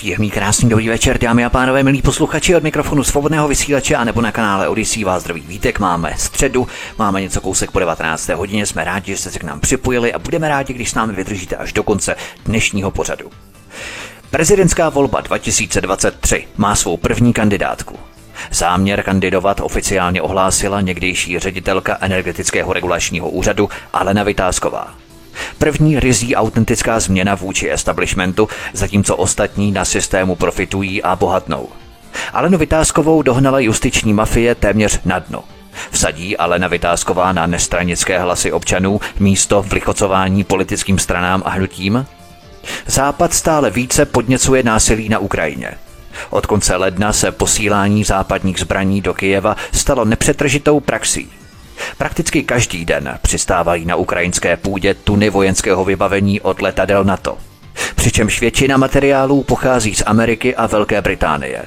Příjemný, krásný dobrý večer, dámy a pánové, milí posluchači od mikrofonu svobodného vysílače a nebo na kanále Odisí vás zdraví vítek. Máme středu, máme něco kousek po 19. hodině, jsme rádi, že jste se k nám připojili a budeme rádi, když s námi vydržíte až do konce dnešního pořadu. Prezidentská volba 2023 má svou první kandidátku. Záměr kandidovat oficiálně ohlásila někdejší ředitelka energetického regulačního úřadu Alena Vytázková. První rizí autentická změna vůči establishmentu, zatímco ostatní na systému profitují a bohatnou. Alenu Vytázkovou dohnala justiční mafie téměř na dno. Vsadí Alena Vytázková na nestranické hlasy občanů místo vlichocování politickým stranám a hnutím? Západ stále více podněcuje násilí na Ukrajině. Od konce ledna se posílání západních zbraní do Kyjeva stalo nepřetržitou praxí. Prakticky každý den přistávají na ukrajinské půdě tuny vojenského vybavení od letadel NATO. Přičemž většina materiálů pochází z Ameriky a Velké Británie.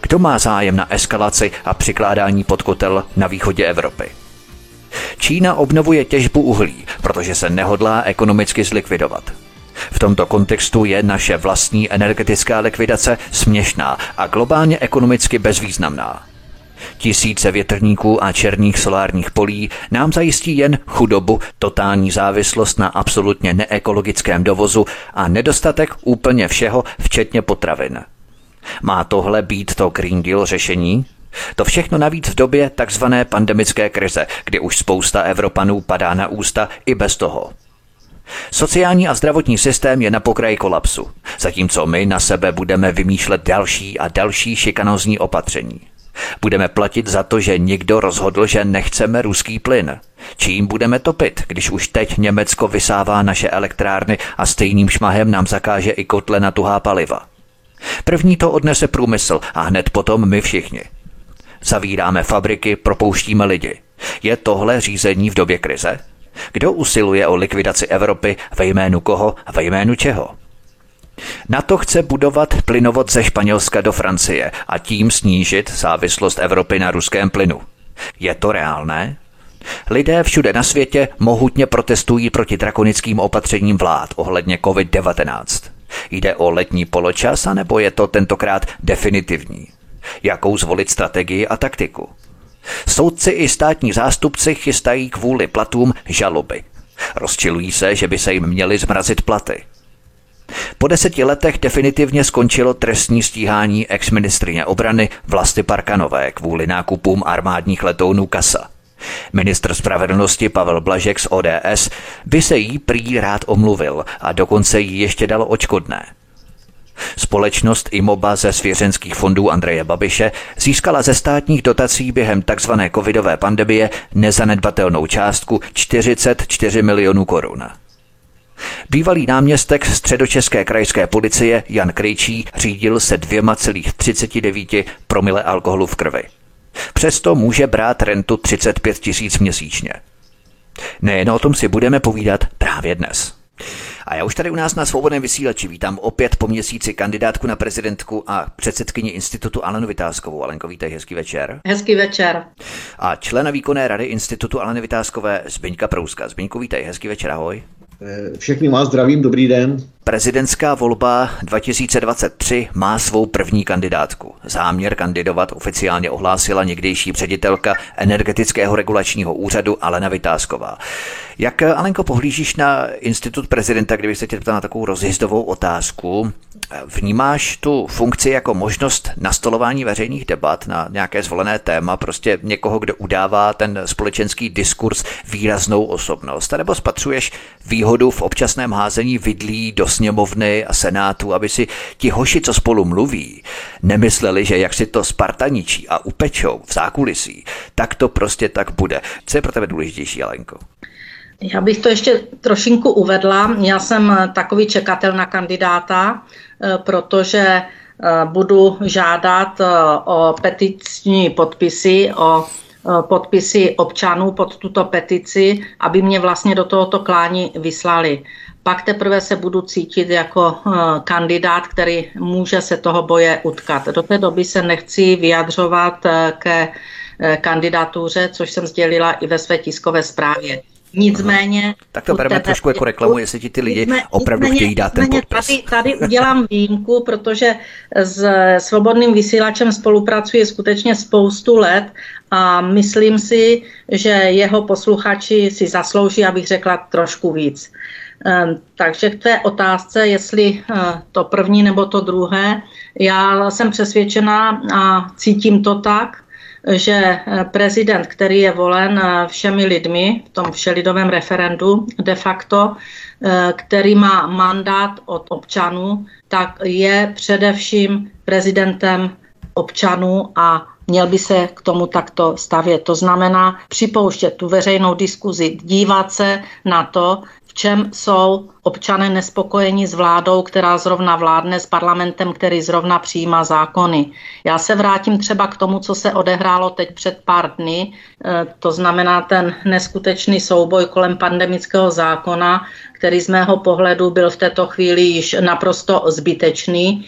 Kdo má zájem na eskalaci a přikládání pod kotel na východě Evropy? Čína obnovuje těžbu uhlí, protože se nehodlá ekonomicky zlikvidovat. V tomto kontextu je naše vlastní energetická likvidace směšná a globálně ekonomicky bezvýznamná. Tisíce větrníků a černých solárních polí nám zajistí jen chudobu, totální závislost na absolutně neekologickém dovozu a nedostatek úplně všeho, včetně potravin. Má tohle být to Green Deal řešení? To všechno navíc v době takzvané pandemické krize, kdy už spousta Evropanů padá na ústa i bez toho. Sociální a zdravotní systém je na pokraji kolapsu, zatímco my na sebe budeme vymýšlet další a další šikanozní opatření. Budeme platit za to, že někdo rozhodl, že nechceme ruský plyn. Čím budeme topit, když už teď Německo vysává naše elektrárny a stejným šmahem nám zakáže i kotle na tuhá paliva? První to odnese průmysl a hned potom my všichni. Zavíráme fabriky, propouštíme lidi. Je tohle řízení v době krize? Kdo usiluje o likvidaci Evropy ve jménu koho ve jménu čeho? Na to chce budovat plynovod ze Španělska do Francie a tím snížit závislost Evropy na ruském plynu. Je to reálné? Lidé všude na světě mohutně protestují proti drakonickým opatřením vlád ohledně COVID-19. Jde o letní poločas, anebo je to tentokrát definitivní? Jakou zvolit strategii a taktiku? Soudci i státní zástupci chystají kvůli platům žaloby. Rozčilují se, že by se jim měly zmrazit platy. Po deseti letech definitivně skončilo trestní stíhání ex-ministrině obrany Vlasty Parkanové kvůli nákupům armádních letounů Kasa. Ministr spravedlnosti Pavel Blažek z ODS by se jí prý rád omluvil a dokonce jí ještě dal očkodné. Společnost Imoba ze svěřenských fondů Andreje Babiše získala ze státních dotací během tzv. covidové pandemie nezanedbatelnou částku 44 milionů korun. Bývalý náměstek středočeské krajské policie Jan Krejčí řídil se 2,39 promile alkoholu v krvi. Přesto může brát rentu 35 tisíc měsíčně. Nejen o tom si budeme povídat právě dnes. A já už tady u nás na svobodném vysílači vítám opět po měsíci kandidátku na prezidentku a předsedkyni institutu Alenu Vytázkovou. Alenko, vítej, hezký večer. Hezký večer. A člena výkonné rady institutu Aleny Vytázkové Zbyňka Prouska. Zbyňku, vítej, hezký večer, ahoj. Eh, všechny vás zdravím, dobrý den. Prezidentská volba 2023 má svou první kandidátku. Záměr kandidovat oficiálně ohlásila někdejší ředitelka energetického regulačního úřadu Alena Vytázková. Jak, Alenko, pohlížíš na institut prezidenta, kdybych se tě ptal na takovou rozjezdovou otázku? Vnímáš tu funkci jako možnost nastolování veřejných debat na nějaké zvolené téma, prostě někoho, kdo udává ten společenský diskurs výraznou osobnost, nebo spatřuješ výhodu v občasném házení vidlí do sněmovny a senátu, aby si ti hoši, co spolu mluví, nemysleli, že jak si to spartaničí a upečou v zákulisí, tak to prostě tak bude. Co je pro tebe důležitější, Alenko? Já bych to ještě trošinku uvedla. Já jsem takový čekatel na kandidáta, eh, protože eh, budu žádat eh, o petiční podpisy, o podpisy občanů pod tuto petici, aby mě vlastně do tohoto klání vyslali. Pak teprve se budu cítit jako kandidát, který může se toho boje utkat. Do té doby se nechci vyjadřovat ke kandidatuře, což jsem sdělila i ve své tiskové zprávě. Nicméně... Tak to bereme trošku jako reklamu, jestli ti ty lidi opravdu chtějí dát ten podpis. Tady, tady udělám výjimku, protože s Svobodným vysílačem spolupracuje skutečně spoustu let a myslím si, že jeho posluchači si zaslouží, abych řekla trošku víc. Ehm, takže k té otázce, jestli eh, to první nebo to druhé, já jsem přesvědčená a cítím to tak, že eh, prezident, který je volen eh, všemi lidmi v tom všelidovém referendu de facto, který má mandát od občanů, tak je především prezidentem občanů a měl by se k tomu takto stavět. To znamená připouštět tu veřejnou diskuzi, dívat se na to, v čem jsou občané nespokojeni s vládou, která zrovna vládne, s parlamentem, který zrovna přijímá zákony. Já se vrátím třeba k tomu, co se odehrálo teď před pár dny, e, to znamená ten neskutečný souboj kolem pandemického zákona, který z mého pohledu byl v této chvíli již naprosto zbytečný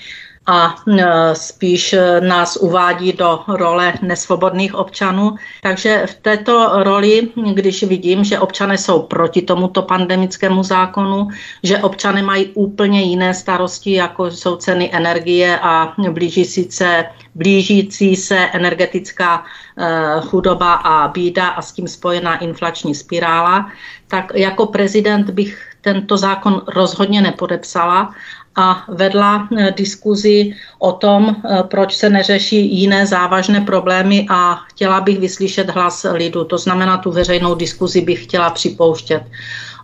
a e, spíš e, nás uvádí do role nesvobodných občanů. Takže v této roli, když vidím, že občané jsou proti tomuto pandemickému zákonu, že občané mají úplně jiné starosti, jako jsou ceny energie a blížící se, blížící se energetická e, chudoba a bída a s tím spojená inflační spirála, tak jako prezident bych tento zákon rozhodně nepodepsala a vedla eh, diskuzi o tom, eh, proč se neřeší jiné závažné problémy a chtěla bych vyslyšet hlas lidu. To znamená, tu veřejnou diskuzi bych chtěla připouštět.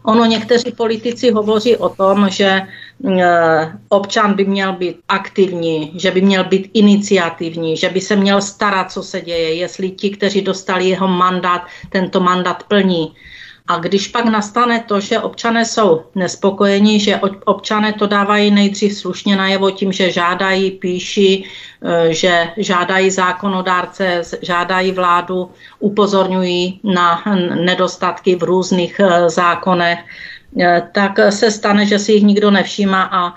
Ono někteří politici hovoří o tom, že eh, občan by měl být aktivní, že by měl být iniciativní, že by se měl starat, co se děje, jestli ti, kteří dostali jeho mandát, tento mandát plní. A když pak nastane to, že občané jsou nespokojení, že občané to dávají nejdřív slušně najevo tím, že žádají, píší, e, že žádají zákonodárce, žádají vládu, upozorňují na nedostatky v různých e, zákonech, e, tak se stane, že si jich nikdo nevšímá a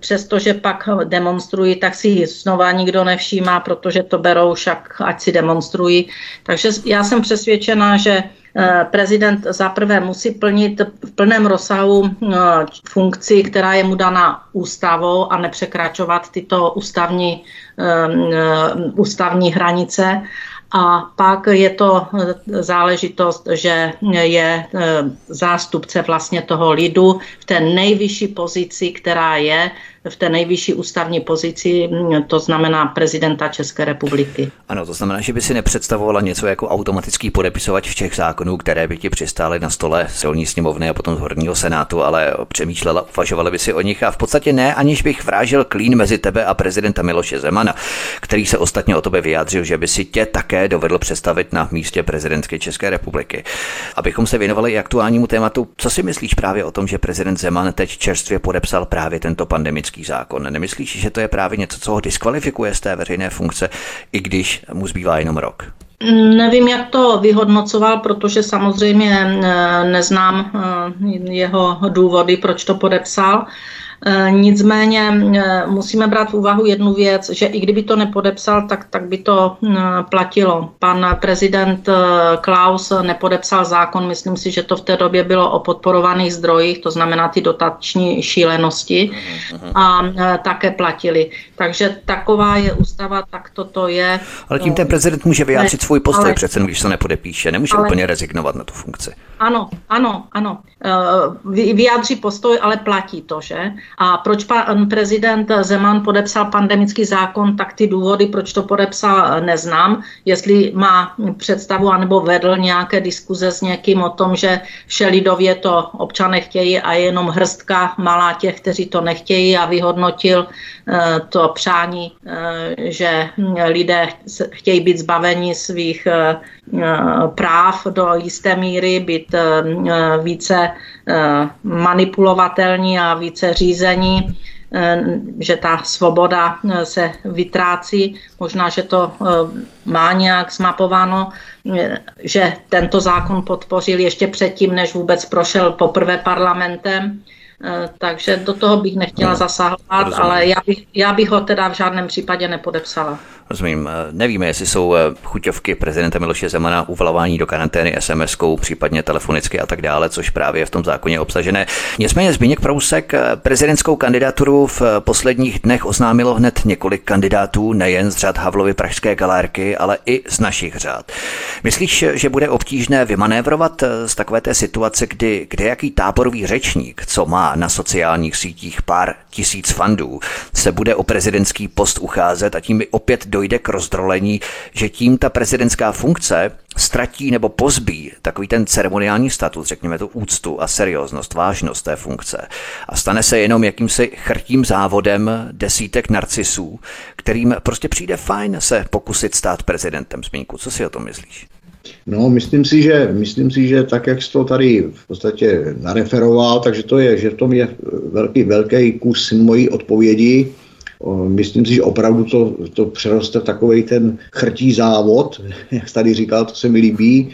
přestože pak demonstrují, tak si jich znova nikdo nevšímá, protože to berou však, ať si demonstrují. Takže já jsem přesvědčená, že prezident zaprvé musí plnit v plném rozsahu eh, funkci, která je mu daná ústavou a nepřekračovat tyto ústavní, eh, ústavní hranice. A pak je to záležitost, že je zástupce vlastně toho lidu v té nejvyšší pozici, která je v té nejvyšší ústavní pozici, mm, to znamená prezidenta České republiky. Ano, to znamená, že by si nepředstavovala něco jako automatický podepisovač všech zákonů, které by ti přistály na stole silní sněmovny a potom z horního senátu, ale přemýšlela, uvažovala by si o nich a v podstatě ne, aniž bych vrážel klín mezi tebe a prezidenta Miloše Zemana, který se ostatně o tobě vyjádřil, že by si tě také dovedl představit na místě prezidentské České republiky. Abychom se věnovali i aktuálnímu tématu, co si myslíš právě o tom, že prezident Zeman teď čerstvě podepsal právě tento pandemický občanský zákon. Nemyslíš, že to je právě něco, co ho diskvalifikuje z té veřejné funkce, i když mu zbývá jenom rok? Nevím, jak to vyhodnocoval, protože samozřejmě eh, neznám eh, jeho důvody, proč to podepsal. Eh, nicméně eh, musíme brát v úvahu jednu věc, že i kdyby to nepodepsal, tak, tak by to hm, platilo. Pan prezident eh, Klaus nepodepsal zákon, myslím si, že to v té době bylo o podporovaných zdrojích, to znamená ty dotační šílenosti a také platili. Takže taková je ústava, tak toto je. Ale tím ten prezident může vyjádřit svůj postoj ale, přece, když to nepodepíše, nemůže ale, úplně rezignovat na tu funkci. Ano, ano, ano. Vyjádří postoj, ale platí to, že? A proč pan prezident Zeman podepsal pandemický zákon, tak ty důvody, proč to podepsal, neznám. Jestli má představu anebo vedl nějaké diskuze s někým o tom, že všelidově to občané chtějí a je jenom hrstka malá těch, kteří to nechtějí a vyhodnotil eh, to přání, eh, že lidé chtějí být zbaveni svých eh, práv do jisté míry, být více manipulovatelní a více řízení. že ta svoboda se vytrácí. Možná, že to má nějak zmapováno, že tento zákon podpořil ještě předtím, než vůbec prošel poprvé parlamentem Eh, takže do toho bych nechtěla no, zasahovat, ale já bych, já bych ho teda v žádném případě nepodepsala. Rozumím. Eh, nevíme, jestli jsou eh, chuťovky prezidenta Miloše Zemana uvalování do karantény SMS-kou, případně telefonicky a tak dále, což právě je v tom zákoně obsažené. Nicméně Zbigněk Prousek prezidentskou kandidaturu v posledních dnech oznámilo hned několik kandidátů, nejen z řad Havlovy pražské galérky, ale i z našich řád. Myslíš, že bude obtížné vymanévrovat z takové té situace, kdy kde jaký táborový řečník, co má na sociálních sítích pár tisíc fandů, se bude o prezidentský post ucházet a tím opět dojde k rozdrolení, že tím ta prezidentská funkce ztratí nebo pozbí takový ten ceremoniální status, řekněme tu úctu a serióznost, vážnost té funkce a stane se jenom jakýmsi chrtím závodem desítek narcisů, kterým prostě přijde fajn se pokusit stát prezidentem. Smínku, co si o tom myslíš? No, myslím si, že, myslím si, že tak, jak jsi to tady v podstatě nareferoval, takže to je, že v tom je velký, velký kus mojí odpovědi. Myslím si, že opravdu to, to přeroste v takový ten chrtí závod, jak tady říkal, to se mi líbí,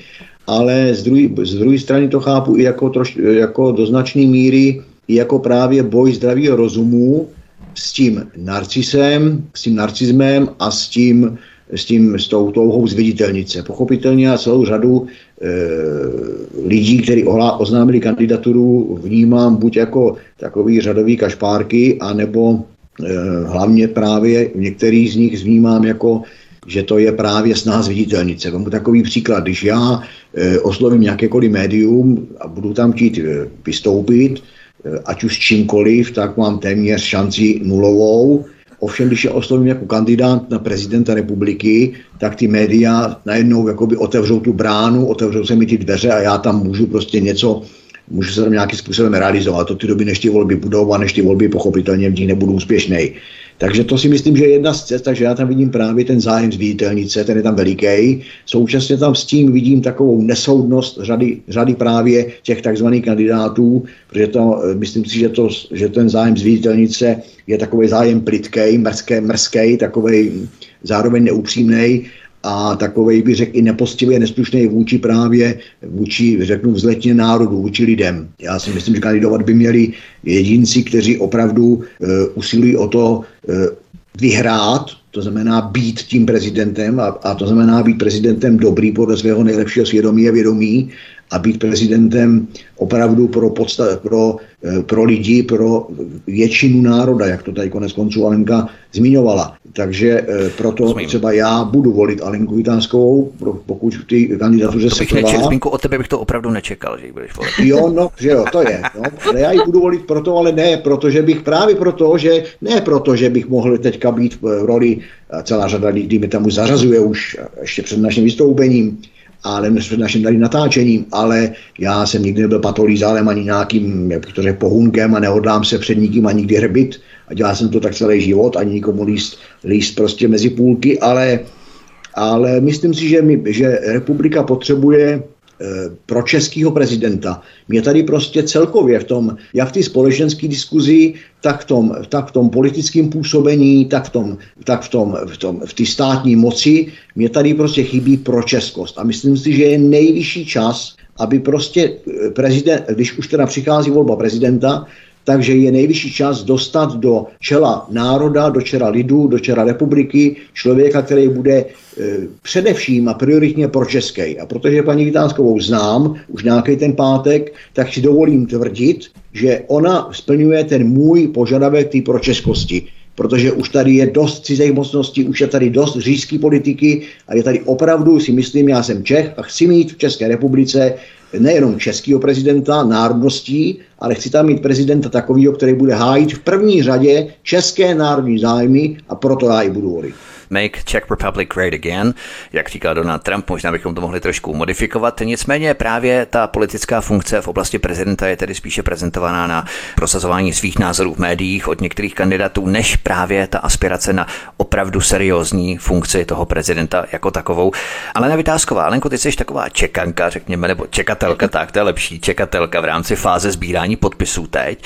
ale z druhé strany to chápu i jako, troš, jako do značné míry, i jako právě boj zdravého rozumu s tím narcisem, s tím narcismem a s tím s, tím, s tou touhou zviditelnit se. Pochopitelně a celou řadu e, lidí, kteří oznámili kandidaturu, vnímám buď jako takový řadový kašpárky, anebo hlavně právě některý z nich vnímám jako že to je právě snaha zviditelnit se. Vám takový příklad, když já e, oslovím jakékoliv médium a budu tam chtít e, vystoupit, ať už s čímkoliv, tak mám téměř šanci nulovou, Ovšem, když je oslovím jako kandidát na prezidenta republiky, tak ty média najednou jakoby otevřou tu bránu, otevřou se mi ty dveře a já tam můžu prostě něco, můžu se tam nějakým způsobem realizovat. To ty doby, než ty volby budou a než ty volby pochopitelně v nich nebudou úspěšné. Takže to si myslím, že je jedna z cest, takže já tam vidím právě ten zájem zviditelnice, ten je tam veliký. Současně tam s tím vidím takovou nesoudnost řady, řady právě těch takzvaných kandidátů, protože to, myslím si, že, to, že ten zájem zviditelnice je takový zájem plitký, mrzký, mrzký, takový zároveň neupřímný a takový bych řekl i nepostivý a neslušný vůči právě, vůči, řeknu, vzletně národu, vůči lidem. Já si myslím, že kandidovat by měli jedinci, kteří opravdu uh, usilují o to uh, vyhrát, to znamená být tím prezidentem a, a to znamená být prezidentem dobrý podle svého nejlepšího svědomí a vědomí a být prezidentem opravdu pro, podsta- pro, eh, pro lidi, pro většinu národa, jak to tady konec konců Alenka zmiňovala. Takže eh, proto Rozumím. třeba já budu volit Alenku Vitánskovou, pokud ty kandidatuře se trvá. Zmínku o tebe bych to opravdu nečekal, že ji budeš volit. Jo, no, že jo, to je. No. Ale já ji budu volit proto, ale ne, protože bych právě proto, že ne proto, že bych mohl teďka být v roli, celá řada lidí mi tam už zařazuje už ještě před naším vystoupením, ale před naším tady natáčením, ale já jsem nikdy nebyl patolízálem ani nějakým, jak to pohunkem a nehodlám se před nikým ani nikdy hrbit. A dělal jsem to tak celý život, ani nikomu líst, líst prostě mezi půlky, ale, ale myslím si, že, my, že republika potřebuje pro českého prezidenta. Mě tady prostě celkově v tom, jak v té společenské diskuzi, tak v tom, tak v tom politickém působení, tak v tom, tak v tom, v tom, v té státní moci, mě tady prostě chybí pro českost. A myslím si, že je nejvyšší čas, aby prostě eh, prezident, když už teda přichází volba prezidenta, takže je nejvyšší čas dostat do čela národa, do čela lidu, do čela republiky člověka, který bude e, především a prioritně pro český. A protože paní Vitánskovou znám už nějaký ten pátek, tak si dovolím tvrdit, že ona splňuje ten můj požadavek té pro českosti protože už tady je dost cizích mocností, už je tady dost říšské politiky a je tady opravdu, si myslím, já jsem Čech a chci mít v České republice nejenom českého prezidenta, národností, ale chci tam mít prezidenta takového, který bude hájit v první řadě české národní zájmy a proto já i budu volit. Make Czech Republic Great Again, jak říkal Donald Trump, možná bychom to mohli trošku modifikovat. Nicméně právě ta politická funkce v oblasti prezidenta je tedy spíše prezentovaná na prosazování svých názorů v médiích od některých kandidátů, než právě ta aspirace na opravdu seriózní funkci toho prezidenta jako takovou. Ale na Vytázková, Alenko, ty jsi taková čekanka, řekněme, nebo čekatelka, tak to je lepší, čekatelka v rámci fáze sbírání podpisů teď.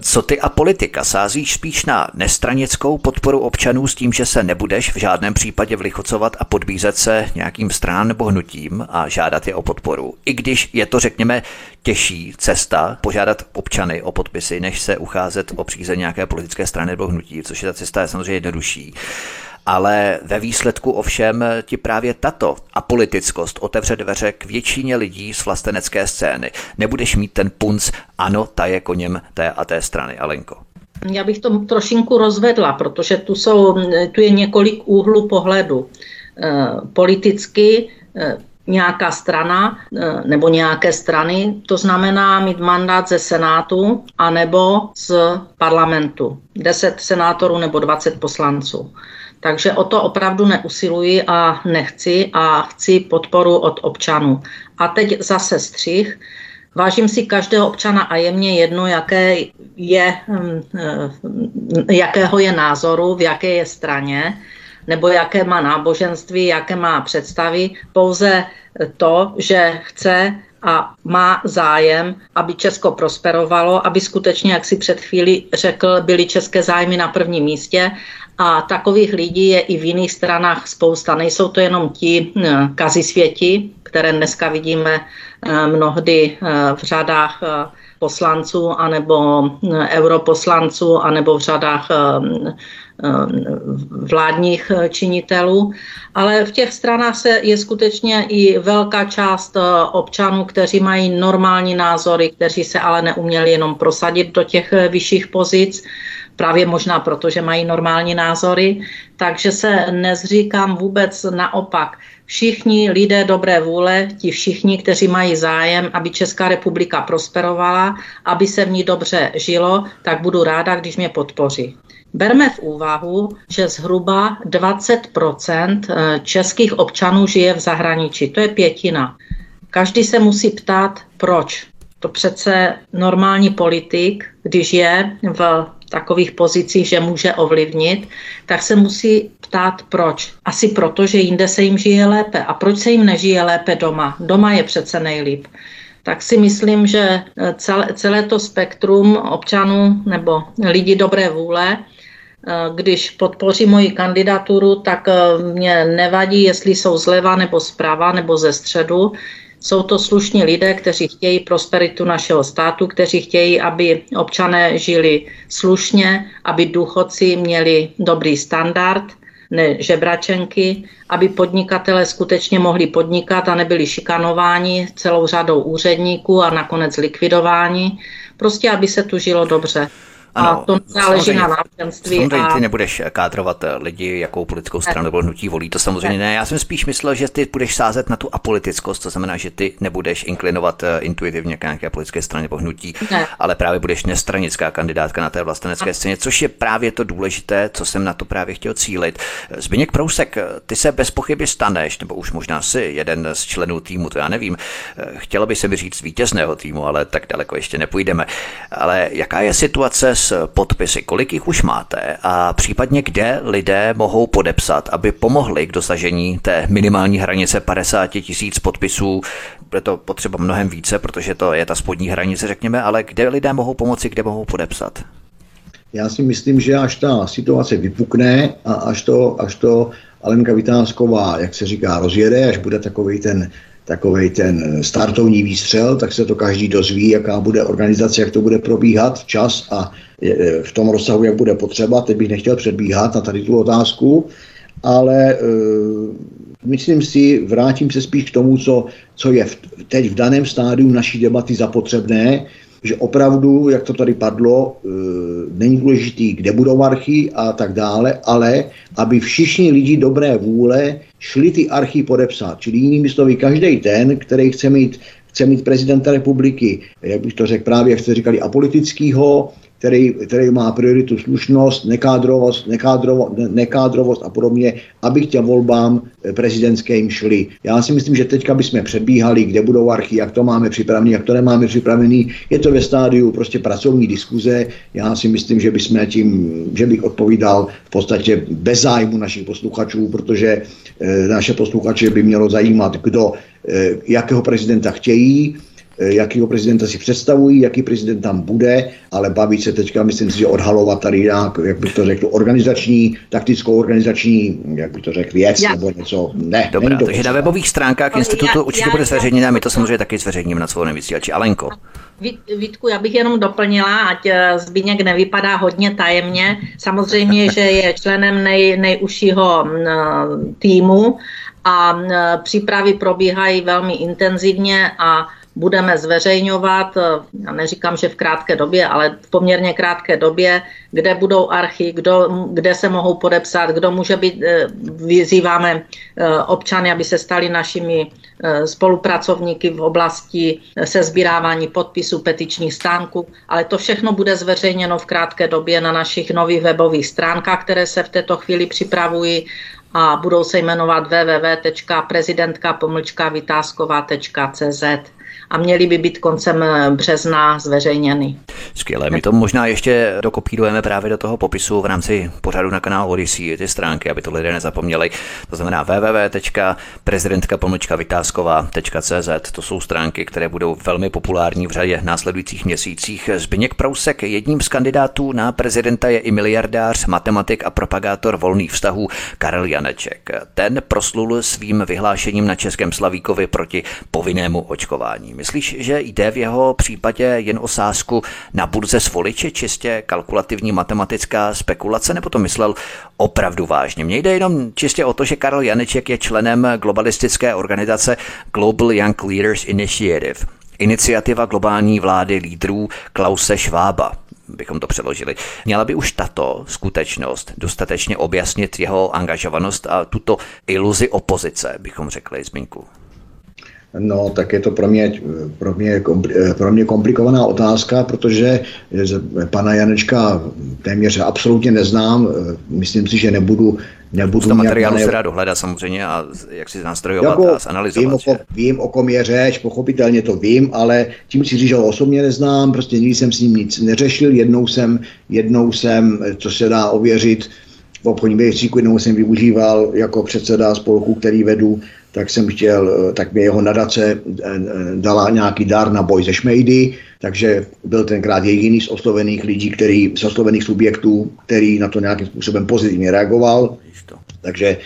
Co ty a politika? Sázíš spíš na nestranickou podporu občanů s tím, že se nebudeš žádném případě vlichocovat a podbízet se nějakým stranám nebo hnutím a žádat je o podporu. I když je to, řekněme, těžší cesta požádat občany o podpisy, než se ucházet o přízeň nějaké politické strany nebo hnutí, což je ta cesta je samozřejmě jednodušší ale ve výsledku ovšem ti právě tato apolitickost otevře dveře k většině lidí z vlastenecké scény. Nebudeš mít ten punc, ano, ta je koněm té a té strany, Alenko. Já bych to trošinku rozvedla, protože tu, jsou, tu je několik úhlů pohledu. E, politicky e, nějaká strana e, nebo nějaké strany, to znamená mít mandát ze Senátu anebo z parlamentu. 10 senátorů nebo 20 poslanců. Takže o to opravdu neusiluji a nechci a chci podporu od občanů. A teď zase střih. Vážím si každého občana a je mně jedno, jaké je, hm, eh, jakého je názoru, v jaké je straně, nebo jaké má náboženství, jaké má představy. Pouze to, že chce a má zájem, aby Česko prosperovalo, aby skutečně, jak si před chvíli řekl, byly české zájmy na prvním místě a takových lidí je i v jiných stranách spousta. Nejsou to jenom ti eh, kazisvěti, které dneska vidíme eh, mnohdy eh, v řadách poslanců anebo europoslanců anebo v řadách vládních činitelů, ale v těch stranách se je skutečně i velká část občanů, kteří mají normální názory, kteří se ale neuměli jenom prosadit do těch vyšších pozic právě možná proto, že mají normální názory, takže se nezříkám vůbec naopak. Všichni lidé dobré vůle, ti všichni, kteří mají zájem, aby Česká republika prosperovala, aby se v ní dobře žilo, tak budu ráda, když mě podpoří. Berme v úvahu, že zhruba 20 eh, českých občanů žije v zahraničí. To je pětina. Každý se musí ptát, proč. To přece normální politik, když je v takových pozicích, že může ovlivnit, tak se musí ptát proč. Asi proto, že jinde se jim žije lépe. A proč se jim nežije lépe doma? Doma je přece nejlíp. Tak si myslím, že celé, celé to spektrum občanů nebo lidí dobré vůle, když podpoří moji kandidaturu, tak mě nevadí, jestli jsou zleva nebo zprava nebo ze středu. Jsou to slušní lidé, kteří chtějí prosperitu našeho státu, kteří chtějí, aby občané žili slušně, aby důchodci měli dobrý standard, ne žebračenky, aby podnikatele skutečně mohli podnikat a nebyli šikanováni celou řadou úředníků a nakonec likvidováni. Prostě, aby se tu žilo dobře. Ano, a to záleží na náboženství. Samozřejmě a... ty nebudeš kádrovat lidi, jakou politickou stranu nebo hnutí volí, to samozřejmě ne. ne. Já jsem spíš myslel, že ty budeš sázet na tu apolitickost, to znamená, že ty nebudeš inklinovat eh, intuitivně k nějaké politické straně nebo hnutí, ne. ale právě budeš nestranická kandidátka na té vlastenecké scéně, což je právě to důležité, co jsem na to právě chtěl cílit. Zbigněk Prousek, ty se bez pochyby staneš, nebo už možná si jeden z členů týmu, to já nevím. Chtěla by se mi říct vítězného týmu, ale tak daleko ještě nepůjdeme. Ale jaká je situace s podpisy, kolik jich už máte a případně kde lidé mohou podepsat, aby pomohli k dosažení té minimální hranice 50 tisíc podpisů. Bude to potřeba mnohem více, protože to je ta spodní hranice, řekněme, ale kde lidé mohou pomoci, kde mohou podepsat? Já si myslím, že až ta situace vypukne a až to, až to Alenka Vytázková, jak se říká, rozjede, až bude takový ten takový ten startovní výstřel, tak se to každý dozví, jaká bude organizace, jak to bude probíhat čas a v tom rozsahu, jak bude potřeba. Teď bych nechtěl předbíhat na tady tu otázku, ale e, myslím si, vrátím se spíš k tomu, co, co je v, teď v daném stádiu naší debaty zapotřebné, že opravdu, jak to tady padlo, e, není důležitý, kde budou archy a tak dále, ale aby všichni lidi dobré vůle šli ty archy podepsat. Čili jinými slovy, každý ten, který chce mít, chce mít prezidenta republiky, jak bych to řekl právě, jak jste říkali, apolitického, který, který má prioritu slušnost, nekádrovost, nekádrovost, nekádrovost a podobně, aby k těm volbám eh, prezidentským šli. Já si myslím, že teďka bychom předbíhali, kde budou archy, jak to máme připravený, jak to nemáme připravený. Je to ve stádiu prostě pracovní diskuze. Já si myslím, že bychom tím, že bych odpovídal v podstatě bez zájmu našich posluchačů, protože e, naše posluchače by mělo zajímat, kdo, e, jakého prezidenta chtějí, Eh, jakýho prezidenta si představují, jaký prezident tam bude, ale bavit se teďka, myslím si, že odhalovat tady nějak, jak bych to řekl, organizační, taktickou organizační, jak bych to řekl, věc já. nebo něco. Ne, Dobrá, takže na webových stránkách ale institutu já, určitě já, bude zveřejněné, my to samozřejmě taky zveřejníme na svou vysílači. Alenko. Vítku, já bych jenom doplnila, ať eh, Zbíněk nevypadá hodně tajemně. Samozřejmě, že je členem nej, nejužšího mm, týmu a mm, přípravy probíhají velmi intenzivně a budeme zveřejňovat, eh, já neříkám, že v krátké době, ale v poměrně krátké době, kde budou archy, kdo, kde se mohou podepsat, kdo může být, eh, vyzýváme eh, občany, aby se stali našimi spolupracovníky v oblasti sezbírávání podpisů petičních stánků, ale to všechno bude zveřejněno v krátké době na našich nových webových stránkách, které se v této chvíli připravují a budou se jmenovat www.prezidentka-vytázková.cz a měly by být koncem eh, března zveřejněny. Skvělé, my to možná ještě dokopírujeme právě do toho popisu v rámci pořadu na kanálu Odyssey, ty stránky, aby to lidé nezapomněli. To znamená www.prezidentka-vytázková.cz To jsou stránky, které budou velmi populární v řadě následujících měsících. Zbyněk Prousek, jedním z kandidátů na prezidenta je i miliardář, matematik a propagátor volných vztahů Karel Janeček. Ten proslul svým vyhlášením na Českém Slavíkovi proti povinnému očkování. Myslíš, že jde v jeho případě jen o sázku na burze s voliči, čistě kalkulativní matematická spekulace, nebo to myslel opravdu vážně? Mně jde jenom čistě o to, že Karel Janeček je členem globalistické organizace Global Young Leaders Initiative. Iniciativa globální vlády lídrů Klause Schwaba bychom to přeložili. Měla by už tato skutečnost dostatečně objasnit jeho angažovanost a tuto iluzi opozice, bychom řekli, Zbyňku. No, tak je to pro mě, pro mě, pro mě komplikovaná otázka, protože pana Janečka téměř absolutně neznám. Myslím si, že nebudu Nebudu materiálu ne... se dá dohledat samozřejmě a jak si nástrojovat jako, a zanalizovat. Vím o, vím, o kom je řeč, pochopitelně to vím, ale tím si říct, že ho osobně neznám, prostě nikdy jsem s ním nic neřešil, jednou jsem, jednou jsem, co se dá ověřit, v obchodním rejstříku jednou jsem využíval jako předseda spolku, který vedu tak jsem chtěl, eh, tak mi jeho nadace eh, eh, dala nějaký dar na boj ze šmejdy, takže byl tenkrát jediný z oslovených lidí, který, z oslovených subjektů, který na to nějakým způsobem pozitivně reagoval. Takže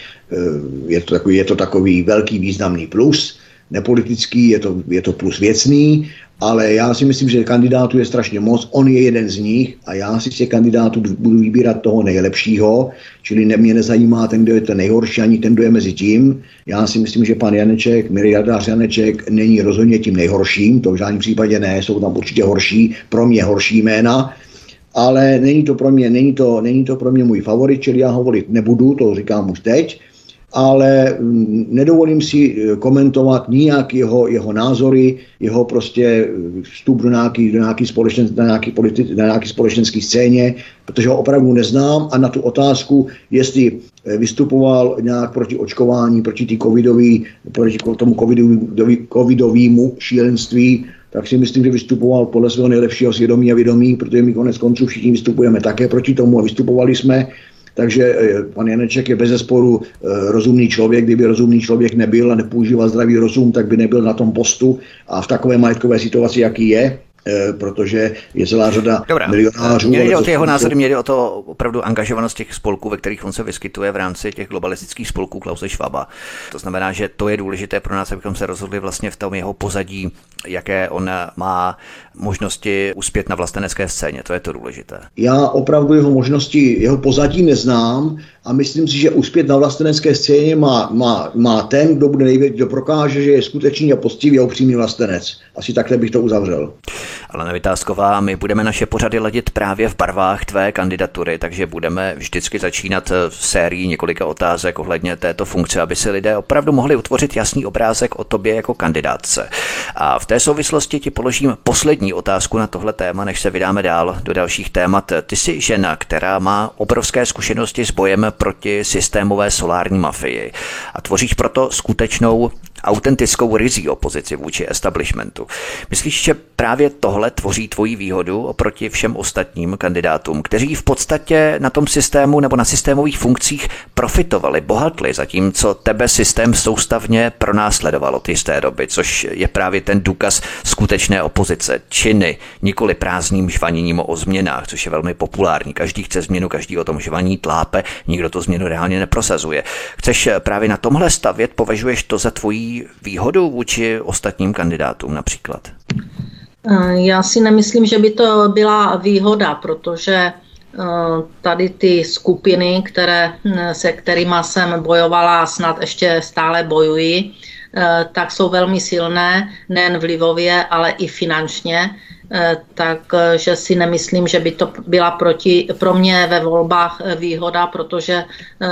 je to, takový, je to takový velký významný plus nepolitický, je to, je to plus věcný ale já si myslím, že kandidátů je strašně moc, on je jeden z nich a já si z těch kandidátů budu vybírat toho nejlepšího, čili ne, mě nezajímá ten, kdo je ten nejhorší, ani ten, kdo je mezi tím. Já si myslím, že pan Janeček, miliardář Janeček, není rozhodně tím nejhorším, to v žádném případě ne, jsou tam určitě horší, pro mě horší jména, ale není to pro mě, není to, není to pro mě můj favorit, čili já ho volit nebudu, to říkám už teď ale mm, nedovolím si eh, komentovat nijak jeho, jeho názory, jeho prostě eh, vstup do nějaký, do nějaký, společen, na nějaký, politi, na nějaký společenský scéně, protože ho opravdu neznám a na tu otázku, jestli eh, vystupoval nějak proti očkování, proti, tý covidový, proti tomu covidový, covidovému šílenství, tak si myslím, že vystupoval podle svého nejlepšího svědomí a vědomí, protože my konec konců všichni vystupujeme také proti tomu a vystupovali jsme takže eh, pan Janeček je bez zesporu eh, rozumný člověk. Kdyby rozumný člověk nebyl a nepoužíval zdravý rozum, tak by nebyl na tom postu a v takové majetkové situaci, jaký je, Eh, protože je celá řada Dobrá. milionářů. Mě jde o ty jeho názory, mě jde o to opravdu angažovanost těch spolků, ve kterých on se vyskytuje v rámci těch globalistických spolků Klause Schwaba. To znamená, že to je důležité pro nás, abychom se rozhodli vlastně v tom jeho pozadí, jaké on má možnosti uspět na vlastenecké scéně. To je to důležité. Já opravdu jeho možnosti, jeho pozadí neznám a myslím si, že uspět na vlastenecké scéně má, má, má ten, kdo bude největší, kdo prokáže, že je skutečný a postivý a upřímný vlastenec. Asi takhle bych to uzavřel. Ale Vytázková, my budeme naše pořady ladit právě v barvách tvé kandidatury, takže budeme vždycky začínat v sérii několika otázek ohledně této funkce, aby si lidé opravdu mohli utvořit jasný obrázek o tobě jako kandidátce. A v té souvislosti ti položím poslední otázku na tohle téma, než se vydáme dál do dalších témat. Ty jsi žena, která má obrovské zkušenosti s bojem proti systémové solární mafii a tvoříš proto skutečnou autentickou rizí opozici vůči establishmentu. Myslíš, že právě tohle tvoří tvoji výhodu oproti všem ostatním kandidátům, kteří v podstatě na tom systému nebo na systémových funkcích profitovali, bohatli, zatímco tebe systém soustavně pronásledoval od jisté doby, což je právě ten důkaz skutečné opozice. Činy, nikoli prázdným žvaněním o změnách, což je velmi populární. Každý chce změnu, každý o tom žvaní tlápe, nikdo to změnu reálně neprosazuje. Chceš právě na tomhle stavět, považuješ to za výhodu vůči ostatním kandidátům například? Eh, já si nemyslím, že by to byla výhoda, protože eh, tady ty skupiny, které, hm, se kterými jsem bojovala a snad ještě stále bojuji, eh, tak jsou velmi silné, nejen vlivově, ale i finančně. Eh, takže si nemyslím, že by to byla proti, pro mě ve volbách eh, výhoda, protože eh,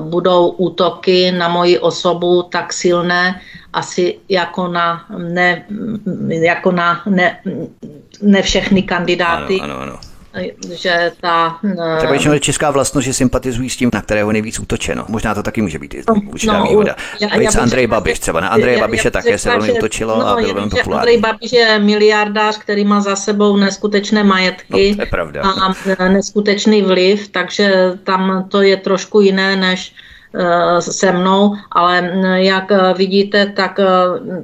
budou útoky na moji osobu tak silné, asi jako na ne, jako na ne, ne všechny kandidáty. Ano, ano, ano že ta... Třeba většinou česká vlastnost, že sympatizují s tím, na kterého nejvíc útočeno. Možná to taky může být no, určitá no, výhoda. Já, já Andrej Babiš třeba. Na Andreje Babiše také se velmi útočilo no, a byl velmi populární. Andrej Babiš je miliardář, který má za sebou neskutečné majetky no, to je pravda. a neskutečný vliv, takže tam to je trošku jiné než Eh, se mnou, ale jak vidíte, tak eh,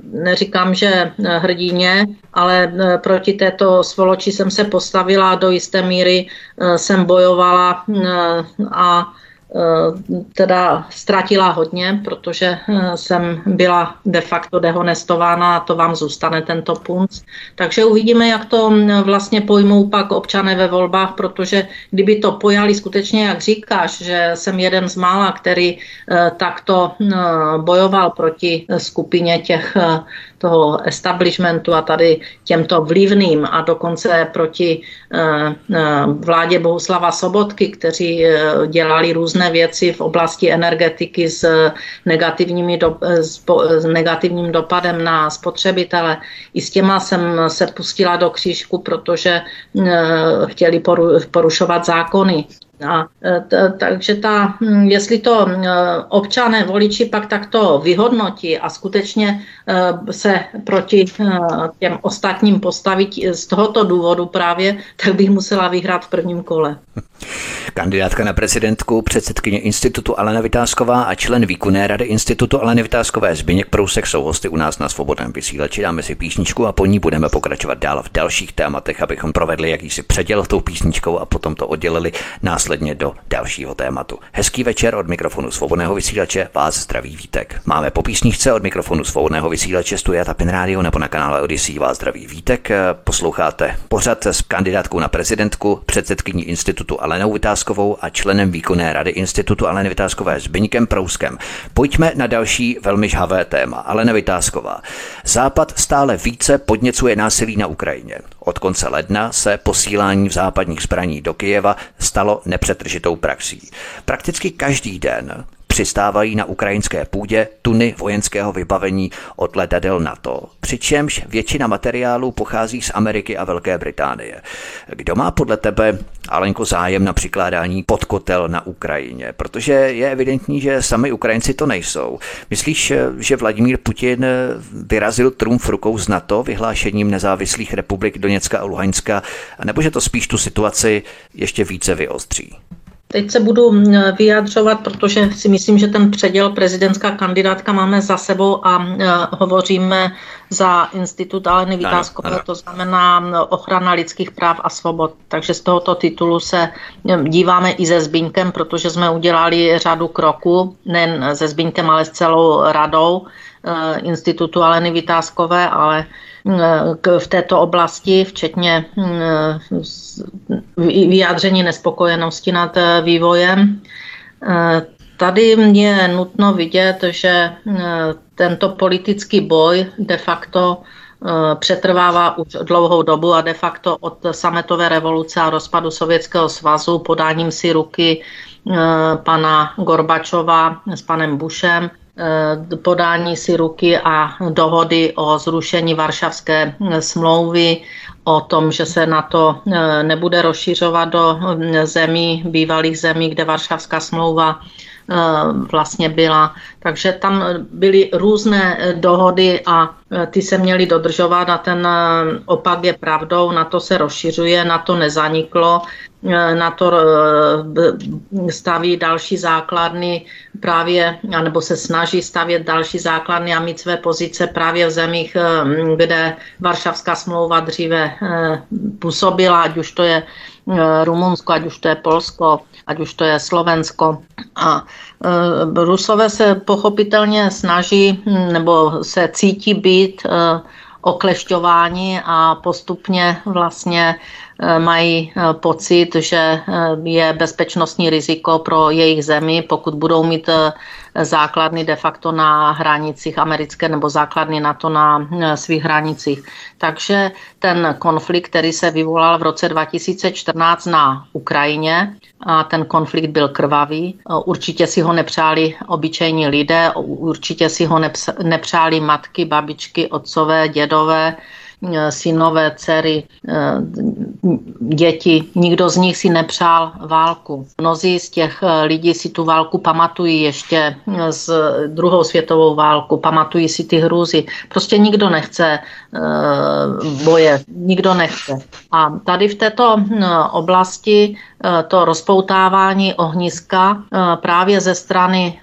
neříkám, že hrdině, ale eh, proti této svoloči jsem se postavila, do jisté míry jsem bojovala a Eh, teda ztratila hodně, protože eh, jsem byla de facto dehonestována a to vám zůstane tento punc. Takže uvidíme, jak to mm, vlastně pojmou pak občané ve volbách, protože kdyby to pojali skutečně, jak říkáš, že jsem jeden z mála, který eh, takto bojoval proti skupině těch toho establishmentu a tady těmto vlivným a dokonce proti vládě Bohuslava Sobotky, kteří dělali různé věci v oblasti energetiky s, negativními do, s, s negativním dopadem na spotřebitele. I s těma jsem se pustila do křížku, protože eh, chtěli poru, porušovat zákony. A, e, t, takže ta, hm, jestli to hm, občané, voliči pak takto vyhodnotí a skutečně e, se proti e, těm ostatním postavit z tohoto důvodu právě, tak bych musela vyhrát v prvním kole. Kandidátka na prezidentku, předsedkyně institutu Alena Vytázková a člen výkonné rady institutu Aleny Vytázkové Zbyněk Prousek jsou hosty u nás na svobodném vysílači. Dáme si písničku a po ní budeme pokračovat dál v dalších tématech, abychom provedli jakýsi předěl tou písničkou a potom to oddělili následně následně do dalšího tématu. Hezký večer od mikrofonu svobodného vysílače, vás zdraví Vítek. Máme po písničce od mikrofonu svobodného vysílače Studia Tapin Radio nebo na kanále Odyssey vás zdraví Vítek. Posloucháte pořad s kandidátkou na prezidentku, předsedkyní institutu Alenou Vytázkovou a členem výkonné rady institutu Aleny Vytázkové Zbyňkem Prouskem. Pojďme na další velmi žhavé téma. Alena Vytázková. Západ stále více podněcuje násilí na Ukrajině. Od konce ledna se posílání v západních zbraní do Kyjeva stalo nepřetržitou praxí. Prakticky každý den přistávají na ukrajinské půdě tuny vojenského vybavení od letadel NATO, přičemž většina materiálů pochází z Ameriky a Velké Británie. Kdo má podle tebe, Alenko, zájem na přikládání podkotel na Ukrajině? Protože je evidentní, že sami Ukrajinci to nejsou. Myslíš, že Vladimír Putin vyrazil trumf rukou z NATO vyhlášením nezávislých republik Doněcka a Luhanska, nebo že to spíš tu situaci ještě více vyostří? Teď se budu vyjadřovat, protože si myslím, že ten předěl prezidentská kandidátka máme za sebou a hovoříme za institut Aleny Vytázkové, to znamená ochrana lidských práv a svobod. Takže z tohoto titulu se díváme i se Zbyňkem, protože jsme udělali řadu kroků, nejen se Zbyňkem, ale s celou radou institutu Aleny Vytázkové, ale v této oblasti, včetně vyjádření nespokojenosti nad eh, vývojem. Eh, tady je nutno vidět, že eh, tento politický boj de facto přetrvává už dlouhou dobu a de facto od sametové revoluce a rozpadu Sovětského svazu podáním si ruky pana Gorbačova s panem Bushem podání si ruky a dohody o zrušení Varšavské smlouvy, o tom, že se na to nebude rozšiřovat do zemí, bývalých zemí, kde Varšavská smlouva Eh, vlastně byla. Takže tam byly různé eh, dohody a eh, ty se měly dodržovat a ten opak je pravdou, na to se rozšiřuje, na to nezaniklo, na to staví další základny právě, anebo se snaží stavět další základny a mít své pozice právě v zemích, kde Varšavská smlouva dříve působila, ať už to je Rumunsko, ať už to je Polsko, ať už to je Slovensko. A Rusové se pochopitelně snaží nebo se cítí být oklešťováni a postupně vlastně mají pocit, že je bezpečnostní riziko pro jejich zemi, pokud budou mít základny de facto na hranicích americké nebo základny na to na svých hranicích. Takže ten konflikt, který se vyvolal v roce 2014 na Ukrajině, a ten konflikt byl krvavý. Určitě si ho nepřáli obyčejní lidé, určitě si ho nepřáli matky, babičky, otcové, dědové, Eh, synové, dcery, eh, děti. Nikdo z nich si nepřál válku. Mnozí z těch eh, lidí si tu válku pamatují ještě z druhou světovou válku, pamatují si ty hrůzy. Prostě nikdo nechce boje, nikdo nechce. A tady v této oblasti to rozpoutávání ohniska právě ze strany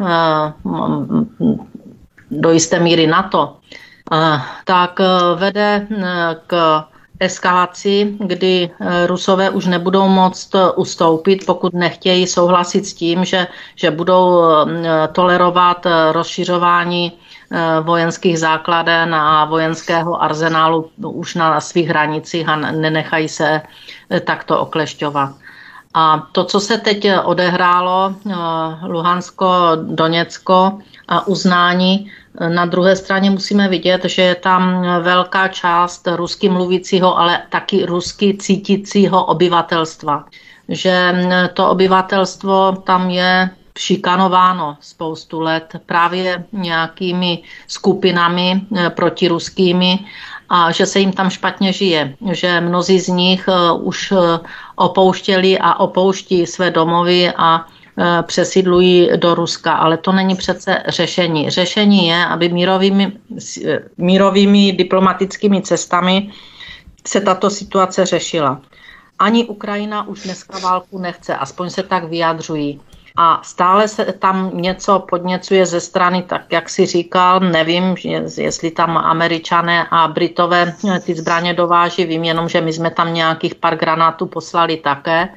do jisté míry NATO tak eh, vede eh, k eskalaci, kdy eh, Rusové už nebudou moct ustoupit, pokud nechtějí souhlasit s tím, že, že budou tolerovat rozšiřování vojenských základen a vojenského arzenálu už na svých hranicích a nenechají se takto oklešťovat. A to, co se teď odehrálo, Luhansko, Doněcko a uznání na druhé straně musíme vidět, že je tam velká část rusky mluvícího, ale taky rusky cítícího obyvatelstva. Že to obyvatelstvo tam je šikanováno spoustu let právě nějakými skupinami eh, protiruskými a že se jim tam špatně žije, že mnozí z nich eh, už eh, opouštěli a opouští své domovy a Eh, přesidlují do Ruska, ale to není přece řešení. Řešení je, aby mírovými, eh, mírovými diplomatickými cestami se tato situace řešila. Ani Ukrajina už dneska válku nechce, aspoň se tak vyjadřují. A stále se tam něco podněcuje ze strany, tak jak si říkal, nevím, jestli tam američané a britové ty zbraně dováží, vím jenom, že my jsme tam nějakých pár granátů poslali také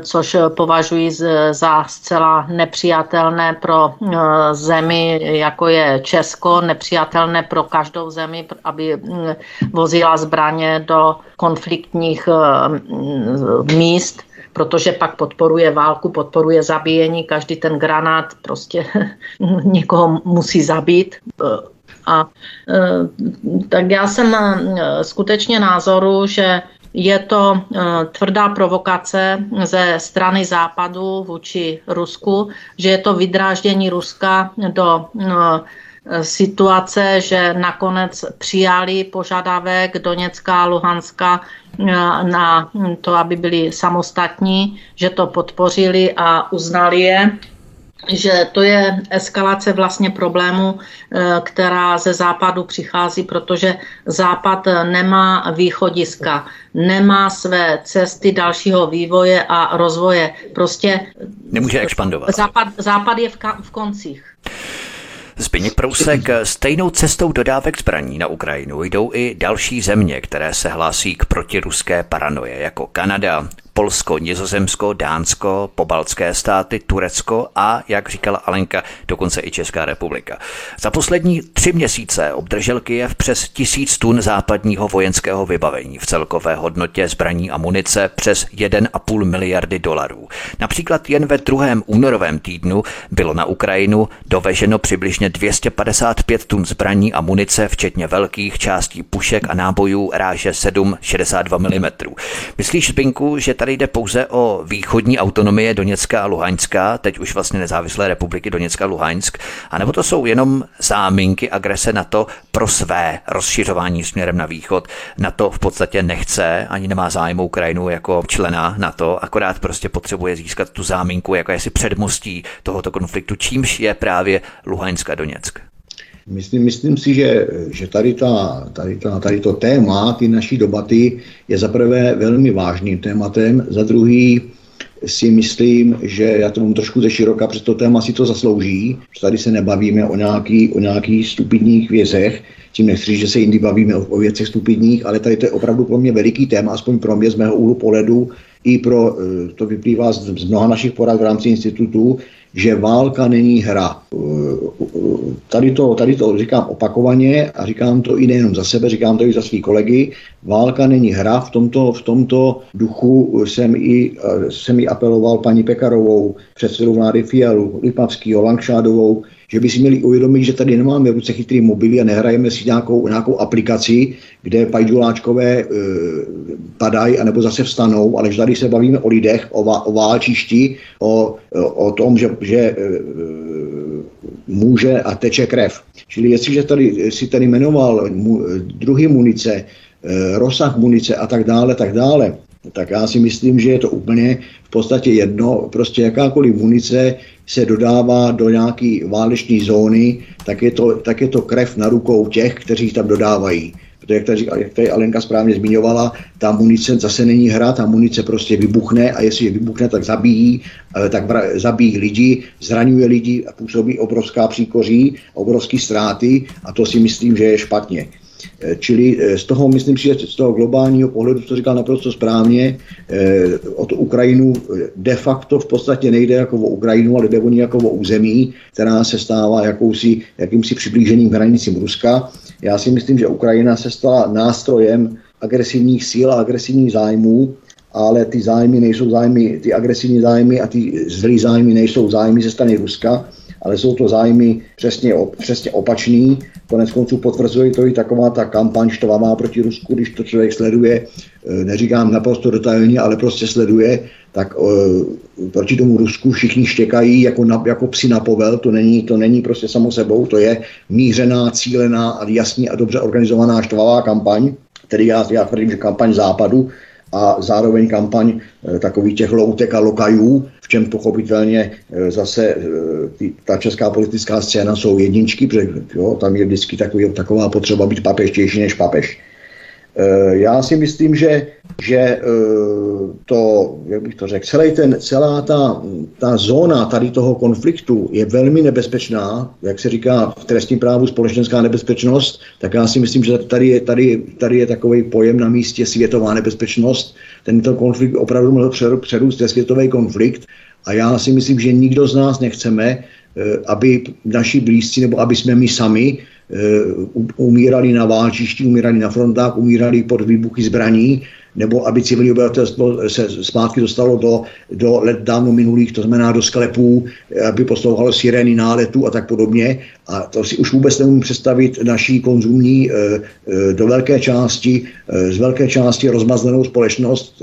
což považuji za zcela nepřijatelné pro eh, zemi, jako je Česko, nepřijatelné pro každou zemi, aby mm, vozila zbraně do konfliktních eh, míst protože pak podporuje válku, podporuje zabíjení, každý ten granát prostě někoho musí zabít. A eh, tak já jsem skutečně názoru, že je to eh, tvrdá provokace ze strany Západu vůči Rusku, že je to vydráždění Ruska do eh, situace, že nakonec přijali požadavek Doněcka a Luhanska eh, na to, aby byli samostatní, že to podpořili a uznali je že to je eskalace vlastně problému, eh, která ze západu přichází, protože západ nemá východiska, nemá své cesty dalšího vývoje a rozvoje. Prostě nemůže expandovat. Západ, západ je v, ka- v koncích. Zbigněk Prousek, stejnou cestou dodávek zbraní na Ukrajinu jdou i další země, které se hlásí k protiruské paranoje, jako Kanada, Polsko, Nizozemsko, Dánsko, pobaltské státy, Turecko a, jak říkala Alenka, dokonce i Česká republika. Za poslední tři měsíce obdržel Kyjev přes tisíc tun západního vojenského vybavení v celkové hodnotě zbraní a munice přes 1,5 miliardy dolarů. Například jen ve druhém únorovém týdnu bylo na Ukrajinu doveženo přibližně 255 tun zbraní a munice, včetně velkých částí pušek a nábojů ráže 7 62 mm. Myslíš, Zbinku, že tady jde pouze o východní autonomie Doněcka a Luhanska, teď už vlastně nezávislé republiky Doněcka a Luhansk, anebo to jsou jenom záminky agrese na to pro své rozšiřování směrem na východ. Na to v podstatě nechce, ani nemá zájem Ukrajinu jako člena na to, akorát prostě potřebuje získat tu záminku jako jestli předmostí tohoto konfliktu, čímž je právě Luhansk a Doněck. Myslím, myslím si, že, že tady, ta, tady, ta, tady to téma, ty naší debaty je za prvé velmi vážným tématem, za druhý si myslím, že já to mám trošku ze široka, protože to téma si to zaslouží, že tady se nebavíme o nějaký, o nějaký stupidních vězech, tím nechci, že se jindy bavíme o, o věcech stupidních, ale tady to je opravdu pro mě veliký téma, aspoň pro mě z mého úhlu pohledu, i pro, eh, to vyplývá z, z mnoha našich porad v rámci institutu, že válka není hra. Tady to, tady to říkám opakovaně a říkám to i nejenom za sebe, říkám to i za svý kolegy. Válka není hra, v tomto, v tomto duchu jsem i, jsem i apeloval paní Pekarovou, předsedu vlády Fialu, Lipavského, Langšádovou, že by si měli uvědomit, že tady nemáme v ruce chytrý mobily a nehrajeme si nějakou, nějakou aplikaci, kde pajduláčkové e, padají anebo zase vstanou, ale že tady se bavíme o lidech, o, o válčišti, o, o tom, že, že e, může a teče krev. Čili jestliže tady, si tady jmenoval mu, druhy munice, e, rozsah munice a tak dále, tak dále, tak já si myslím, že je to úplně v podstatě jedno. Prostě jakákoliv munice se dodává do nějaké váleční zóny, tak je, to, tak je to krev na rukou těch, kteří tam dodávají. Protože jak tady, jak tady Alenka správně zmiňovala, ta munice zase není hra, ta munice prostě vybuchne a jestli je vybuchne, tak zabíjí, eh, tak zabíjí lidi, zraňuje lidi a působí obrovská příkoří, obrovské ztráty a to si myslím, že je špatně. Eh, čili eh, z toho, myslím že z toho globálního pohledu, co říkal naprosto správně, eh, o tu Ukrajinu de facto v podstatě nejde jako o Ukrajinu, ale jde o ní jako o území, která se stává jakousi, jakýmsi přiblížením hranicím Ruska. Já si myslím, že Ukrajina se stala nástrojem agresivních síl a agresivních zájmů, ale ty zájmy nejsou zájmy, ty agresivní zájmy a ty zlý zájmy nejsou zájmy ze strany Ruska, ale jsou to zájmy přesně, přesně opačný. Konec konců potvrzuje to i taková ta kampaň štvavá proti Rusku, když to člověk sleduje, e, neříkám naprosto detailně, ale prostě sleduje, tak e, proti tomu Rusku všichni štěkají jako, na, jako psi na povel, to není, to není prostě samo sebou, to je mířená, cílená a jasně a dobře organizovaná štvavá kampaň, tedy já, já tvrdím, že kampaň západu, a zároveň kampaň e, takových těch loutek a lokajů, v čem pochopitelně e, zase e, ty, ta česká politická scéna jsou jedničky, protože jo, tam je vždycky takový, taková potřeba být papeštější než papež. Eh, já si myslím, že, že eh, to, jak bych to řekl, celý ten, celá ta, ta zóna tady toho konfliktu je velmi nebezpečná, jak se říká v trestním právu společenská nebezpečnost, tak já si myslím, že tady je, tady, tady je takový pojem na místě světová nebezpečnost. Tento konflikt opravdu mohl přerůst ve světový konflikt a já si myslím, že nikdo z nás nechceme, eh, aby naši blízci nebo aby jsme my sami umírali na válčišti, umírali na frontách, umírali pod výbuchy zbraní, nebo aby civilní obyvatelstvo se zpátky dostalo do, do let dávno minulých, to znamená do sklepů, aby poslouchalo sirény náletů a tak podobně. A to si už vůbec nemůžu představit naší konzumní eh, eh, do velké části, z velké části rozmazlenou společnost,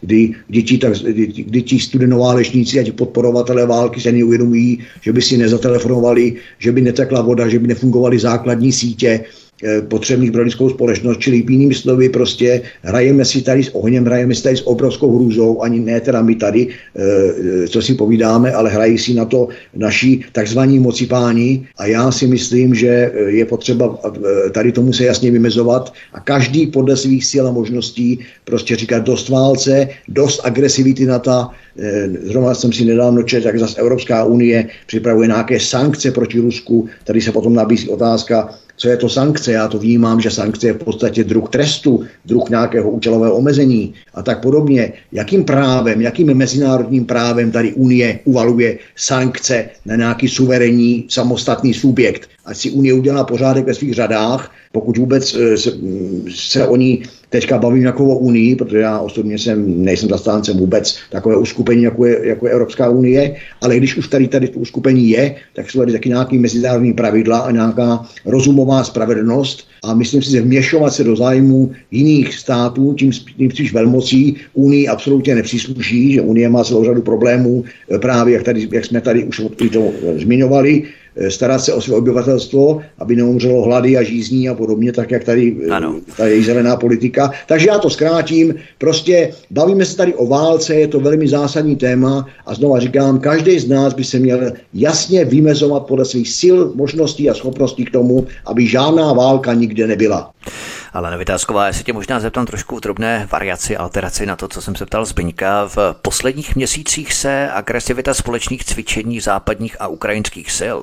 kdy, kdy, ti, tak, kdy, kdy ti a ti podporovatelé války se neuvědomují, že by si nezatelefonovali, že by netekla voda, že by nefungovaly základní sítě, Eh, potřebných pro lidskou společnost, čili jinými slovy prostě hrajeme si tady s ohněm, hrajeme si tady s obrovskou hrůzou, ani ne teda my tady, eh, co si povídáme, ale hrají si na to naši takzvaní mocipáni a já si myslím, že eh, je potřeba tady tomu se jasně vymezovat a každý podle svých sil a možností prostě říkat dost válce, dost agresivity na ta, zrovna jsem si nedávno četl, jak zase Evropská unie připravuje nějaké sankce proti Rusku, tady se potom nabízí otázka, co je to sankce. Já to vnímám, že sankce je v podstatě druh trestu, druh nějakého účelového omezení a tak podobně. Jakým právem, jakým mezinárodním právem tady Unie uvaluje sankce na nějaký suverénní samostatný subjekt? Ať si Unie udělá pořádek ve svých řadách, pokud vůbec eh, se, se o ní teďka bavím jako o Unii, protože já osobně jsem, nejsem zastáncem vůbec takové uskupení, jako je, jako je Evropská unie, ale když už tady tady to uskupení je, tak jsou tady taky nějaké mezinárodní pravidla a nějaká rozumová spravedlnost. A myslím si, že vměšovat se do zájmu jiných států, tím, tím spíš velmocí, Unii absolutně nepřísluší, že Unie má celou řadu problémů, eh, právě jak, tady, jak jsme tady už to zmiňovali, Eh, starat se o své obyvatelstvo, aby neumřelo hlady a žízní a podobně, tak jak tady eh, ano. ta její zelená politika. Takže já to zkrátím. Prostě bavíme se tady o válce, je to velmi zásadní téma a znova říkám, každý z nás by se měl jasně vymezovat podle svých sil, možností a schopností k tomu, aby žádná válka nikde nebyla. Ale Vytázková, já se tě možná zeptám trošku drobné variaci, alteraci na to, co jsem se ptal Zbyňka. V posledních měsících se agresivita společných cvičení západních a ukrajinských sil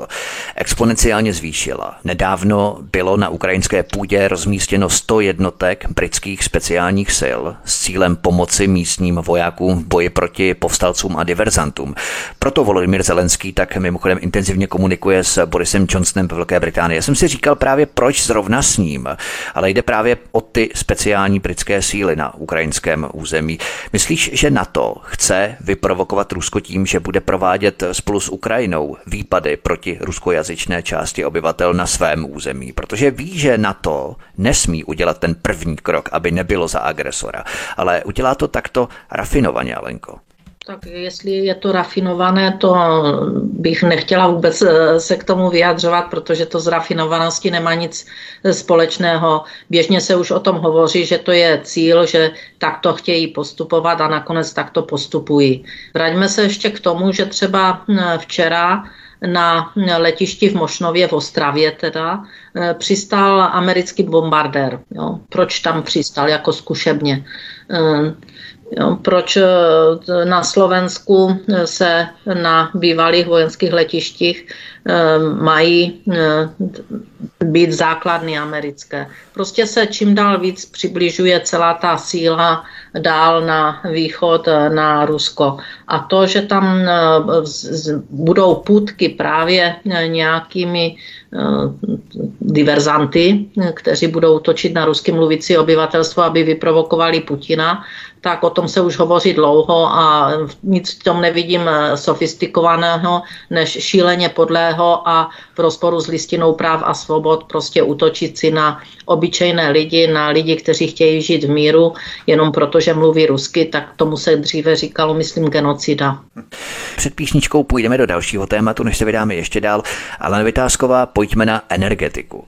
exponenciálně zvýšila. Nedávno bylo na ukrajinské půdě rozmístěno 100 jednotek britských speciálních sil s cílem pomoci místním vojákům v boji proti povstalcům a diverzantům. Proto Volodymyr Zelenský tak mimochodem intenzivně komunikuje s Borisem Johnsonem ve Velké Británii. Já jsem si říkal právě, proč zrovna s ním, ale jde právě právě o ty speciální britské síly na ukrajinském území. Myslíš, že NATO chce vyprovokovat Rusko tím, že bude provádět spolu s Ukrajinou výpady proti ruskojazyčné části obyvatel na svém území? Protože ví, že NATO nesmí udělat ten první krok, aby nebylo za agresora, ale udělá to takto rafinovaně, Alenko. Tak jestli je to rafinované, to bych nechtěla vůbec eh, se k tomu vyjadřovat, protože to z rafinovanosti nemá nic eh, společného. Běžně se už o tom hovoří, že to je cíl, že takto chtějí postupovat a nakonec takto postupují. Vraťme se ještě k tomu, že třeba hm, včera na letišti v Mošnově v Ostravě teda eh, přistál americký bombardér. Jo. Proč tam přistál jako zkušebně? Proč eh, na Slovensku eh, se na bývalých vojenských letištích eh, mají být základny americké. Prostě se čím dál víc přibližuje celá ta síla dál na východ, na Rusko. A to, že tam budou půdky právě nějakými diverzanty, kteří budou točit na rusky mluvící obyvatelstvo, aby vyprovokovali Putina, tak o tom se už hovoří dlouho a nic v tom nevidím eh, sofistikovaného, než šíleně podlého a v rozporu s listinou práv a svobod prostě útočit si na obyčejné lidi, na lidi, kteří chtějí žít v míru, jenom protože mluví rusky, tak tomu se dříve říkalo, myslím, genocida. Před písničkou půjdeme do dalšího tématu, než se vydáme ještě dál, ale Vytázková, pojďme na energetiku.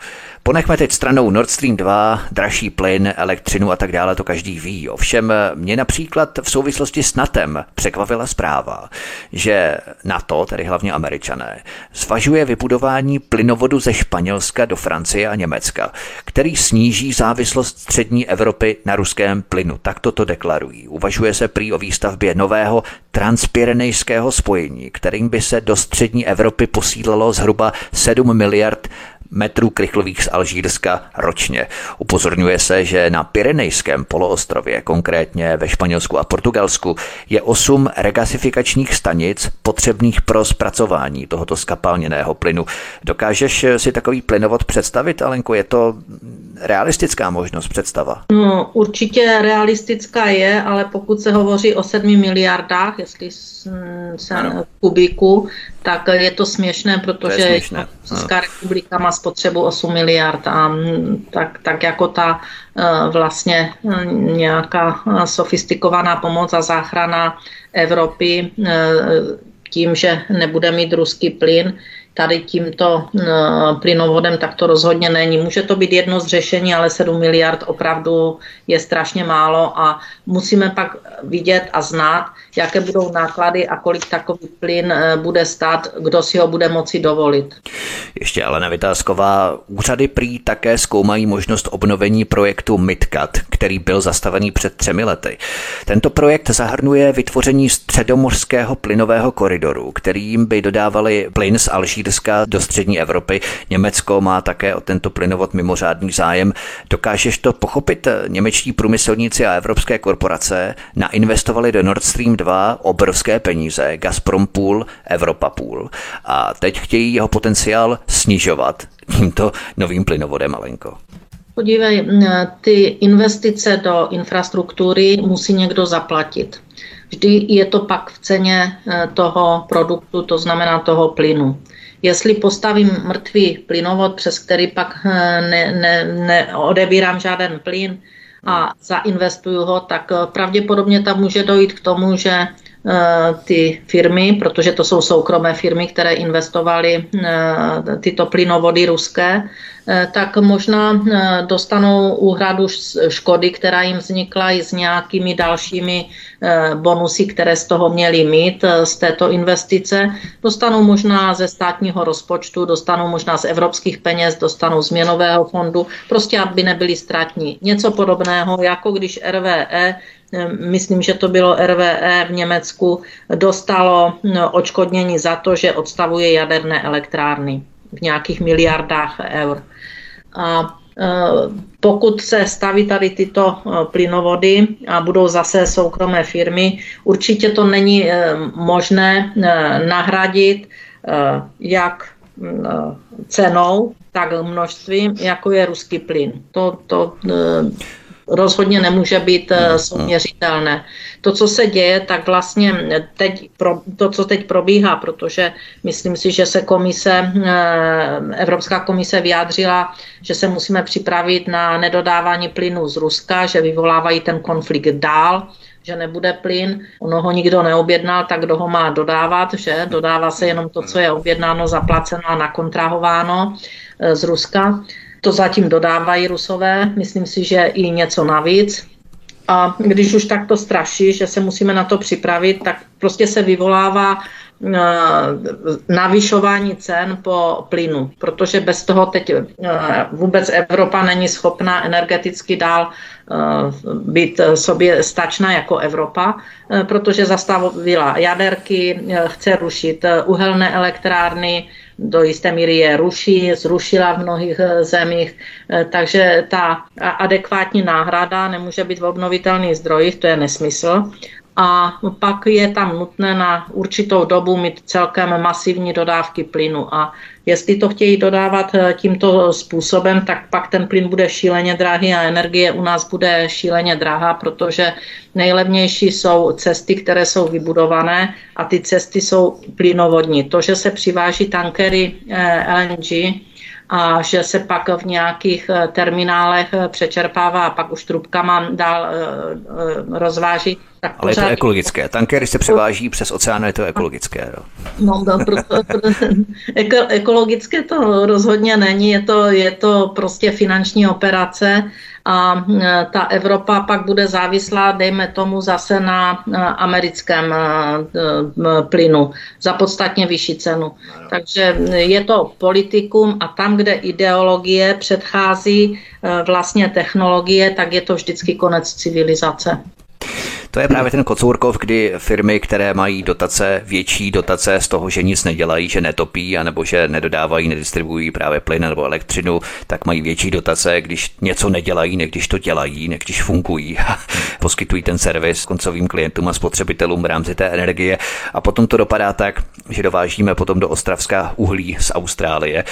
Ponechme teď stranou Nord Stream 2, dražší plyn, elektřinu a tak dále, to každý ví. Ovšem mě například v souvislosti s NATem překvapila zpráva, že NATO, tedy hlavně američané, zvažuje vybudování plynovodu ze Španělska do Francie a Německa, který sníží závislost střední Evropy na ruském plynu. Tak toto deklarují. Uvažuje se prý o výstavbě nového transpirenejského spojení, kterým by se do střední Evropy posílalo zhruba 7 miliard metrů krychlových z Alžírska ročně. Upozorňuje se, že na Pyrenejském poloostrově, konkrétně ve Španělsku a Portugalsku, je 8 regasifikačních stanic potřebných pro zpracování tohoto skapalněného plynu. Dokážeš si takový plynovod představit, Alenko? Je to realistická možnost, představa? No, určitě realistická je, ale pokud se hovoří o 7 miliardách, jestli se kubiku, tak je to směšné, protože to směšné. Česká republika má spotřebu 8 miliard a tak, tak jako ta e, vlastně e, nějaká e, sofistikovaná pomoc a záchrana Evropy tím, že nebude mít ruský plyn, tady tímto plynovodem, tak to rozhodně není. Může to být jedno z řešení, ale 7 miliard opravdu je strašně málo a musíme pak vidět a znát, jaké budou náklady a kolik takový plyn uh, bude stát, kdo si ho bude moci dovolit. Ještě Alena Vytázková, úřady prý také zkoumají možnost obnovení projektu MidCat, který byl zastavený před třemi lety. Tento projekt zahrnuje vytvoření středomořského plynového koridoru, kterým by dodávali plyn z Alžír Irska do střední Evropy. Německo má také o tento plynovod mimořádný zájem. Dokážeš to pochopit? Němečtí průmyslníci a evropské korporace nainvestovali do Nord Stream 2 obrovské peníze, Gazprom Pool, Evropa Pool. A teď chtějí jeho potenciál snižovat tímto novým plynovodem, Malenko. Podívej, ty investice do infrastruktury musí někdo zaplatit. Vždy je to pak v ceně eh, toho produktu, to znamená toho plynu. Jestli postavím mrtvý plynovod, přes který pak eh, ne, ne, neodebírám žádný plyn a zainvestuju ho, tak eh, pravděpodobně tam může dojít k tomu, že ty firmy, protože to jsou soukromé firmy, které investovaly tyto plynovody ruské, Eh, tak možná eh, dostanou úhradu škody, která jim vznikla i s nějakými dalšími eh, bonusy, které z toho měli mít z této investice. Dostanou možná ze státního rozpočtu, dostanou možná z evropských peněz, dostanou z měnového fondu, prostě aby nebyli ztratní. Něco podobného, jako když RVE myslím, že to bylo RVE v Německu, dostalo očkodnění za to, že odstavuje jaderné elektrárny v nějakých miliardách eur. A e, pokud se staví tady tyto e, plynovody a budou zase soukromé firmy, určitě to není e, možné nahradit jak cenou, tak množstvím, jako je ruský plyn. To, to rozhodně nemůže být eh, souměřitelné. To, co se děje, tak vlastně teď, to, co teď probíhá, protože myslím si, že se komise, eh, Evropská komise vyjádřila, že se musíme připravit na nedodávání plynu z Ruska, že vyvolávají ten konflikt dál, že nebude plyn, ono ho nikdo neobjednal, tak kdo ho má dodávat, že dodává se jenom to, co je objednáno, zaplaceno a nakontrahováno eh, z Ruska. To zatím dodávají rusové, myslím si, že i něco navíc. A když už takto straší, že se musíme na to připravit, tak prostě se vyvolává eh, navyšování cen po plynu, protože bez toho teď eh, vůbec Evropa není schopna energeticky dál eh, být sobě stačná jako Evropa, protože zastavila jaderky, chce rušit uhelné elektrárny, do jisté míry je ruší, zrušila v mnohých eh, zemích, eh, takže ta adekvátní náhrada nemůže být v obnovitelných zdrojích, to je nesmysl a pak je tam nutné na určitou dobu mít celkem masivní dodávky plynu a jestli to chtějí dodávat eh, tímto způsobem, tak pak ten plyn bude šíleně drahý a energie u nás bude šíleně drahá, protože nejlevnější jsou cesty, které jsou vybudované a ty cesty jsou plynovodní. To, že se přiváží tankery eh, LNG, a že se pak v nějakých eh, terminálech přečerpává a pak už trubkama dál rozváží, tak Ale pořád... je to ekologické. Tankery se převáží přes oceán, je to ekologické. No, no, proto, proto, eko, ekologické to rozhodně není, je to, je to prostě finanční operace a e, ta Evropa pak bude závislá, dejme tomu, zase na e, americkém e, plynu za podstatně vyšší cenu. Takže je to politikum a tam, kde ideologie předchází vlastně technologie, tak je to vždycky konec civilizace. To je právě ten kocourkov, kdy firmy, které mají dotace, větší dotace z toho, že nic nedělají, že netopí, anebo že nedodávají, nedistribuují právě plyn nebo elektřinu, tak mají větší dotace, když něco nedělají, ne když to dělají, ne když fungují a poskytují ten servis koncovým klientům a spotřebitelům v rámci té energie. A potom to dopadá tak, že dovážíme potom do Ostravska uhlí z Austrálie.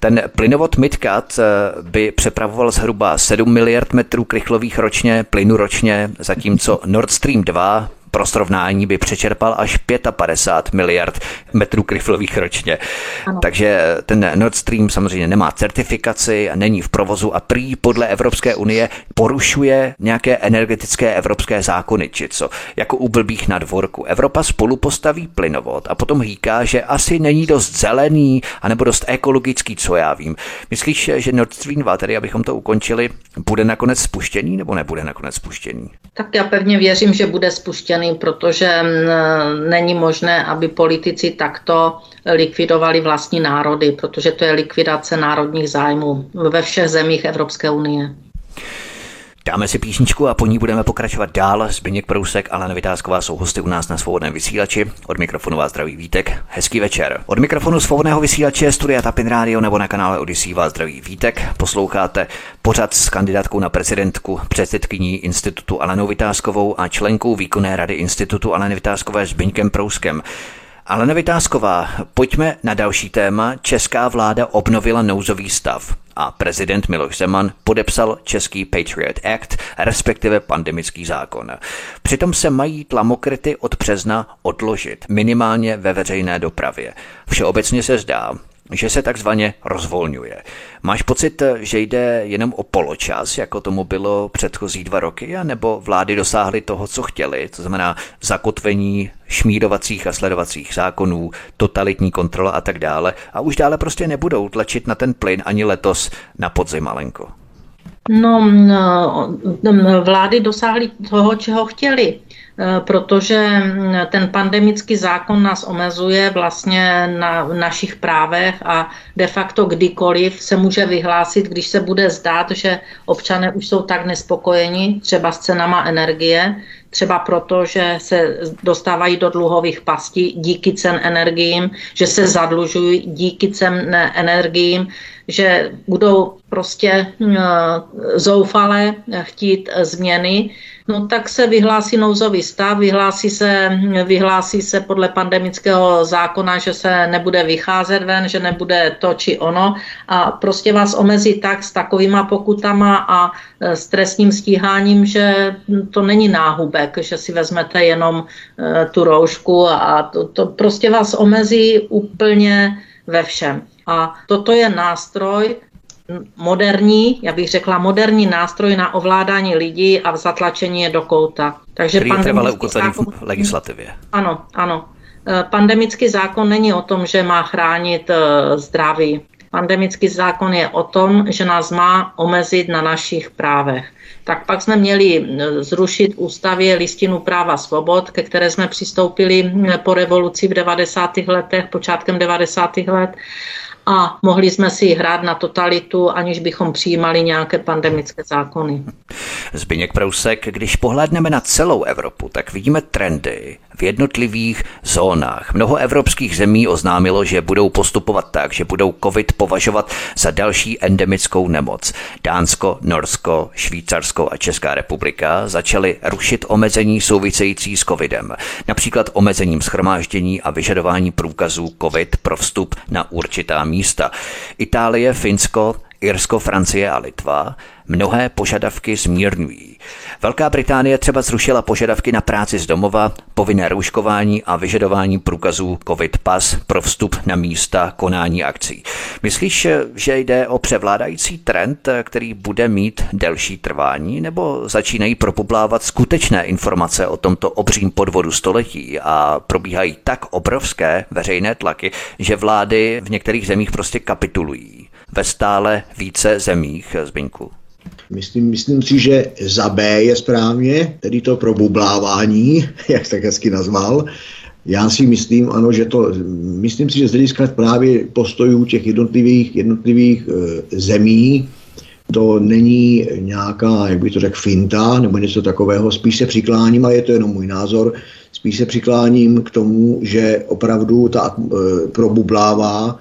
Ten plynovod Midcat eh, by přepravoval zhruba 7 miliard metrů krychlových ročně, plynu ročně, zatímco Nord Stream Stream 2 pro srovnání by přečerpal až 55 miliard metrů krychlových ročně. Ano. Takže ten Nord Stream samozřejmě nemá certifikaci, není v provozu a prý podle Evropské unie porušuje nějaké energetické evropské zákony, či co, jako u blbých na dvorku. Evropa spolu postaví plynovod a potom říká, že asi není dost zelený, anebo dost ekologický, co já vím. Myslíš, že Nord Stream 2, tedy abychom to ukončili, bude nakonec spuštěný nebo nebude nakonec spuštěný? Tak já pevně věřím, že bude spuštěný změny, protože není možné, aby politici takto likvidovali vlastní národy, protože to je likvidace národních zájmů ve všech zemích Evropské unie. Dáme si písničku a po ní budeme pokračovat dál. Zbyněk Prousek, ale Vytázková jsou hosty u nás na svobodném vysílači. Od mikrofonu vás zdraví Vítek. Hezký večer. Od mikrofonu svobodného vysílače Studia Tapin Radio nebo na kanále Odyssey vás zdraví Vítek. Posloucháte pořad s kandidátkou na prezidentku, předsedkyní institutu Alenou Vytázkovou a členkou výkonné rady institutu Aleny Vytázkové Zbyňkem Prouskem. Ale Nevytázková, pojďme na další téma. Česká vláda obnovila nouzový stav a prezident Miloš Zeman podepsal český Patriot Act, respektive pandemický zákon. Přitom se mají tlamokryty od března odložit, minimálně ve veřejné dopravě. Všeobecně se zdá, že se takzvaně rozvolňuje. Máš pocit, že jde jenom o poločas, jako tomu bylo předchozí dva roky, nebo vlády dosáhly toho, co chtěli, to znamená zakotvení šmírovacích a sledovacích zákonů, totalitní kontrola a tak dále, a už dále prostě nebudou tlačit na ten plyn ani letos na podzim malenko? No, vlády dosáhly toho, čeho chtěli. Eh, protože mm, ten pandemický zákon nás omezuje vlastně na našich právech a de facto kdykoliv se může vyhlásit, když se bude zdát, že občané už jsou tak nespokojeni třeba s cenama energie, třeba proto, že se dostávají do dluhových pastí díky cen energiím, že se zadlužují díky cen energiím, že budou prostě mm, zoufale chtít změny, no tak se vyhlásí nouzový stav, vyhlásí se, vyhlásí se podle pandemického zákona, že se nebude vycházet ven, že nebude to či ono a prostě vás omezí tak s takovýma pokutama a e, s trestním stíháním, že to není náhubek, že si vezmete jenom e, tu roušku a to, to prostě vás omezí úplně ve všem. A toto je nástroj, moderní, já bych řekla moderní nástroj na ovládání lidí a zatlačení je do kouta. Takže Který je trvale ukotvený zákon... v legislativě. Ano, ano. E, pandemický zákon není o tom, že má chránit e, zdraví. Pandemický zákon je o tom, že nás má omezit na našich právech. Tak pak jsme měli e, zrušit ústavě listinu práva svobod, ke které jsme přistoupili po revoluci v 90. letech, počátkem 90. let a mohli jsme si hrát na totalitu, aniž bychom přijímali nějaké pandemické zákony. Zbyněk Prousek, když pohlédneme na celou Evropu, tak vidíme trendy v jednotlivých zónách. Mnoho evropských zemí oznámilo, že budou postupovat tak, že budou COVID považovat za další endemickou nemoc. Dánsko, Norsko, Švýcarsko a Česká republika začaly rušit omezení související s COVIDem, například omezením schromáždění a vyžadování průkazů COVID pro vstup na určitá místa. Itálie, Finsko, Irsko, Francie a Litva mnohé požadavky zmírňují. Velká Británie třeba zrušila požadavky na práci z domova, povinné rouškování a vyžadování průkazů COVID pas pro vstup na místa konání akcí. Myslíš, že jde o převládající trend, který bude mít delší trvání, nebo začínají propublávat skutečné informace o tomto obřím podvodu století a probíhají tak obrovské veřejné tlaky, že vlády v některých zemích prostě kapitulují? Ve stále více zemích, Zbyňku? Myslím, myslím si, že za B je správně, tedy to probublávání, jak tak hezky nazval. Já si myslím, ano, že to, myslím si, že z hlediska právě postojů těch jednotlivých, jednotlivých e, zemí, to není nějaká, jak bych to řekl, finta nebo něco takového, spíš se přikláním, a je to jenom můj názor, spíš se přikláním k tomu, že opravdu ta e, probublává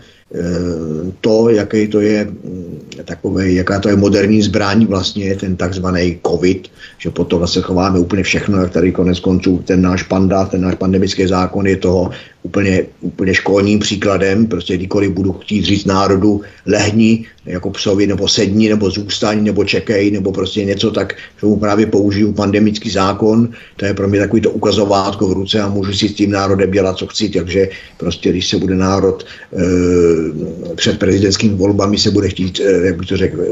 to, jaký to je mm, takový, jaká to je moderní zbraň vlastně, ten takzvaný covid, že potom vlastně chováme úplně všechno, jak tady konec konců ten náš panda, ten náš pandemický zákon je toho úplně, úplně školním příkladem, prostě kdykoliv budu chtít říct národu lehni, jako psovi, nebo sedni, nebo zůstaň, nebo čekej, nebo prostě něco, tak tomu právě použiju pandemický zákon, to je pro mě takový to ukazovátko v ruce a můžu si s tím národem dělat, co chci, takže prostě když se bude národ e, před prezidentskými volbami se bude chtít, e, jak bych to řekl, e,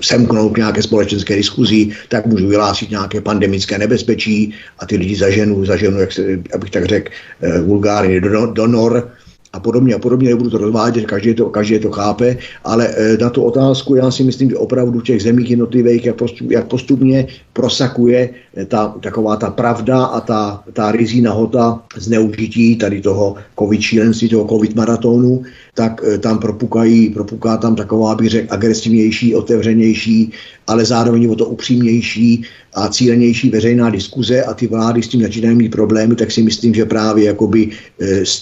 semknout nějaké společenské diskuzí, tak můžu vyhlásit nějaké pandemické nebezpečí a ty lidi zaženu, zaženu, jak se, abych tak řekl, e, do, do nor, a podobně a podobně, nebudu to rozvádět, každý to, každý to chápe, ale e, na tu otázku já si myslím, že opravdu těch zemích jednotlivých, jak, postup, jak postupně prosakuje ta, taková ta pravda a ta, ta rizí nahota zneužití tady toho covid šílenství, toho covid maratonu, tak e, tam propukají, propuká tam taková, bych řekl, agresivnější, otevřenější, ale zároveň o to upřímnější a cílenější veřejná diskuze a ty vlády s tím začínají mít problémy, tak si myslím, že právě jakoby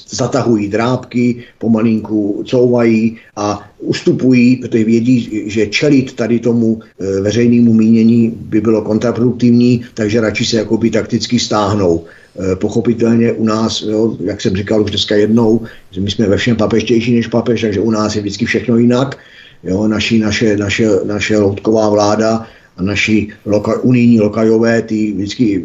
zatahují drábky, pomalinku couvají a ustupují, protože vědí, že čelit tady tomu e, veřejnému mínění by bylo kontraproduktivní, takže radši se jakoby takticky stáhnou. E, pochopitelně u nás, jo, jak jsem říkal už dneska jednou, my jsme ve všem papeštější než papež, takže u nás je vždycky všechno jinak. Jo, naši, naše, naše, naše loutková vláda a naši loka, unijní lokajové, ty vždycky i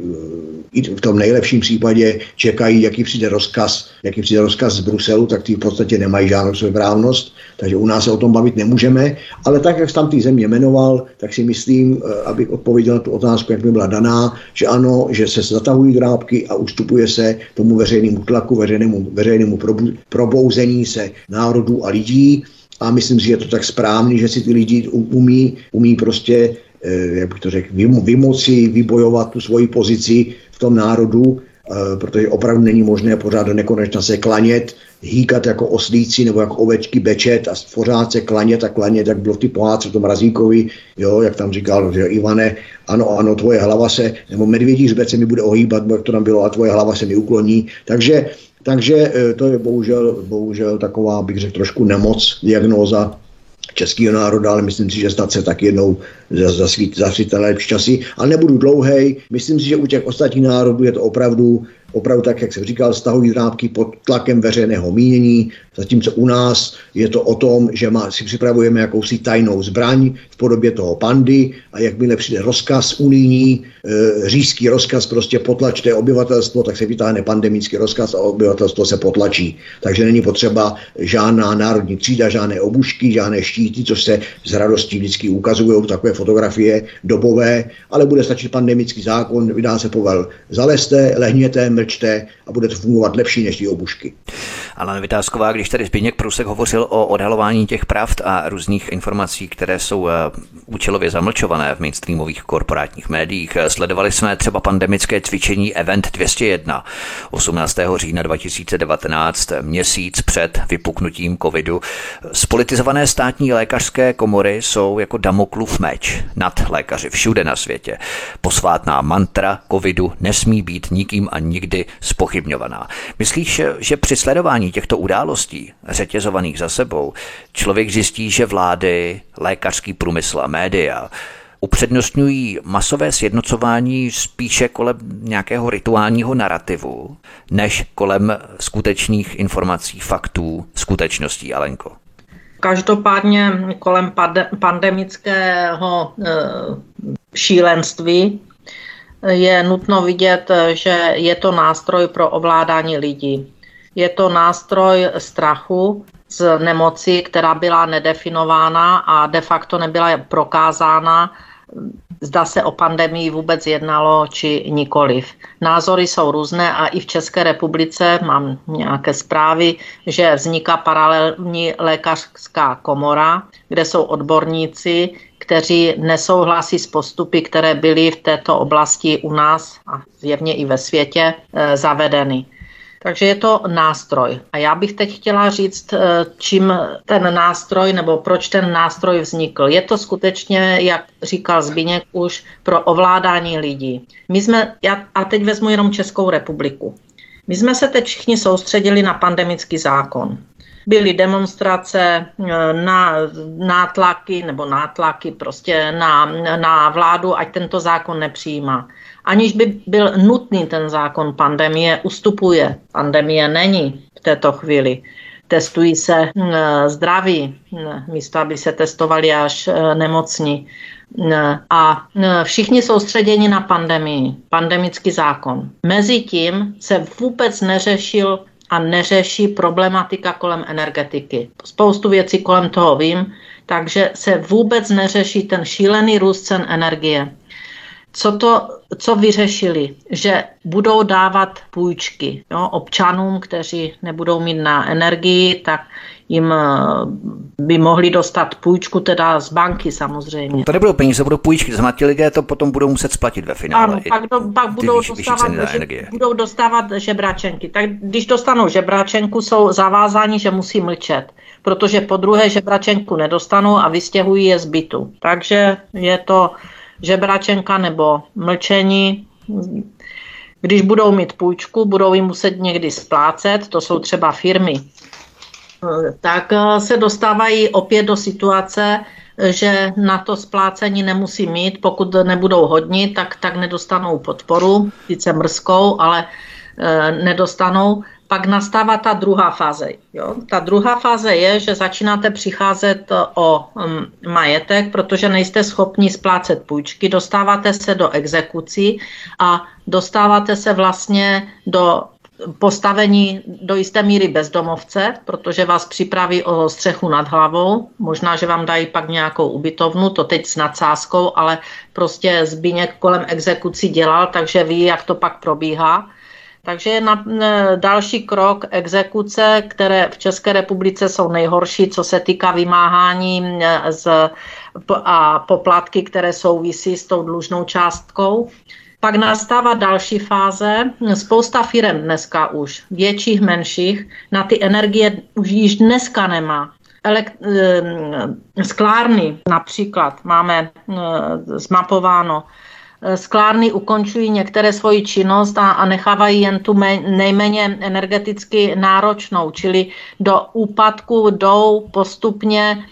v tom nejlepším případě čekají, jaký přijde rozkaz, jaký přijde rozkaz z Bruselu, tak ty v podstatě nemají žádnou svéprávnost, takže u nás se o tom bavit nemůžeme, ale tak, jak tam ty země jmenoval, tak si myslím, eh, abych odpověděl na tu otázku, jak by byla daná, že ano, že se zatahují drábky a ustupuje se tomu veřejnému tlaku, veřejnému, veřejnému probouzení se národů a lidí, a myslím si, že je to tak správný, že si ty lidi umí, umí prostě, eh, jak bych to řekl, vymoci, vybojovat tu svoji pozici v tom národu, eh, protože opravdu není možné pořád do nekonečna se klanět, hýkat jako oslíci nebo jako ovečky bečet a pořád se klanět a klanět, jak bylo v ty pohádce, tom Razíkovi, jo, jak tam říkal, že Ivane, ano, ano, tvoje hlava se, nebo medvědí hřbet se mi bude ohýbat, jak to tam bylo, a tvoje hlava se mi ukloní. Takže takže e, to je bohužel, bohužel taková, bych řekl, trošku nemoc, diagnóza českého národa, ale myslím si, že snad se tak jednou zasvít, zasvít lepší časy. Ale nebudu dlouhej, myslím si, že u těch ostatních národů je to opravdu opravdu tak, jak jsem říkal, stahují drábky pod tlakem veřejného mínění, zatímco u nás je to o tom, že má, si připravujeme jakousi tajnou zbraň v podobě toho pandy a jakmile přijde rozkaz unijní, e, říšský rozkaz, prostě potlačte obyvatelstvo, tak se vytáhne pandemický rozkaz a obyvatelstvo se potlačí. Takže není potřeba žádná národní třída, žádné obušky, žádné štíty, což se z radostí vždycky ukazují takové fotografie dobové, ale bude stačit pandemický zákon, vydá se povel, zaleste, lehněte, mlčte a bude to fungovat lepší než ty obušky. Ale Vytázková, když tady Zbigněk Prusek hovořil o odhalování těch pravd a různých informací, které jsou eh, účelově zamlčované v mainstreamových korporátních médiích, eh, sledovali jsme třeba pandemické cvičení Event 201 18. října 2019, měsíc před vypuknutím covidu. Spolitizované státní lékařské komory jsou jako Damoklův meč nad lékaři všude na světě. Posvátná mantra covidu nesmí být nikým a nikdy spochybňovaná. Myslíš, že při sledování těchto událostí, řetězovaných za sebou, člověk zjistí, že vlády, lékařský průmysl a média upřednostňují masové sjednocování spíše kolem nějakého rituálního narrativu, než kolem skutečných informací, faktů, skutečností, Alenko? Každopádně kolem pandemického e, šílenství je nutno vidět, že je to nástroj pro ovládání lidí. Je to nástroj strachu z nemoci, která byla nedefinována a de facto nebyla prokázána, zda se o pandemii vůbec jednalo či nikoliv. Názory jsou různé a i v České republice mám nějaké zprávy, že vzniká paralelní lékařská komora, kde jsou odborníci, kteří nesouhlasí s postupy, které byly v této oblasti u nás a zjevně i ve světě e, zavedeny. Takže je to nástroj. A já bych teď chtěla říct, eh, čím ten nástroj nebo proč ten nástroj vznikl. Je to skutečně, jak říkal Zbíněk už, pro ovládání lidí. My jsme, já, a teď vezmu jenom Českou republiku. My jsme se teď všichni soustředili na pandemický zákon. Byly demonstrace, eh, na nátlaky nebo nátlaky prostě na, na vládu, ať tento zákon nepřijímá aniž by byl nutný ten zákon pandemie, ustupuje. Pandemie není v této chvíli. Testují se hm, zdraví, hm, místo aby se testovali až eh, nemocní. Hm, a všichni soustředěni na pandemii, pandemický zákon. Mezitím se vůbec neřešil a neřeší problematika kolem energetiky. Spoustu věcí kolem toho vím, takže se vůbec neřeší ten šílený růst cen energie. Co, to, co vyřešili? Že budou dávat půjčky jo, občanům, kteří nebudou mít na energii, tak jim eh, by mohli dostat půjčku, teda z banky samozřejmě. To nebudou peníze, budou půjčky, znamená, ti lidé to potom budou muset splatit ve finále. Ano, pak, do, pak budou, dostávat, vyšší budou dostávat žebračenky. Tak když dostanou žebračenku, jsou zavázáni, že musí mlčet, protože po druhé žebračenku nedostanou a vystěhují je z bytu. Takže je to žebračenka nebo mlčení. Když budou mít půjčku, budou ji muset někdy splácet, to jsou třeba firmy, tak eh, se dostávají opět do situace, že na to splácení nemusí mít, pokud nebudou hodní, tak, tak nedostanou podporu, sice mrzkou, ale e, nedostanou. Pak nastává ta druhá fáze. Jo? Ta druhá fáze je, že začínáte přicházet o um, majetek, protože nejste schopni splácet půjčky, dostáváte se do exekucí a dostáváte se vlastně do postavení do jisté míry bezdomovce, protože vás připraví o střechu nad hlavou. Možná, že vám dají pak nějakou ubytovnu, to teď s nadsázkou, ale prostě Zbíněk kolem exekucí dělal, takže ví, jak to pak probíhá. Takže je na, další krok exekuce, které v České republice jsou nejhorší, co se týká vymáhání z, a poplatky, které souvisí s tou dlužnou částkou. Pak nastává další fáze. Spousta firm dneska už, větších, menších, na ty energie už již dneska nemá. Elekt- eh, sklárny například máme zmapováno. Eh, sklárny ukončují některé svoji činnost a, a nechávají jen tu nejméně energeticky náročnou, čili do úpadku jdou postupně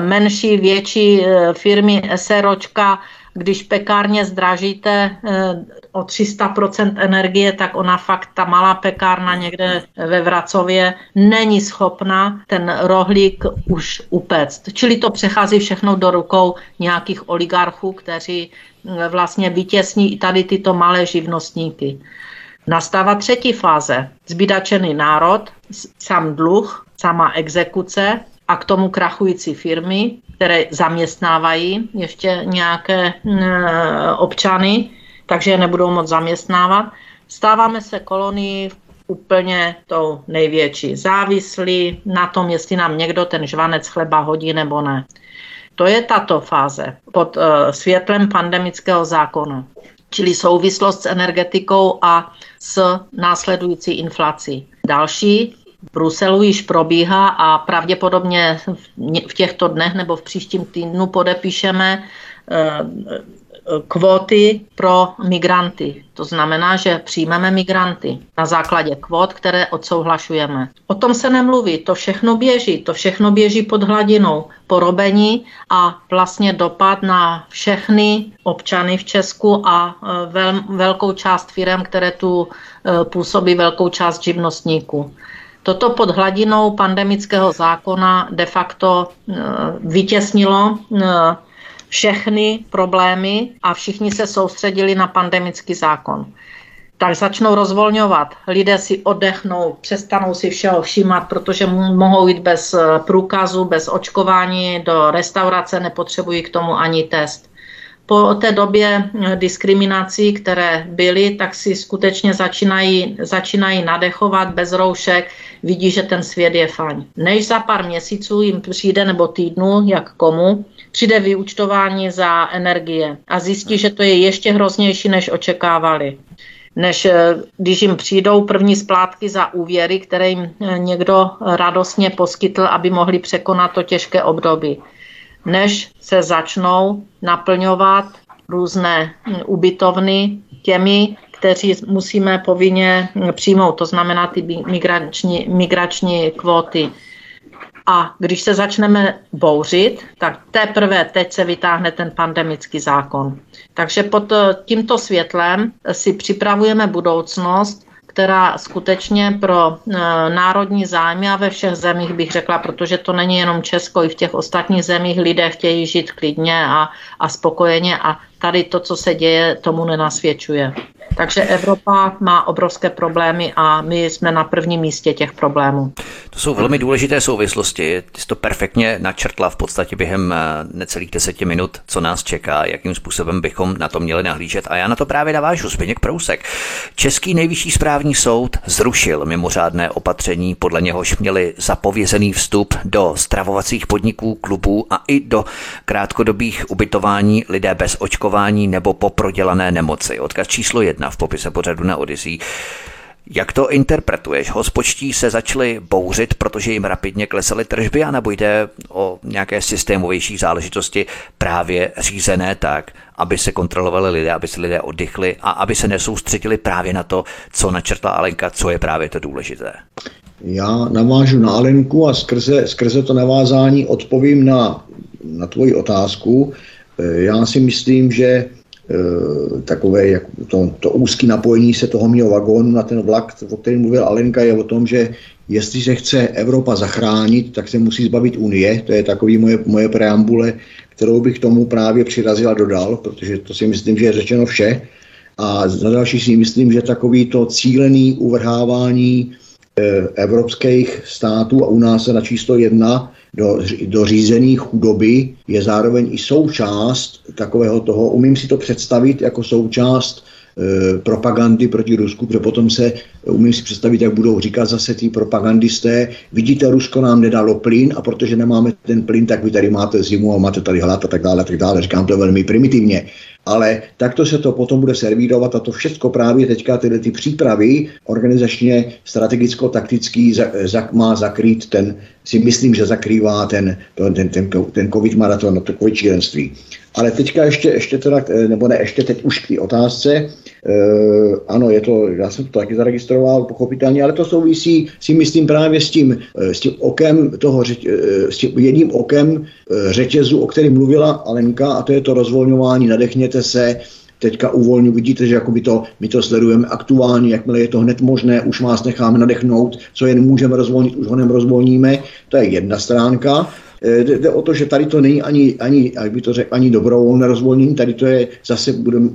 menší, větší firmy, SROčka, když pekárně zdražíte eh, o 300% energie, tak ona fakt, ta malá pekárna někde ve Vracově, není schopna ten rohlík už upéct. Čili to přechází všechno do rukou nějakých oligarchů, kteří eh, vlastně vytěsní i tady tyto malé živnostníky. Nastává třetí fáze. Zbydačený národ, sám dluh, sama exekuce a k tomu krachující firmy, které zaměstnávají ještě nějaké eh, občany, takže je nebudou moc zaměstnávat. Stáváme se kolonii úplně tou největší. Závislí na tom, jestli nám někdo ten žvanec chleba hodí nebo ne. To je tato fáze pod uh, světlem pandemického zákona, čili souvislost s energetikou a s následující inflací. Další Bruselu již probíhá a pravděpodobně v těchto dnech nebo v příštím týdnu podepíšeme eh, kvóty pro migranty. To znamená, že přijmeme migranty na základě kvót, které odsouhlašujeme. O tom se nemluví, to všechno běží, to všechno běží pod hladinou porobení a vlastně dopad na všechny občany v Česku a eh, vel, velkou část firm, které tu eh, působí velkou část živnostníků. Toto pod hladinou pandemického zákona de facto eh, vytěsnilo eh, všechny problémy a všichni se soustředili na pandemický zákon. Tak začnou rozvolňovat. Lidé si oddechnou, přestanou si všeho všímat, protože mohou jít bez eh, průkazu, bez očkování do restaurace, nepotřebují k tomu ani test po té době eh, diskriminací, které byly, tak si skutečně začínají, začínají nadechovat bez roušek, vidí, že ten svět je fajn. Než za pár měsíců jim přijde nebo týdnu, jak komu, přijde vyučtování za energie a zjistí, že to je ještě hroznější, než očekávali než eh, když jim přijdou první splátky za úvěry, které jim eh, někdo radostně poskytl, aby mohli překonat to těžké období než se začnou naplňovat různé ubytovny těmi, kteří musíme povinně přijmout, to znamená ty migrační, migrační kvóty. A když se začneme bouřit, tak teprve teď se vytáhne ten pandemický zákon. Takže pod tímto světlem si připravujeme budoucnost, která skutečně pro e, národní zájmy a ve všech zemích bych řekla, protože to není jenom Česko, i v těch ostatních zemích lidé chtějí žít klidně a, a spokojeně a tady to, co se děje, tomu nenasvědčuje. Takže Evropa má obrovské problémy a my jsme na prvním místě těch problémů. To jsou velmi důležité souvislosti. Ty jsi to perfektně načrtla v podstatě během eh, necelých deseti minut, co nás čeká, jakým způsobem bychom na to měli nahlížet. A já na to právě navážu. Zběněk Prousek. Český nejvyšší správní soud zrušil mimořádné opatření, podle něhož měli zapovězený vstup do stravovacích podniků, klubů a i do krátkodobých ubytování lidé bez očkování nebo po prodělané nemoci. Odkaz číslo jedna v popise pořadu na Odyssey. Jak to interpretuješ? Hospočtí se začaly bouřit, protože jim rapidně klesaly tržby, anebo jde o nějaké systémovější záležitosti právě řízené tak, aby se kontrolovali lidé, aby se lidé oddychli a aby se nesoustředili právě na to, co načrtla Alenka, co je právě to důležité? Já navážu na Alenku a skrze, skrze to navázání odpovím na, na tvoji otázku. Já si myslím, že Eh, takové jak to, to úzké napojení se toho mého vagónu na ten vlak, o kterém mluvil Alenka, je o tom, že jestliže chce Evropa zachránit, tak se musí zbavit Unie. To je takový moje, moje preambule, kterou bych tomu právě přirazil a dodal, protože to si myslím, že je řečeno vše. A za další si myslím, že takový to cílený uvrhávání eh, evropských států a u nás se na číslo jedna do, do řízené chudoby je zároveň i součást takového toho, umím si to představit jako součást propagandy proti Rusku, protože potom se umím si představit, jak budou říkat zase ty propagandisté, vidíte, Rusko nám nedalo plyn a protože nemáme ten plyn, tak vy tady máte zimu a máte tady hlad a tak dále, a tak dále. Říkám to velmi primitivně ale takto se to potom bude servírovat a to všechno právě teďka tyhle ty přípravy organizačně strategicko-taktický má zakrýt ten, si myslím, že zakrývá ten, ten, ten, ten, ten covid maraton, to covid čílenství. Ale teďka ještě, ještě teda, nebo ne, ještě teď už k té otázce, ano, je to, já jsem to taky zaregistroval, pochopitelně, ale to souvisí, si myslím, právě s tím, eh, s tím okem toho, eh, s tím jedním okem řetězu, o kterém mluvila Alenka, a to je to rozvolňování, nadechněte se, teďka uvolňu, vidíte, že jakoby to, my to sledujeme aktuálně, jakmile je to hned možné, už vás necháme nadechnout, co jen můžeme rozvolnit, už ho rozvolníme, to je jedna stránka. Eh, jde o to, že tady to není ani, ani jak by to řekl, ani dobrovolné rozvolnění, tady to je zase, budem,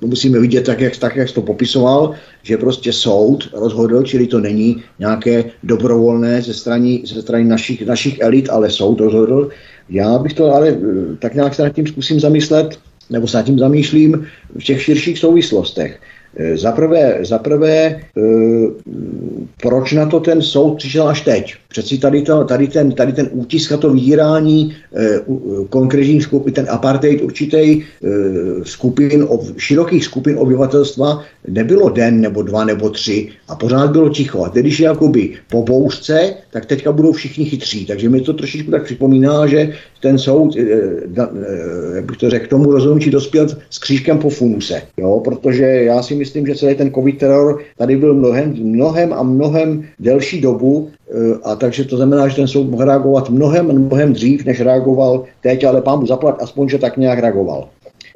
musíme vidět tak jak, tak, jak to popisoval, že prostě soud rozhodl, čili to není nějaké dobrovolné ze strany, ze strany našich, našich elit, ale soud rozhodl. Já bych to ale eh, tak nějak se nad tím zkusím zamyslet, nebo se nad tím zamýšlím v těch širších souvislostech. Za prvé, za prvé, e, proč na to ten soud přišel až teď? Přeci tady, to, tady, ten, tady ten útisk a to vydírání e, konkrétních skupin, ten apartheid určitý skupin, širokých skupin obyvatelstva nebylo den nebo dva nebo tři a pořád bylo ticho. A teď, když je jakoby po bouřce, tak teďka budou všichni chytří. Takže mi to trošičku tak připomíná, že ten soud, jak bych to řekl, k tomu rozhodnutí dospěl s křížkem po funuse. Jo? Protože já si myslím, že celý ten covid teror tady byl mnohem, mnohem a mnohem delší dobu eh, a takže to znamená, že ten soud mohl reagovat mnohem, mnohem dřív, než reagoval teď, ale pámu zaplat, aspoň, že tak nějak reagoval.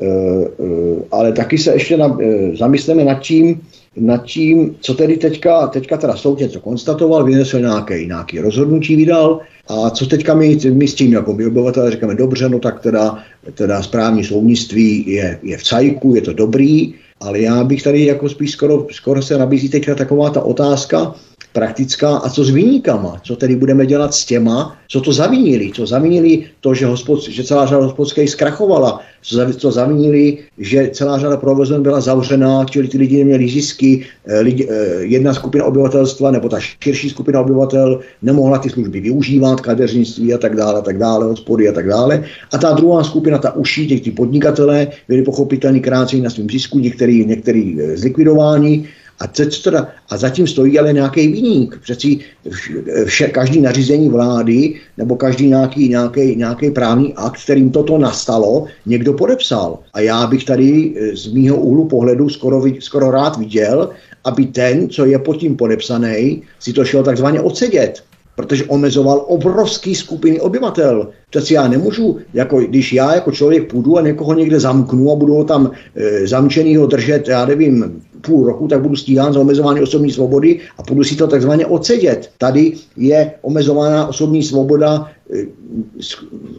Eh, eh, ale taky se ještě na, zamysleme nad tím, nad tím, co tedy teďka, teďka teda soud něco konstatoval, vynesl nějaký, nějaký rozhodnutí, vydal. A co teďka my, my s tím, jako my obyvatelé říkáme, dobře, no tak teda, teda správní soudnictví je, je v cajku, je to dobrý, ale já bych tady jako spíš skoro, skoro se nabízí teďka taková ta otázka, praktická. A co s vyníkama? Co tedy budeme dělat s těma, co to zavinili? Co zavinili to, že, hospod, že celá řada hospodských zkrachovala? Co, co zavinili, že celá řada provozen byla zavřená, čili ty lidi neměli zisky, eh, lidi, eh, jedna skupina obyvatelstva nebo ta širší skupina obyvatel nemohla ty služby využívat, kadeřnictví a tak dále, a tak dále, hospody a tak dále. A ta druhá skupina, ta uší, těch ty podnikatelé, byli pochopitelně krácení na svým zisku, některý, některý eh, zlikvidování, a, co teda, a zatím stojí ale nějaký výnik. Přeci vše, každý nařízení vlády nebo každý nějaký, nějaký, nějaký právní akt, kterým toto nastalo, někdo podepsal. A já bych tady eh, z mýho úhlu pohledu skoro, skoro rád viděl, aby ten, co je pod tím podepsaný, si to šel takzvaně odsedět. Protože omezoval obrovský skupiny obyvatel. Přeci já nemůžu, jako, když já jako člověk půjdu a někoho někde zamknu a budu ho tam e, zamčenýho držet, já nevím, půl roku, tak budu stíhán za omezování osobní svobody a budu si to takzvaně odsedět. Tady je omezována osobní svoboda e,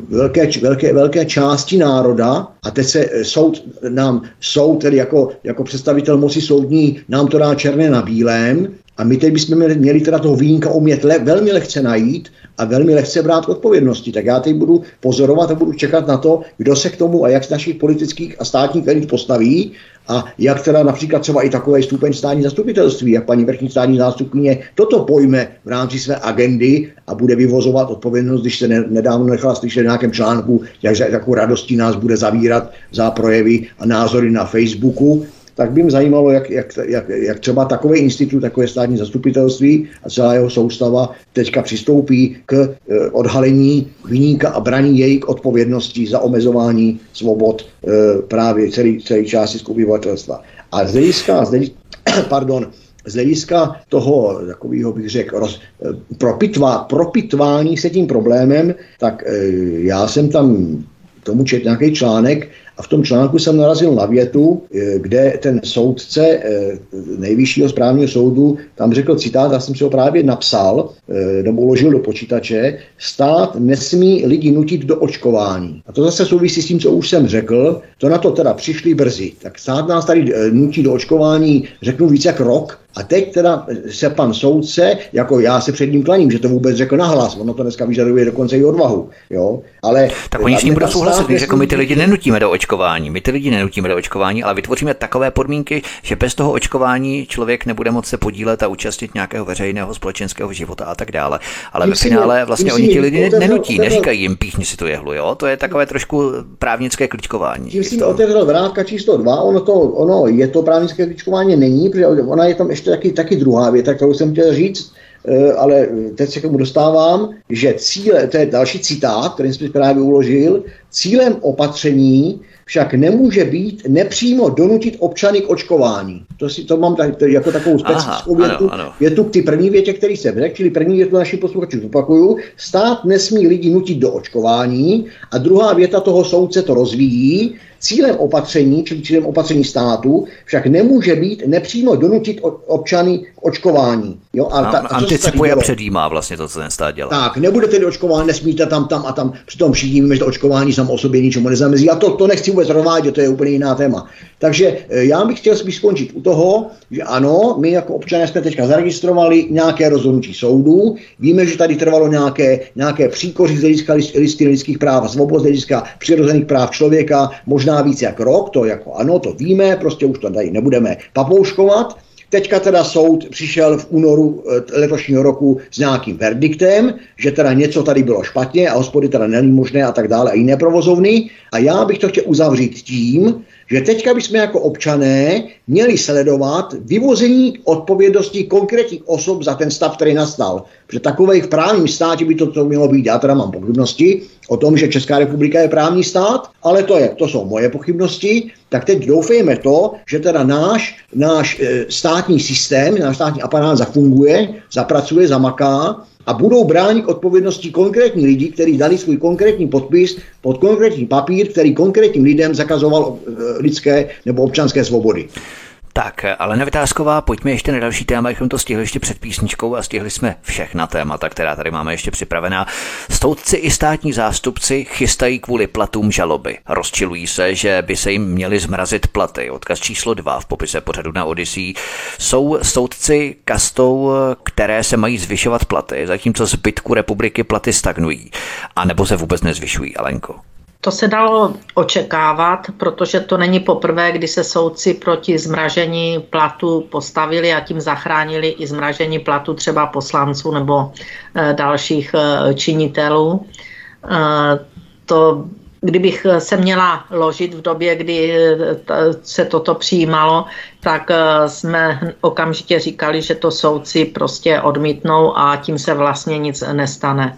velké, velké, velké části národa a teď se e, soud nám, soud tedy jako, jako představitel moci soudní nám to dá černé na bílém a my teď bychom měli, teda toho výjimka umět le, velmi lehce najít a velmi lehce brát odpovědnosti. Tak já teď budu pozorovat a budu čekat na to, kdo se k tomu a jak z našich politických a státních elit postaví a jak teda například třeba i takový stupeň státní zastupitelství, jak paní vrchní státní zástupkyně toto pojme v rámci své agendy a bude vyvozovat odpovědnost, když se ne, nedávno nechala slyšet v nějakém článku, jak takovou radostí nás bude zavírat za projevy a názory na Facebooku, tak by mě zajímalo, jak, jak, jak, jak třeba takový institut, takové státní zastupitelství a celá jeho soustava teďka přistoupí k e, odhalení vyníka a braní její k odpovědnosti za omezování svobod e, právě celé celý části obyvatelstva. A z hlediska, z hlediska pardon, z hlediska toho, takového bych řekl, roz, e, propitva, propitvání se tím problémem, tak já jsem tam tomu čet nějaký článek, a v tom článku jsem narazil na větu, eh, kde ten soudce eh, nejvyššího správního soudu tam řekl citát, já jsem si ho právě napsal, eh, nebo uložil do počítače, stát nesmí lidi nutit do očkování. A to zase souvisí s tím, co už jsem řekl, to na to teda přišli brzy. Tak stát nás tady nutí do očkování, řeknu více jak rok, a teď teda se pan soudce, jako já se před ním klaním, že to vůbec řekl nahlas, ono to dneska vyžaduje dokonce i odvahu, jo, ale... Tak oni s ním budou souhlasit, když řekl, my ty lidi nenutíme do očkování, my ty lidi nenutíme do očkování, ale vytvoříme takové podmínky, že bez toho očkování člověk nebude moci se podílet a účastnit nějakého veřejného společenského života a tak dále. Ale ve finále vlastně oni ti lidi nenutí, neříkají jim píchni si tu jehlu, jo, to je takové trošku právnické kličkování. Tím si otevřel vrátka číslo dva, ono, to, ono je to právnické kličkování, není, protože ona je tam ještě ještě taky, taky druhá věta, kterou jsem chtěl říct, eh, ale teď se k tomu dostávám, že cíle, to je další citát, který jsem právě uložil, cílem opatření však nemůže být nepřímo donutit občany k očkování. To, si, to mám tak, to jako takovou specifickou větu, ano, ano. větu k ty první větě, který jsem řekl, čili první větu našich posluchačů opakuju. Stát nesmí lidi nutit do očkování a druhá věta toho soudce to rozvíjí. Cílem opatření, čili cílem opatření státu, však nemůže být nepřímo donutit občany k očkování. Jo, a ta, a anticipuje a předjímá vlastně to, co ten stát dělá. Tak, nebude tedy očkován, nesmíte tam, tam a tam. Přitom všichni víme, že to očkování samo o sobě ničemu nezamezí. A to, to nechci vůbec rozvádět, to je úplně jiná téma. Takže eh, já bych chtěl spíš skončit u toho, že ano, my jako občané jsme teďka zaregistrovali nějaké rozhodnutí soudu. Víme, že tady trvalo nějaké, nějaké příkoří z hlediska listiny lidských práv a svobod, z hlediska přirozených práv člověka, možná víc jak rok, to jako ano, to víme, prostě už to tady nebudeme papouškovat. Teďka teda soud přišel v únoru eh, letošního roku s nějakým verdiktem, že teda něco tady bylo špatně a hospody teda není možné a tak dále a jiné provozovny. A já bych to chtěl uzavřít tím, že teďka bychom jako občané měli sledovat vyvození odpovědnosti konkrétních osob za ten stav, který nastal. Protože takové v právním státě by to, to mělo být. Já teda mám pochybnosti o tom, že Česká republika je právní stát, ale to, je, to jsou moje pochybnosti. Tak teď doufejme to, že teda náš, náš e, státní systém, náš státní aparát zafunguje, zapracuje, zamaká a budou bránit odpovědnosti konkrétní lidí, kteří dali svůj konkrétní podpis pod konkrétní papír, který konkrétním lidem zakazoval eh, lidské nebo občanské svobody. Tak, ale nevytázková, pojďme ještě na další téma, abychom to stihli ještě před písničkou a stihli jsme všechna témata, která tady máme ještě připravená. Soudci i státní zástupci chystají kvůli platům žaloby. Rozčilují se, že by se jim měly zmrazit platy. Odkaz číslo 2 v popise pořadu na Odyssey. Jsou soudci kastou, které se mají zvyšovat platy, zatímco zbytku republiky platy stagnují. A nebo se vůbec nezvyšují, Alenko? To se dalo očekávat, protože to není poprvé, kdy se soudci proti zmražení platu postavili a tím zachránili i zmražení platu třeba poslanců nebo e, dalších e, činitelů. E, to, kdybych se měla ložit v době, kdy se toto přijímalo, tak jsme okamžitě říkali, že to soudci prostě odmítnou a tím se vlastně nic nestane.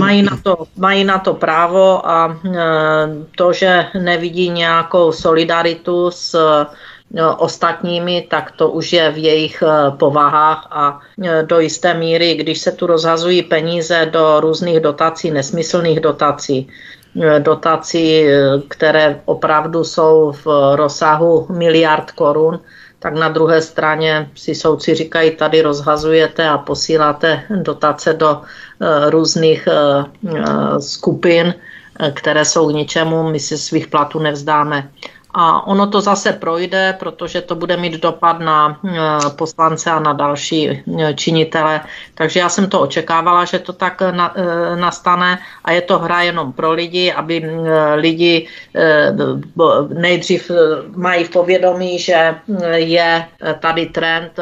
Mají na, to, mají na to právo a e, to, že nevidí nějakou solidaritu s no, ostatními, tak to už je v jejich povahách a do jisté míry, když se tu rozhazují peníze do různých dotací, nesmyslných dotací, dotací, které opravdu jsou v rozsahu miliard korun, tak na druhé straně si soudci říkají, tady rozhazujete a posíláte dotace do různých eh, eh, skupin, které jsou k ničemu, my si svých platů nevzdáme. A ono to zase projde, protože to bude mít dopad na eh, poslance a na další eh, činitele. Takže já jsem to očekávala, že to tak eh, nastane a je to hra jenom pro lidi, aby lidi nejdřív mají v povědomí, že je tady trend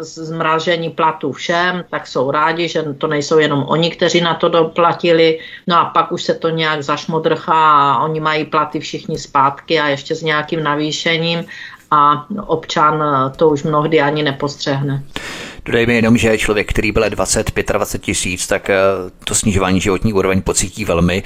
zmražení platů všem, tak jsou rádi, že to nejsou jenom oni, kteří na to doplatili. No a pak už se to nějak zašmodrchá a oni mají platy všichni zpátky a ještě z nějak nějakým navýšením a občan to už mnohdy ani nepostřehne. Dodejme jenom, že člověk, který byl 20, 25 tisíc, tak eh, to snižování životní úroveň pocítí velmi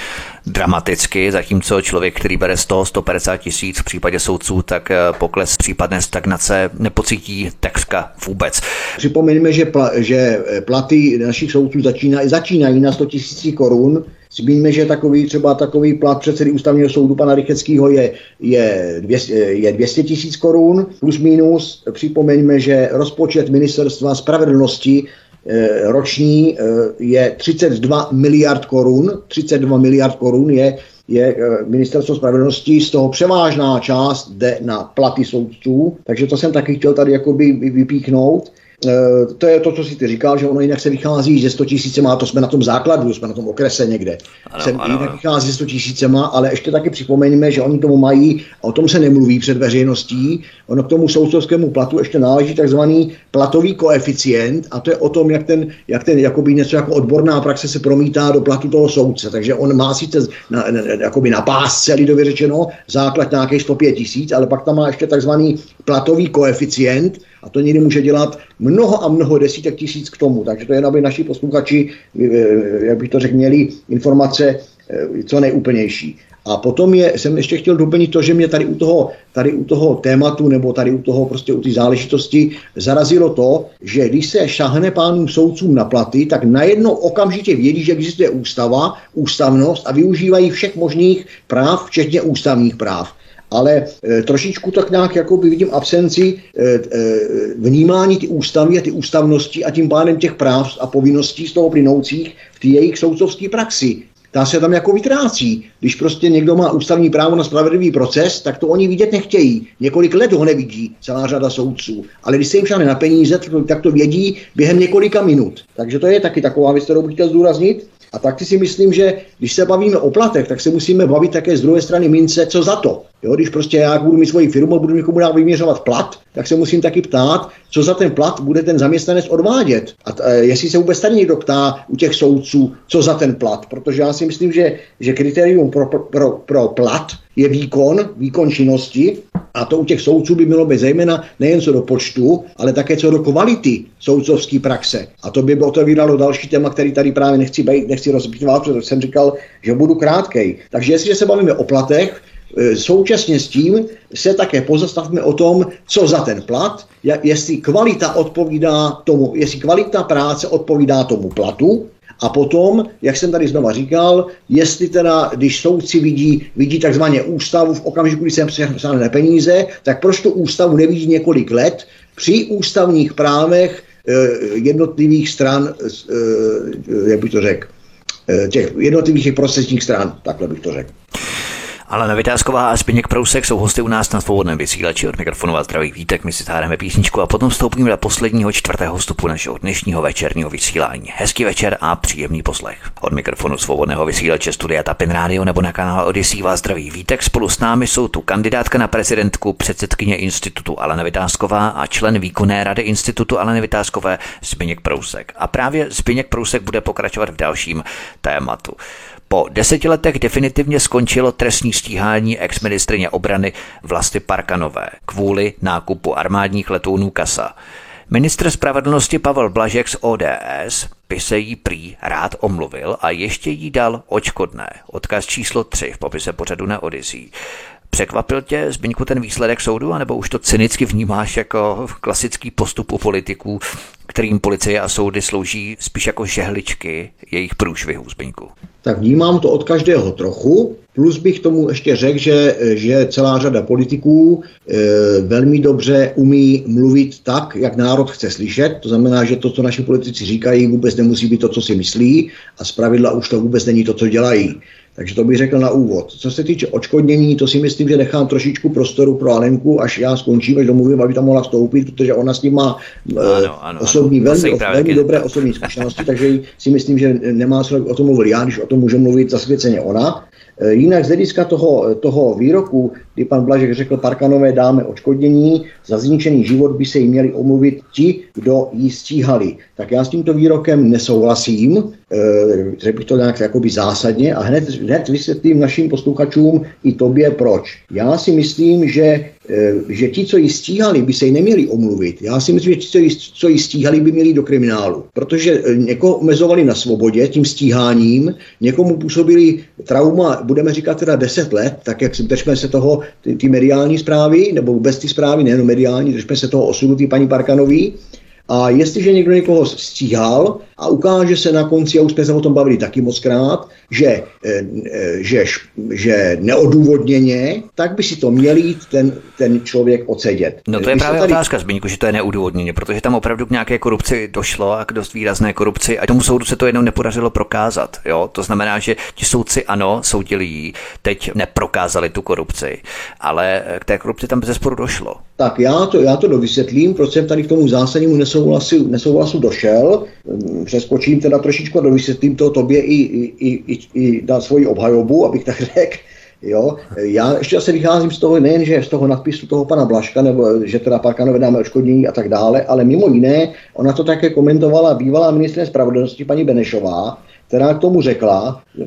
dramaticky, zatímco člověk, který bere 100, 150 tisíc v případě soudců, tak eh, pokles případné stagnace nepocítí takřka vůbec. Připomeňme, že, pla, že platy našich soudců začínají, začínají na 100 tisíc korun, Zmíníme, že takový, třeba takový plat předsedy ústavního soudu pana Rycheckého je, je, 200, je 200 tisíc korun plus minus. Připomeňme, že rozpočet ministerstva spravedlnosti eh, roční eh, je 32 miliard korun. 32 miliard korun je, je eh, ministerstvo spravedlnosti, z toho převážná část jde na platy soudců, takže to jsem taky chtěl tady jakoby vypíchnout. Eh, to je to, co si ty říkal, že ono jinak se vychází ze 100 tisícema, to jsme na tom základu, jsme na tom okrese někde. Ano, se ano, jinak vychází ze 100 tisícema, ale ještě taky připomeňme, že oni tomu mají, a o tom se nemluví před veřejností, ono k tomu soudcovskému platu ještě náleží takzvaný platový koeficient a to je o tom, jak ten, jak ten jakoby něco jako odborná praxe se promítá do platu toho soudce. Takže on má sice na, na, jakoby na pásce lidově řečeno základ nějakých 105 tisíc, ale pak tam má ještě takzvaný platový koeficient, a to někdy může dělat mnoho a mnoho desítek tisíc k tomu. Takže to je, aby naši posluchači, eh, jak bych to řekl, měli informace eh, co nejúplnější. A potom je, jsem ještě chtěl doplnit to, že mě tady u toho, tady u toho tématu nebo tady u toho prostě u té záležitosti zarazilo to, že když se šahne pánům soudcům na platy, tak najednou okamžitě vědí, že existuje ústava, ústavnost a využívají všech možných práv, včetně ústavních práv ale e, trošičku tak nějak jako by vidím absenci e, e, vnímání ty ústavy a ty ústavnosti a tím pádem těch práv a povinností z toho plynoucích v té jejich soudcovské praxi. Ta se tam jako vytrácí. Když prostě někdo má ústavní právo na spravedlivý proces, tak to oni vidět nechtějí. Několik let ho nevidí celá řada soudců. Ale když se jim šáhne na peníze, tak to vědí během několika minut. Takže to je taky taková věc, kterou bych chtěl zdůraznit. A taky si myslím, že když se bavíme o platech, tak se musíme bavit také z druhé strany mince, co za to. Jo, když prostě já budu mít svoji firmu a budu někomu dát vyměřovat plat, tak se musím taky ptát, co za ten plat bude ten zaměstnanec odvádět. A t- jestli se vůbec tady někdo ptá u těch soudců, co za ten plat. Protože já si myslím, že, že kritérium pro, pro, pro plat je výkon, výkon činnosti a to u těch soudců by mělo být zejména nejen co do počtu, ale také co do kvality soudcovské praxe. A to by otevíralo další téma, který tady právě nechci, nechci rozbitovat, protože jsem říkal, že budu krátkej. Takže jestliže se bavíme o platech, Současně s tím se také pozastavme o tom, co za ten plat, jestli kvalita odpovídá tomu, jestli kvalita práce odpovídá tomu platu, a potom, jak jsem tady znova říkal, jestli teda, když soudci vidí, vidí takzvaně ústavu v okamžiku, kdy se přesáhne peníze, tak proč tu ústavu nevidí několik let při ústavních právech eh, jednotlivých stran, eh, jak bych to řekl, eh, těch jednotlivých procesních stran, takhle bych to řekl. Ale Vytázková a Zbigněk Prousek jsou hosty u nás na svobodném vysílači od mikrofonu a zdraví vítek. My si zahrajeme písničku a potom vstoupíme do posledního čtvrtého vstupu našeho dnešního večerního vysílání. Hezký večer a příjemný poslech. Od mikrofonu svobodného vysílače Studia Tapin Radio nebo na kanále Odisí vás zdraví vítek. Spolu s námi jsou tu kandidátka na prezidentku, předsedkyně institutu Alena Vytázková a člen výkonné rady institutu Alena Vytázkové Zbigněk Prousek. A právě Zbigněk Prousek bude pokračovat v dalším tématu. Po deseti letech definitivně skončilo trestní stíhání exministrině obrany Vlasty Parkanové kvůli nákupu armádních letounů Kasa. Ministr spravedlnosti Pavel Blažek z ODS by se jí prý rád omluvil a ještě jí dal očkodné. Odkaz číslo 3 v popise pořadu na Odisí. Překvapil tě, Zbyňku, ten výsledek soudu, anebo už to cynicky vnímáš jako klasický postup u politiků, kterým policie a soudy slouží spíš jako žehličky jejich průšvihu, Zbyňku? Tak vnímám to od každého trochu, plus bych tomu ještě řekl, že, že celá řada politiků e, velmi dobře umí mluvit tak, jak národ chce slyšet. To znamená, že to, co naši politici říkají, vůbec nemusí být to, co si myslí a zpravidla už to vůbec není to, co dělají. Takže to bych řekl na úvod. Co se týče očkodnění, to si myslím, že nechám trošičku prostoru pro Alenku, až já skončím, až domluvím, aby tam mohla vstoupit, protože ona s tím má eh, ano, ano, osobní, ano, velmi, velmi dobré osobní zkušenosti, takže si myslím, že nemá se o tom mluvit já, když o tom může mluvit zasvěceně ona. Eh, jinak z hlediska toho, toho výroku, kdy pan Blažek řekl, Parkanové dáme odškodnění, za zničený život by se jí měli omluvit ti, kdo jí stíhali. Tak já s tímto výrokem nesouhlasím, řekl bych to nějak jakoby zásadně a hned, hned vysvětlím našim posluchačům i tobě proč. Já si myslím, že Eh, že ti, co ji stíhali, by se jí neměli omluvit. Já si myslím, že ti, co ji, stíhali, by měli do kriminálu. Protože eh, někoho omezovali na svobodě tím stíháním, někomu působili trauma, budeme říkat teda 10 let, tak jak držme se toho, ty, ty mediální zprávy, nebo vůbec ty zprávy, nejen mediální, držme se toho osudu ty paní Parkanový, a jestliže někdo někoho stíhal a ukáže se na konci, a už jsme se o tom bavili taky moc krát, že, eh, že, že neodůvodněně, tak by si to měl jít ten, ten člověk odsedět. No to je právě tady... otázka, Zbyňku, že to je neodůvodněně, protože tam opravdu k nějaké korupci došlo a k dost výrazné korupci a tomu soudu se to jenom nepodařilo prokázat. Jo? To znamená, že ti soudci ano, soudili jí, teď neprokázali tu korupci, ale k té korupci tam bez sporu došlo. Tak já to, já to dovysvětlím, proč jsem tady k tomu zásadnímu nesouhlasu, nesouhlasu došel. Přeskočím teda trošičku a dovysvětlím to tobě i, i, i, i na svoji obhajobu, abych tak řekl. Jo, já ještě asi vycházím z toho nejen, že z toho nadpisu toho pana Blaška, nebo že teda Parkanové dáme očkodnění a tak dále, ale mimo jiné, ona to také komentovala bývalá ministrně spravedlnosti paní Benešová, která k tomu řekla, e,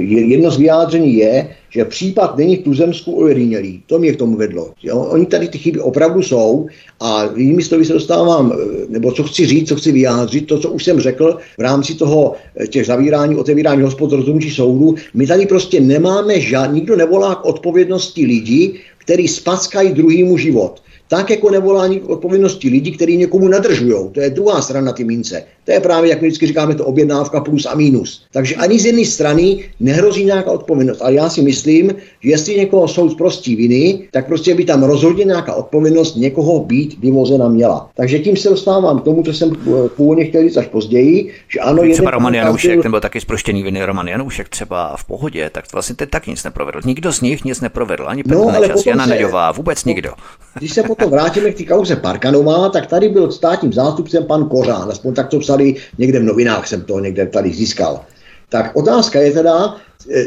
jedno z vyjádření je, že případ není v tuzemsku ojedinělý. To mě k tomu vedlo. Jo? Oni tady ty chyby opravdu jsou a jinými slovy se dostávám, e, nebo co chci říct, co chci vyjádřit, to, co už jsem řekl v rámci toho e, těch zavírání, otevírání hospod rozhodnutí soudu. My tady prostě nemáme žádný, nikdo nevolá k odpovědnosti lidí, který spackají druhýmu život tak jako nevolání k odpovědnosti lidí, kteří někomu nadržují. To je druhá strana ty mince. To je právě, jak my vždycky říkáme, to objednávka plus a minus. Takže ani z jedné strany nehrozí nějaká odpovědnost. Ale já si myslím, že jestli někoho soud prostí viny, tak prostě by tam rozhodně nějaká odpovědnost někoho být vyvozena měla. Takže tím se dostávám k tomu, co jsem eh, původně chtěl říct až později, že ano, je. Třeba Roman Janoušek, byl... nebo taky zproštěný viny Roman Janoušek třeba v pohodě, tak vlastně teď taky nic neprovedl. Nikdo z nich nic neprovedl, ani Petr no, Nečas, Jana se... Neďová, vůbec nikdo. Když se potom vrátíme k té kauze Parkanová, tak tady byl státním zástupcem pan Kořán, aspoň tak to psali někde v novinách, jsem to někde tady získal. Tak otázka je teda,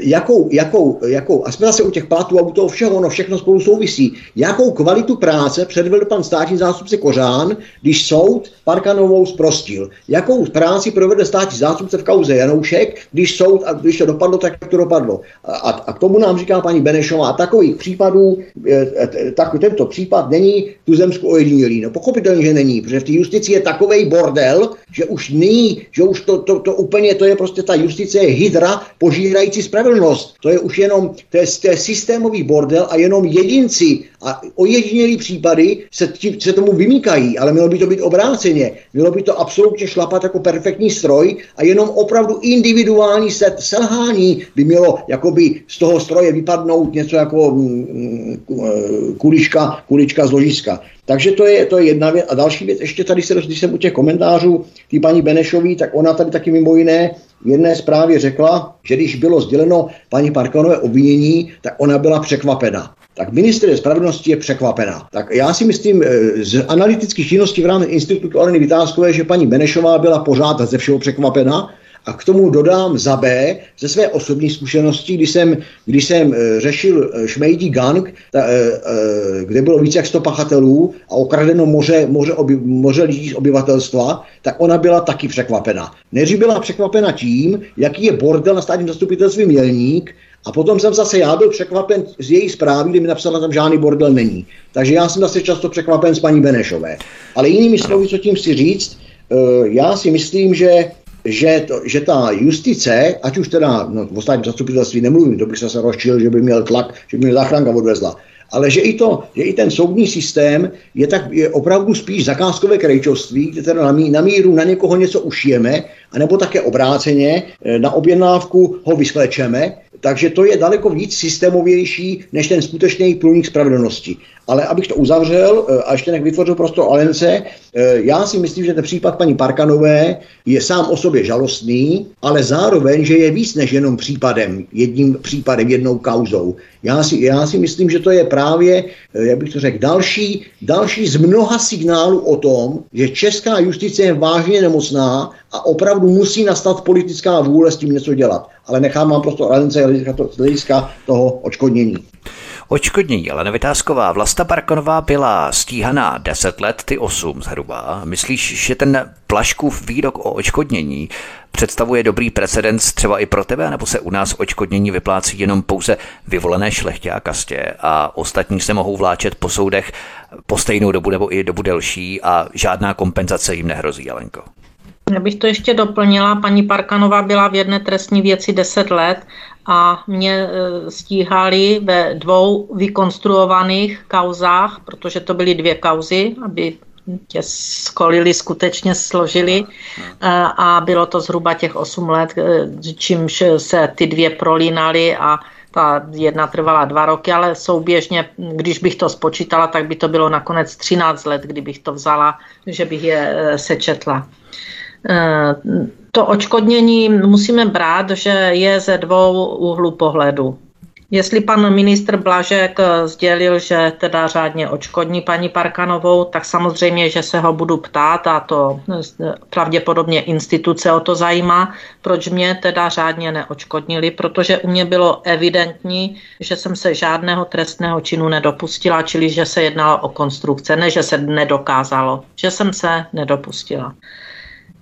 jakou, jakou, jakou, a jsme zase u těch platů a u toho všeho, ono všechno spolu souvisí, jakou kvalitu práce předvedl pan státní zástupce Kořán, když soud Parkanovou zprostil. Jakou práci provedl státní zástupce v kauze Janoušek, když soud, a když to dopadlo, tak to dopadlo. A, a k tomu nám říká paní Benešová, takových případů, eh, tak tento případ není tu zemsku ojedinělý. No pochopitelně, že není, protože v té justici je takový bordel, že už není, že už to, to, to úplně, to je prostě ta justice je hydra požírající spravedlnost. To je už jenom, to je, to je systémový bordel a jenom jedinci a ojedinělý případy se, tí, se tomu vymýkají, ale mělo by to být obráceně. Mělo by to absolutně šlapat jako perfektní stroj a jenom opravdu individuální set, selhání by mělo jakoby z toho stroje vypadnout něco jako mm, mm, kulička, kulička z ložiska. Takže to je, to je jedna věc. A další věc, ještě tady se, když jsem u těch komentářů, ty paní Benešový, tak ona tady taky mimo jiné v jedné zprávě řekla, že když bylo sděleno paní Parkanové obvinění, tak ona byla překvapena. Tak minister spravedlnosti je překvapená. Tak já si myslím eh, z analytických činností v rámci institutu Aleny Vytázkové, že paní Benešová byla pořád ze všeho překvapena, a k tomu dodám za B ze své osobní zkušenosti, když jsem, když jsem e, řešil e, Šmejdí gang, ta, e, e, kde bylo více jak 100 pachatelů a okradeno moře, moře, oby, moře lidí z obyvatelstva, tak ona byla taky překvapena. Nejdřív byla překvapena tím, jaký je bordel na státním zastupitelství Mělník, a potom jsem zase já byl překvapen z její zprávy, kdy mi napsala, tam žádný bordel není. Takže já jsem zase často překvapen s paní Benešové. Ale jinými slovy, co tím chci říct, já si myslím, že že, to, že ta justice, ať už teda, no, v ostatním zastupitelství nemluvím, to bych se rozčil, že by měl tlak, že by mě záchranka odvezla, ale že i, to, že i ten soudní systém je, tak, je opravdu spíš zakázkové krejčovství, kde teda na, mí, na míru na někoho něco ušijeme, anebo také obráceně eh, na objednávku ho vysklečeme, takže to je daleko víc systémovější než ten skutečný průnik spravedlnosti. Ale abych to uzavřel eh, a ještě nech vytvořil prostor Alence, eh, já si myslím, že ten případ paní Parkanové je sám o sobě žalostný, ale zároveň, že je víc než jenom případem, jedním případem, jednou kauzou. Já si, já si myslím, že to je právě, eh, jak bych to řekl, další, další z mnoha signálů o tom, že česká justice je vážně nemocná a opravdu musí nastat politická vůle s tím něco dělat. Ale nechám vám prostě Alence z hlediska toho očkodnění. Očkodnění, ale Vytázková, Vlasta Parkonová byla stíhaná 10 let, ty 8 zhruba. Myslíš, že ten Plaškův výrok o očkodnění představuje dobrý precedens třeba i pro tebe, nebo se u nás očkodnění vyplácí jenom pouze vyvolené šlechtě a kastě a ostatní se mohou vláčet po soudech po stejnou dobu nebo i dobu delší a žádná kompenzace jim nehrozí, Alenko? Já bych to ještě doplnila. Paní Parkanová byla v jedné trestní věci 10 let a mě e, stíhali ve dvou vykonstruovaných kauzách, protože to byly dvě kauzy, aby tě skolili, skutečně složili e, a bylo to zhruba těch 8 let, e, čímž se ty dvě prolínaly a ta jedna trvala dva roky, ale souběžně, když bych to spočítala, tak by to bylo nakonec 13 let, kdybych to vzala, že bych je sečetla. Eh, to očkodnění musíme brát, že je ze dvou úhlů pohledu. Jestli pan ministr Blažek sdělil, že teda řádně očkodní paní Parkanovou, tak samozřejmě, že se ho budu ptát a to pravděpodobně instituce o to zajímá, proč mě teda řádně neočkodnili, protože u mě bylo evidentní, že jsem se žádného trestného činu nedopustila, čili že se jednalo o konstrukce, ne že se nedokázalo, že jsem se nedopustila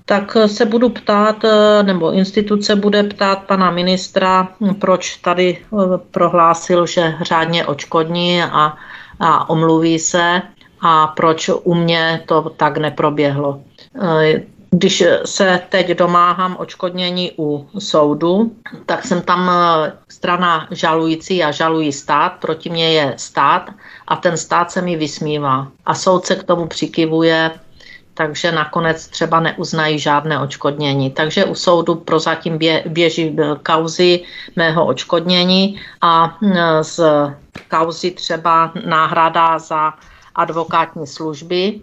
tak se budu ptát, eh, nebo instituce bude ptát pana ministra, proč tady eh, prohlásil, že řádně očkodní a, a omluví se a proč u mě to tak neproběhlo. Eh, když se teď domáhám očkodnění u soudu, tak jsem tam strana žalující a žalují stát, proti mě je stát a ten stát se mi vysmívá. A soud se k tomu přikivuje takže nakonec třeba neuznají žádné očkodnění. Takže u soudu prozatím běží e, kauzy mého očkodnění a e, z kauzy třeba náhrada za advokátní služby, e,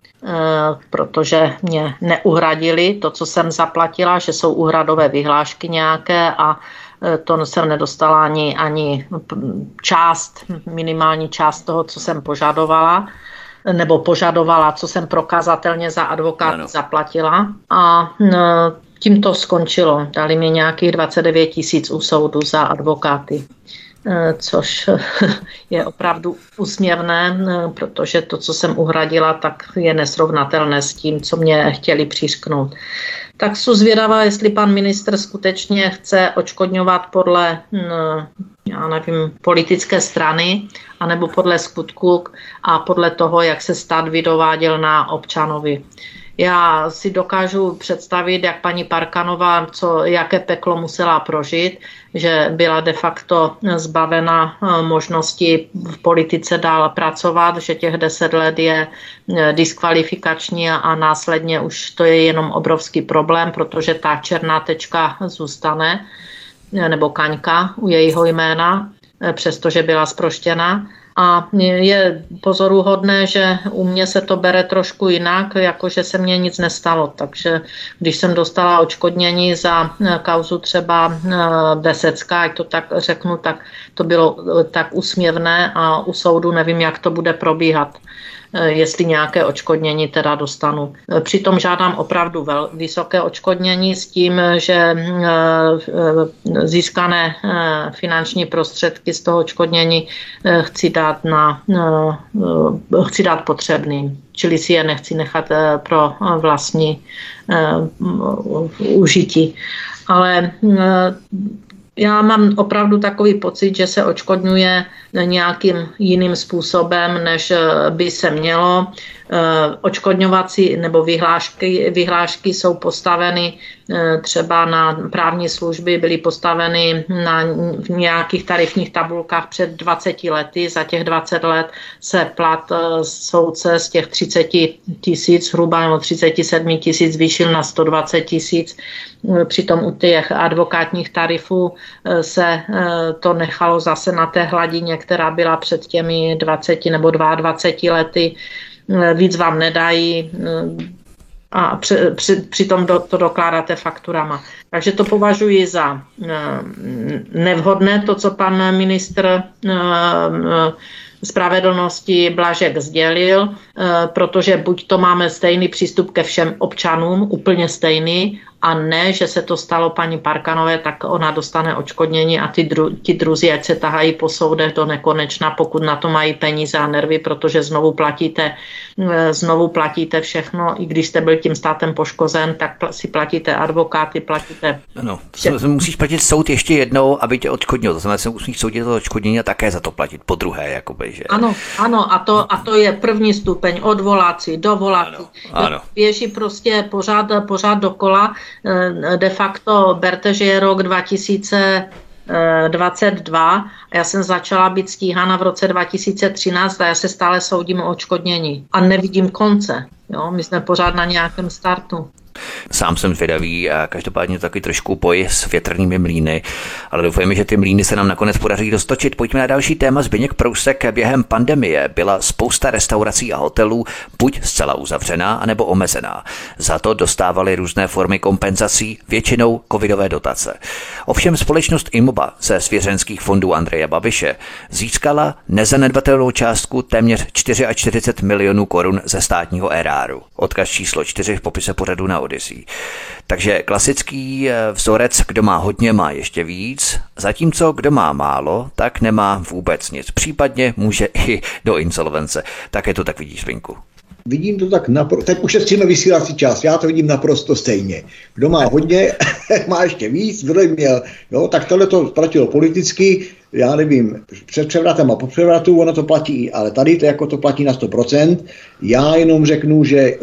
protože mě neuhradili to, co jsem zaplatila, že jsou úhradové vyhlášky nějaké a to jsem nedostala ani, ani část, minimální část toho, co jsem požadovala nebo požadovala, co jsem prokazatelně za advokát ano. zaplatila. A tím to skončilo. Dali mi nějakých 29 tisíc u soudu za advokáty což je opravdu úsměvné, protože to, co jsem uhradila, tak je nesrovnatelné s tím, co mě chtěli přišknout. Tak jsou zvědavá, jestli pan ministr skutečně chce očkodňovat podle, já nevím, politické strany, anebo podle skutku a podle toho, jak se stát vydováděl na občanovi. Já si dokážu představit, jak paní Parkanová, co, jaké peklo musela prožít, že byla de facto zbavena eh, možnosti v politice dál pracovat, že těch deset let je eh, diskvalifikační a následně už to je jenom obrovský problém, protože ta černá tečka zůstane, eh, nebo kaňka u jejího jména, přestože byla zproštěna. A je pozoruhodné, že u mě se to bere trošku jinak, jako že se mně nic nestalo. Takže když jsem dostala očkodnění za eh, kauzu třeba Besecká, eh, jak to tak řeknu, tak to bylo eh, tak úsměvné a u soudu nevím, jak to bude probíhat. Eh, jestli nějaké očkodnění teda dostanu. Eh, přitom žádám opravdu vel, vysoké očkodnění s tím, že eh, získané finanční prostředky z toho očkodnění chci dát, na, chci dát potřebným, čili si je nechci nechat pro vlastní užití. Ale já mám opravdu takový pocit, že se očkodňuje nějakým jiným způsobem, než by se mělo. Očkodňovací nebo vyhlášky, vyhlášky jsou postaveny třeba na právní služby, byly postaveny na nějakých tarifních tabulkách před 20 lety. Za těch 20 let se plat soudce z těch 30 tisíc, hruba nebo 37 tisíc zvýšil na 120 tisíc. Přitom u těch advokátních tarifů se to nechalo zase na té hladině, která byla před těmi 20 nebo 22 lety. Víc vám nedají a při, při, přitom do, to dokládáte fakturama. Takže to považuji za nevhodné, to, co pan ministr spravedlnosti Blažek sdělil, protože buď to máme stejný přístup ke všem občanům, úplně stejný, a ne, že se to stalo paní Parkanové, tak ona dostane očkodnění a ty dru, ti druzí, ať se tahají po soudech do nekonečna, pokud na to mají peníze a nervy, protože znovu platíte, eh, znovu platíte všechno, i když jste byl tím státem poškozen, tak si platíte advokáty, platíte... Ano, musíš platit soud ještě jednou, aby tě odškodnil, to znamená, že musíš soudit to odškodnění a také za to platit po druhé, jakoby, že... Ano, ano, a to, a to je první stupeň, odvolací, dovolací. Ano, ano. Běží prostě pořád, pořád dokola, de facto berte, že je rok 2022 a já jsem začala být stíhána v roce 2013 a já se stále soudím o očkodnění a nevidím konce. Jo? My jsme pořád na nějakém startu. Sám jsem zvědavý a každopádně taky trošku boj s větrnými mlíny, ale doufujeme, že ty mlíny se nám nakonec podaří dostočit. Pojďme na další téma. Zbyněk Prousek během pandemie byla spousta restaurací a hotelů buď zcela uzavřená, anebo omezená. Za to dostávali různé formy kompenzací, většinou covidové dotace. Ovšem společnost Imoba ze svěřenských fondů Andreje Babiše získala nezanedbatelnou částku téměř 44 milionů korun ze státního eráru. Odkaz číslo 4 v popise pořadu na Odyssey. Takže klasický eh, vzorec, kdo má hodně, má ještě víc, zatímco kdo má málo, tak nemá vůbec nic. Případně může i do insolvence. Také to tak vidíš, Vinku. Vidím to tak naprosto, teď ušetříme vysílací čas, já to vidím naprosto stejně. Kdo má hodně, má ještě víc, kdo měl, no, tak tohle to platilo politicky, já nevím, před převratem a po převratu ono to platí, ale tady to jako to platí na 100%. Já jenom řeknu, že eh,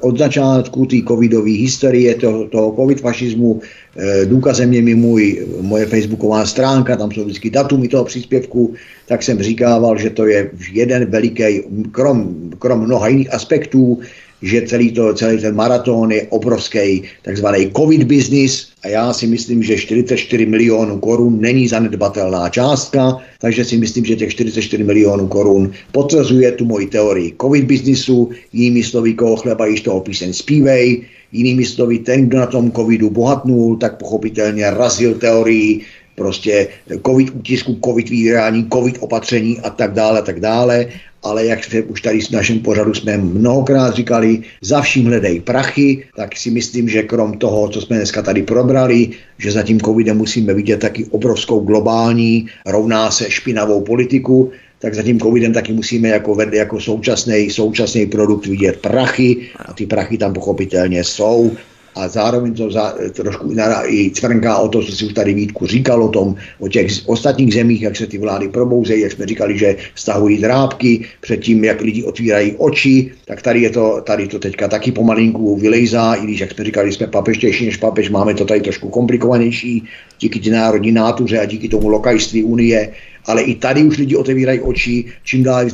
od začátku té covidové historie, toho, toho covid fašismu, eh, důkazem je mi můj, moje facebooková stránka, tam jsou vždycky datumy toho příspěvku, tak jsem říkával, že to je jeden veliký, krom, krom mnoha jiných aspektů, že celý, to, celý ten maraton je obrovský takzvaný covid business a já si myslím, že 44 milionů korun není zanedbatelná částka, takže si myslím, že těch 44 milionů korun potvrzuje tu moji teorii covid businessu, jinými slovy, koho chleba již toho píseň zpívej, jinými slovy, ten, kdo na tom covidu bohatnul, tak pochopitelně razil teorii prostě covid útisku, covid výrání, covid opatření a tak dále, a tak dále ale jak jsme už tady s našem pořadu jsme mnohokrát říkali, za vším hledej prachy, tak si myslím, že krom toho, co jsme dneska tady probrali, že za tím covidem musíme vidět taky obrovskou globální, rovná se špinavou politiku, tak za tím covidem taky musíme jako, jako současný, současný produkt vidět prachy a ty prachy tam pochopitelně jsou a zároveň to za, trošku i cvrnká o to, co si už tady Vítku říkal o tom, o těch ostatních zemích, jak se ty vlády probouzejí, jak jsme říkali, že stahují drábky před tím, jak lidi otvírají oči, tak tady je to, tady to teďka taky pomalinku vylejzá, i když, jak jsme říkali, jsme papeštější než papež, máme to tady trošku komplikovanější, díky té národní nátuře a díky tomu lokajství Unie, ale i tady už lidi otevírají oči, čím dál,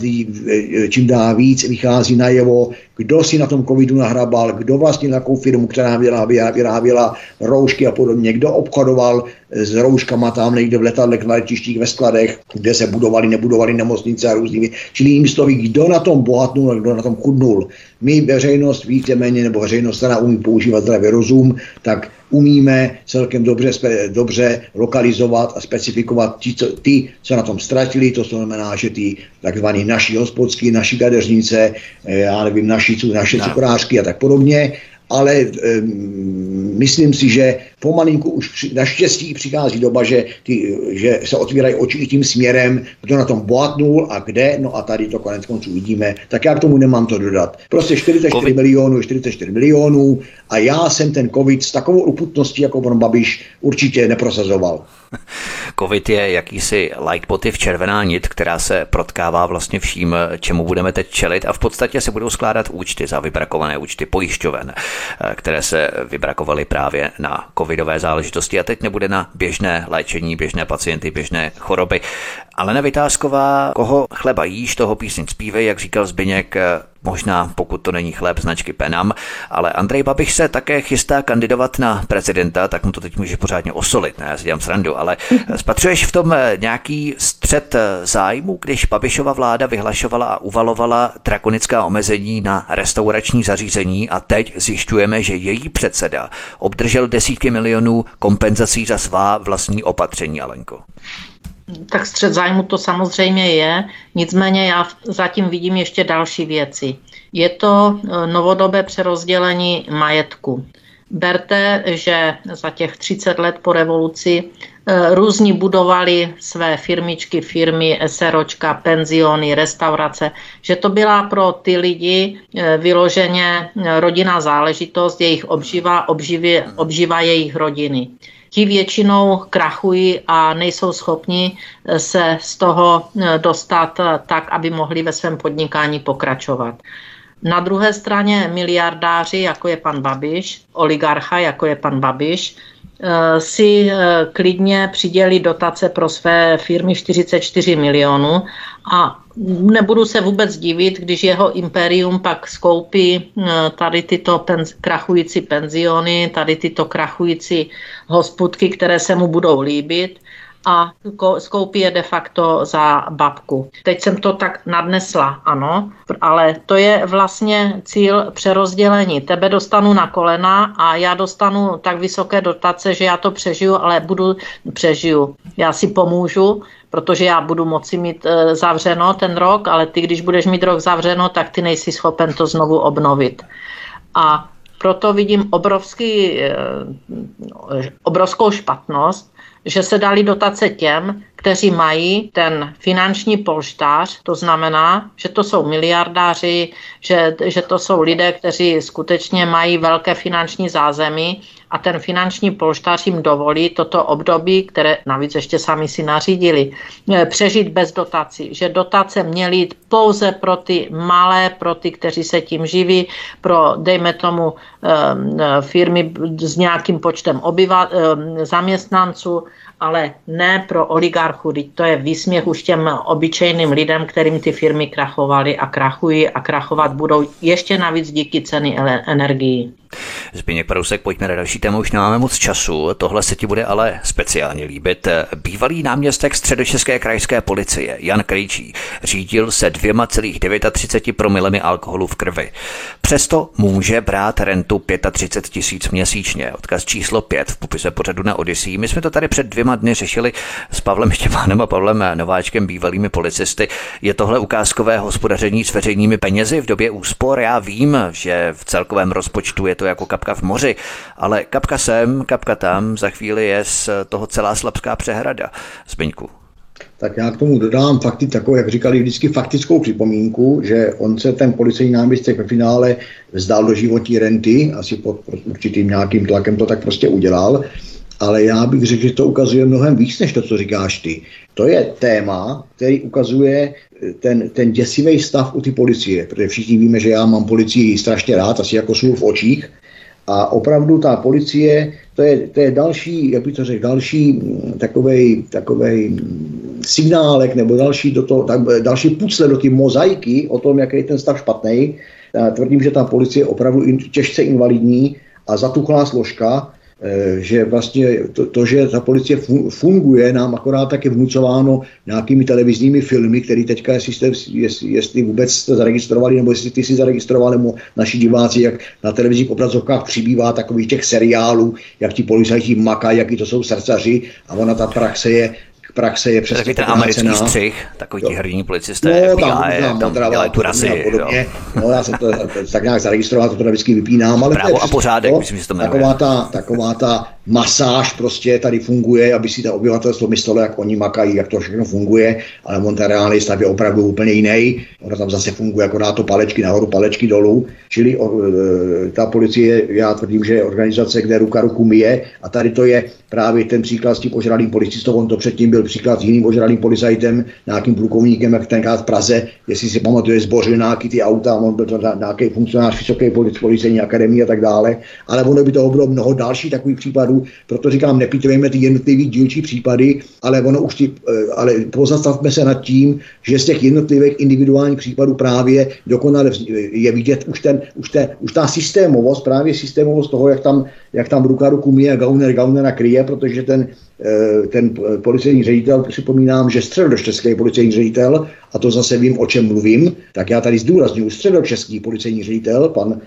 čím dál víc vychází najevo, kdo si na tom covidu nahrabal, kdo vlastně takovou firmu, která vyráběla, vyráběla roušky a podobně, kdo obchodoval s rouškama tam někde v letadlech, na letištích, ve skladech, kde se budovali, nebudovali nemocnice a různými. Čili jim sloví, kdo na tom bohatnul kdo na tom chudnul. My veřejnost víceméně, nebo veřejnost, která umí používat zdravý rozum, tak umíme celkem dobře, dobře lokalizovat a specifikovat ty, co, ty, co na tom ztratili, to znamená, že ty takzvané naši hospodský, naši kadeřnice, eh, já nevím, naši, naše cukrářky a tak podobně, ale um, myslím si, že pomalinku už při, naštěstí přichází doba, že, ty, že se otvírají oči i tím směrem, kdo na tom bohatnul a kde, no a tady to konec konců vidíme, tak já k tomu nemám to dodat. Prostě 44 COVID. milionů, 44 milionů a já jsem ten covid s takovou uputností jako pan Babiš určitě neprosazoval. Covid je jakýsi leitmotiv červená nit, která se protkává vlastně vším, čemu budeme teď čelit a v podstatě se budou skládat účty za vybrakované účty pojišťoven, které se vybrakovaly právě na covidové záležitosti a teď nebude na běžné léčení, běžné pacienty, běžné choroby. Ale Nevytázková, koho chleba jíš, toho písň zpívej, jak říkal Zbyněk, možná pokud to není chléb značky Penam, ale Andrej Babiš se také chystá kandidovat na prezidenta, tak mu to teď může pořádně osolit, ne, já si dělám srandu, ale spatřuješ v tom nějaký střed zájmu, když Babišova vláda vyhlašovala a uvalovala drakonická omezení na restaurační zařízení a teď zjišťujeme, že její předseda obdržel desítky milionů kompenzací za svá vlastní opatření, Alenko. Tak střed zájmu to samozřejmě je, nicméně já zatím vidím ještě další věci. Je to e, novodobé přerozdělení majetku. Berte, že za těch 30 let po revoluci e, různí budovali své firmičky, firmy, SROčka, penziony, restaurace, že to byla pro ty lidi e, vyloženě rodinná záležitost, jejich obživa, obživě, obživa jejich rodiny ti většinou krachují a nejsou schopni eh, se z toho eh, dostat eh, tak, aby mohli ve svém podnikání pokračovat. Na druhé straně miliardáři, jako je pan Babiš, oligarcha, jako je pan Babiš, si klidně přidělí dotace pro své firmy 44 milionů a nebudu se vůbec divit, když jeho imperium pak skoupí eh, tady tyto penz, krachující penziony, tady tyto krachující hospudky, které se mu budou líbit a skoupí je de facto za babku. Teď jsem to tak nadnesla, ano, ale to je vlastně cíl přerozdělení. Tebe dostanu na kolena a já dostanu tak vysoké dotace, že já to přežiju, ale budu přežiju. Já si pomůžu, protože já budu moci mít e, zavřeno ten rok, ale ty, když budeš mít rok zavřeno, tak ty nejsi schopen to znovu obnovit. A proto vidím obrovský, e, obrovskou špatnost, že se dali dotace těm, kteří mají ten finanční polštář, to znamená, že to jsou miliardáři, že, že to jsou lidé, kteří skutečně mají velké finanční zázemí a ten finanční polštář jim dovolí toto období, které navíc ještě sami si nařídili, eh, přežít bez dotací. Že dotace měly jít pouze pro ty malé, pro ty, kteří se tím živí, pro, dejme tomu, eh, firmy s nějakým počtem obyva, eh, zaměstnanců, ale ne pro oligarchu. To je výsměch už těm obyčejným lidem, kterým ty firmy krachovaly a krachují a krachovat budou ještě navíc díky ceny energií. Zbigněk Parousek, pojďme na další téma, už nemáme moc času, tohle se ti bude ale speciálně líbit. Bývalý náměstek středočeské krajské policie Jan Krejčí řídil se 2,39 promilemi alkoholu v krvi. Přesto může brát rentu 35 tisíc měsíčně. Odkaz číslo 5 v popise pořadu na Odyssey. My jsme to tady před dvěma dny řešili s Pavlem Štěpánem a Pavlem Nováčkem, bývalými policisty. Je tohle ukázkové hospodaření s veřejnými penězi v době úspor? Já vím, že v celkovém rozpočtu je to jako kapka v moři, ale kapka sem, kapka tam, za chvíli je z toho celá slabská přehrada. Zbyňku. Tak já k tomu dodám fakty takovou, jak říkali vždycky, faktickou připomínku, že on se ten policejní náměstek ve finále vzdal do životní renty, asi pod, pod určitým nějakým tlakem to tak prostě udělal, ale já bych řekl, že to ukazuje mnohem víc, než to, co říkáš ty. To je téma, který ukazuje ten, ten děsivý stav u ty policie, protože všichni víme, že já mám policii strašně rád, asi jako sůl v očích, a opravdu ta policie, to je, to je další, jak bych to řekl, další takovej, takovej signálek nebo další, do toho, tak, další pucle do té mozaiky o tom, jaký je ten stav špatný. Tvrdím, že ta policie je opravdu těžce invalidní a zatuchlá složka Eh, že vlastně to, to, že ta policie funguje, nám akorát taky vnucováno nějakými televizními filmy, které teďka, jestli, jste, jestli, jestli vůbec jste zaregistrovali, nebo jestli ty si zaregistrovali, nebo naši diváci, jak na televizních obrazovkách přibývá takových těch seriálů, jak ti policajti makají, jaký to jsou srdcaři a ona ta praxe je praxe je přesně Takový ten americký střih, takový ti hrdní policisté, no, FBI, tam, tam, tam dělají tu razy. No, já jsem to tak nějak zaregistroval, to vždycky vypínám. Ale Právo a pořádek, to, myslím, že to jmenuje. Taková ta, taková ta masáž prostě tady funguje, aby si ta obyvatelstvo myslelo, jak oni makají, jak to všechno funguje, ale on ten reálný stav je opravdu úplně jiný. Ono tam zase funguje, jako dá to palečky nahoru, palečky dolů. Čili o, e, ta policie, já tvrdím, že je organizace, kde ruka ruku myje a tady to je právě ten příklad s tím ožralým policistou, on to předtím byl příklad s jiným ožralým policajtem, nějakým plukovníkem, jak tenkrát v Praze, jestli si pamatuje, zbořil nějaký ty auta, on byl to nějaký funkcionář vysoké policejní akademie a tak dále, ale ono by toho bylo mnoho dalších takových případů, proto říkám, nepítujeme ty jednotlivý dílčí případy, ale ono už ty, eh, ale pozastavme se nad tím, že z těch jednotlivých individuálních případů právě dokonale je vidět už, ten, už, ten, už ta systémovost, právě systémovost toho, jak tam, jak tam ruka ruku míje Gauner Gaunera kryje, protože ten, eh, ten policejní ředitel, připomínám, že středočeský policejní ředitel, a to zase vím, o čem mluvím, tak já tady zdůraznuju středočeský policejní ředitel, pan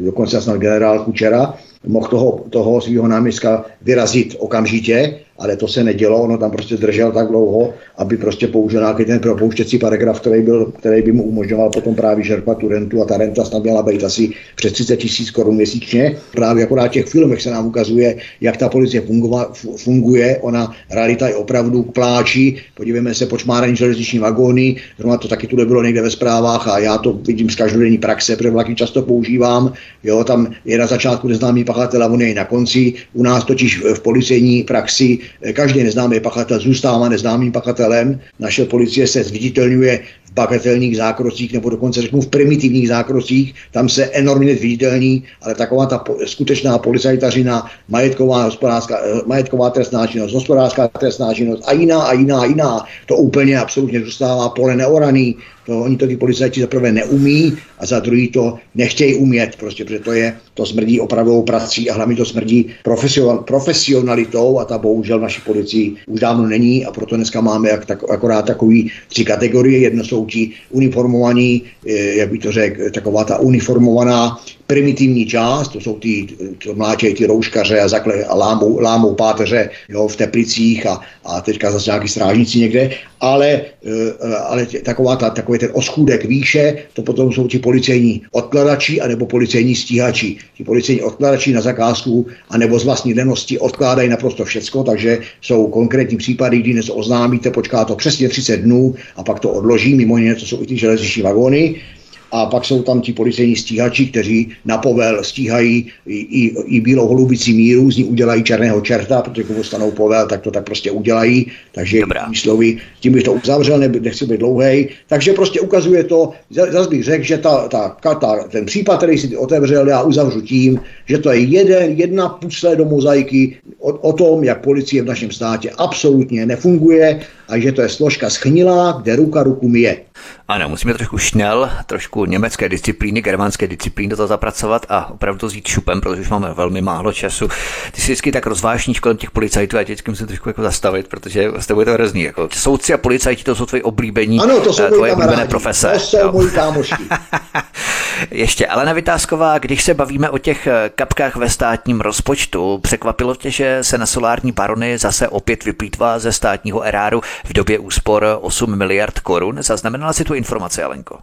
dokonce snad generál Kučera, mohl toho, toho svého náměstka vyrazit okamžitě ale to se nedělo, ono tam prostě držel tak dlouho, aby prostě použil nějaký ten propouštěcí paragraf, který, byl, který by mu umožňoval potom právě žerpat tu rentu a ta renta snad měla být asi přes 30 tisíc korun měsíčně. Právě akorát těch filmech se nám ukazuje, jak ta policie fungova, funguje, ona realita je opravdu k pláči, podívejme se počmárení železniční vagóny, zrovna to taky tu bylo někde ve zprávách a já to vidím z každodenní praxe, protože vlaky často používám, jo, tam je na začátku neznámý pachatel a on je na konci, u nás totiž v policejní praxi Každý neznámý pachatel zůstává neznámým pachatelem. Naše policie se zviditelňuje bagatelních zákrocích, nebo dokonce řeknu v primitivních zákrocích. Tam se enormně zviditelní, ale taková ta po, skutečná policajtařina, majetková, hospodářská, eh, majetková trestná činnost, hospodářská trestná činnost a jiná a jiná a jiná, to úplně absolutně zůstává pole neoraný. To oni to ty policajti za prvé neumí a za druhý to nechtějí umět, prostě, protože to je, to smrdí opravdovou prací a hlavně to smrdí profesionalitou a ta bohužel naší policii už dávno není a proto dneska máme jak, tak, akorát takový tři kategorie. Jedno jsou ti uniformovaní, eh, jak by to řekl, taková ta uniformovaná primitivní část, to jsou ty, to mláčejí ty rouškaře a, zakle, a lámou, lámou páteře jo, v Teplicích a, a teďka zase nějaký strážníci někde, ale, eh, ale taková ta, takový ten oschůdek výše, to potom jsou ti policejní odkladači anebo policejní stíhači. Ti policejní odkladači na zakázku anebo z vlastní lenosti odkládají naprosto všecko, takže jsou konkrétní případy, kdy dnes oznámíte, počká to přesně 30 dnů a pak to odloží, mimo jiné to jsou i ty železniční vagóny, a pak jsou tam ti policejní stíhači, kteří na povel stíhají i, i, i bílou holubicí míru, z ní udělají černého čerta, protože když dostanou povel, tak to tak prostě udělají. Takže slovy, tím bych to uzavřel, ne, nechci být dlouhý. Takže prostě ukazuje to, zase bych řekl, že ta, ta, ta, ten případ, který si otevřel, já uzavřu tím, že to je jeden, jedna pucle do mozaiky o, o tom, jak policie v našem státě absolutně nefunguje a že to je složka schnilá, kde ruka ruku myje. Ano, musíme trošku šnel, trošku německé disciplíny, germánské disciplíny do toho zapracovat a opravdu to zjít šupem, protože už máme velmi málo času. Ty jsi vždycky tak rozvášníš kolem těch policajtů a vždycky musím trošku jako zastavit, protože s tebou je to hrozný. Jako soudci a policajti to jsou tvoje oblíbení, ano, to jsou eh, tvoje oblíbené profese. To jsou moji. Ještě Alena Vytázková, když se bavíme o těch eh, kapkách ve státním rozpočtu, překvapilo tě, že se na solární barony zase opět vyplýtvá ze státního eráru v době úspor 8 miliard korun. Zaznamenala si tu informaci, Alenko?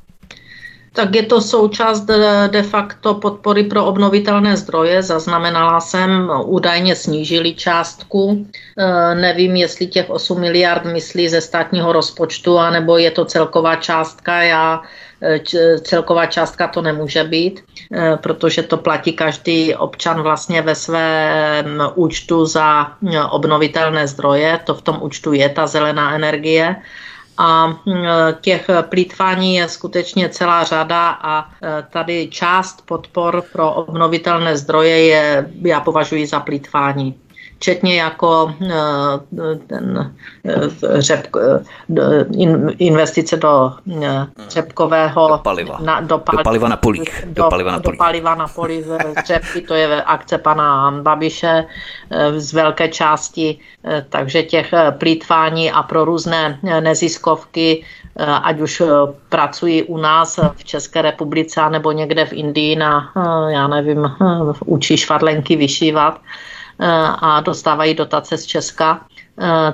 Tak je to součást de facto podpory pro obnovitelné zdroje. Zaznamenala jsem, údajně snížili částku. E, nevím, jestli těch 8 miliard myslí ze státního rozpočtu, anebo je to celková částka. Já celková částka to nemůže být, protože to platí každý občan vlastně ve svém účtu za obnovitelné zdroje. To v tom účtu je ta zelená energie a mm, těch plítvání je skutečně celá řada a e, tady část podpor pro obnovitelné zdroje je, já považuji za plítvání včetně jako eh, ten eh, řep, eh, investice do řepkového... Do paliva. Na, do, pali, do paliva na polích. Do, do paliva na polích. Do paliva na polích řepky, to je akce pana Babiše z velké části, takže těch plítvání a pro různé neziskovky ať už pracují u nás v České republice nebo někde v Indii na, já nevím, učí švadlenky vyšívat, a dostávají dotace z Česka,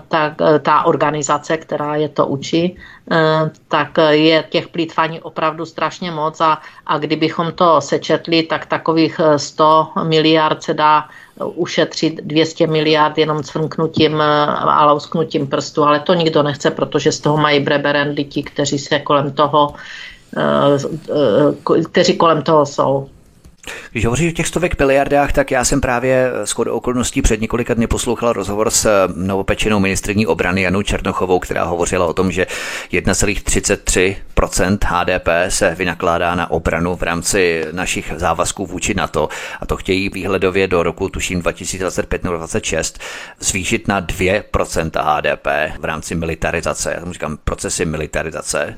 tak ta organizace, která je to učí, tak je těch plítvaní opravdu strašně moc a, a kdybychom to sečetli, tak takových 100 miliard se dá ušetřit 200 miliard jenom cvrknutím a lousknutím prstu, ale to nikdo nechce, protože z toho mají breberendy ti, kteří se kolem toho kteří kolem toho jsou. Když hovoříš o těch stovek miliardách, tak já jsem právě s chodou okolností před několika dny poslouchal rozhovor s eh, novopečenou ministrní obrany Janou Černochovou, která hovořila o tom, že 1,33% HDP se vynakládá na obranu v rámci našich závazků vůči NATO. A to chtějí výhledově do roku tuším 2025 nebo 2026 zvýšit na 2% HDP v rámci militarizace, já tomu říkám procesy militarizace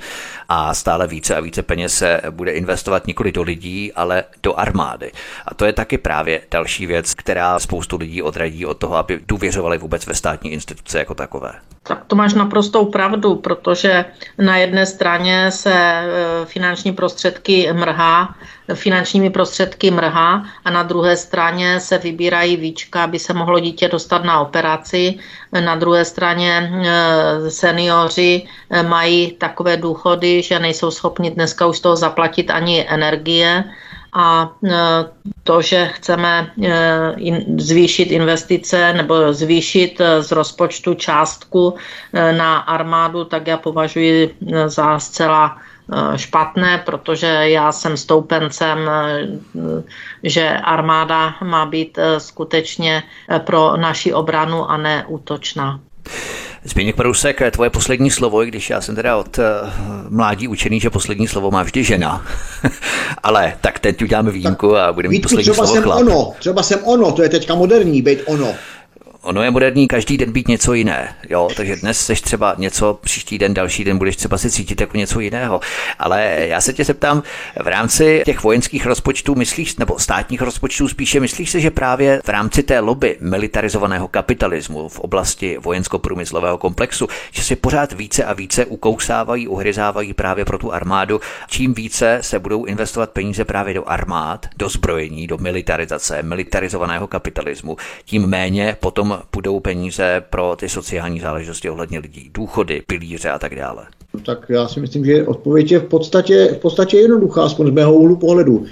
a stále více a více peněz se bude investovat nikoli do lidí, ale do armády. A to je taky právě další věc, která spoustu lidí odradí od toho, aby důvěřovali vůbec ve státní instituce jako takové. Tak to máš naprostou pravdu, protože na jedné straně se e, finanční prostředky mrhá, finančními prostředky mrhá a na druhé straně se vybírají víčka, aby se mohlo dítě dostat na operaci. Na druhé straně e, seniori e, mají takové důchody, že nejsou schopni dneska už toho zaplatit ani energie a e, to, že chceme zvýšit investice nebo zvýšit z rozpočtu částku na armádu, tak já považuji za zcela špatné, protože já jsem stoupencem, že armáda má být skutečně pro naši obranu a ne útočná. Zbigněk Parousek, tvoje poslední slovo, i když já jsem teda od mládí učený, že poslední slovo má vždy žena. Ale tak teď uděláme výjimku a budeme mít poslední třeba slovo jsem chlap. ono, třeba jsem ono, to je teďka moderní, být ono ono je moderní každý den být něco jiné. Jo? Takže dnes seš třeba něco, příští den, další den budeš třeba si cítit jako něco jiného. Ale já se tě zeptám, v rámci těch vojenských rozpočtů myslíš, nebo státních rozpočtů spíše, myslíš si, že právě v rámci té lobby militarizovaného kapitalismu v oblasti vojensko-průmyslového komplexu, že si pořád více a více ukousávají, uhryzávají právě pro tu armádu, čím více se budou investovat peníze právě do armád, do zbrojení, do militarizace, militarizovaného kapitalismu, tím méně potom budou peníze pro ty sociální záležitosti ohledně lidí, důchody, pilíře a tak dále? No tak já si myslím, že odpověď je v podstatě, v podstatě jednoduchá, aspoň z mého úhlu pohledu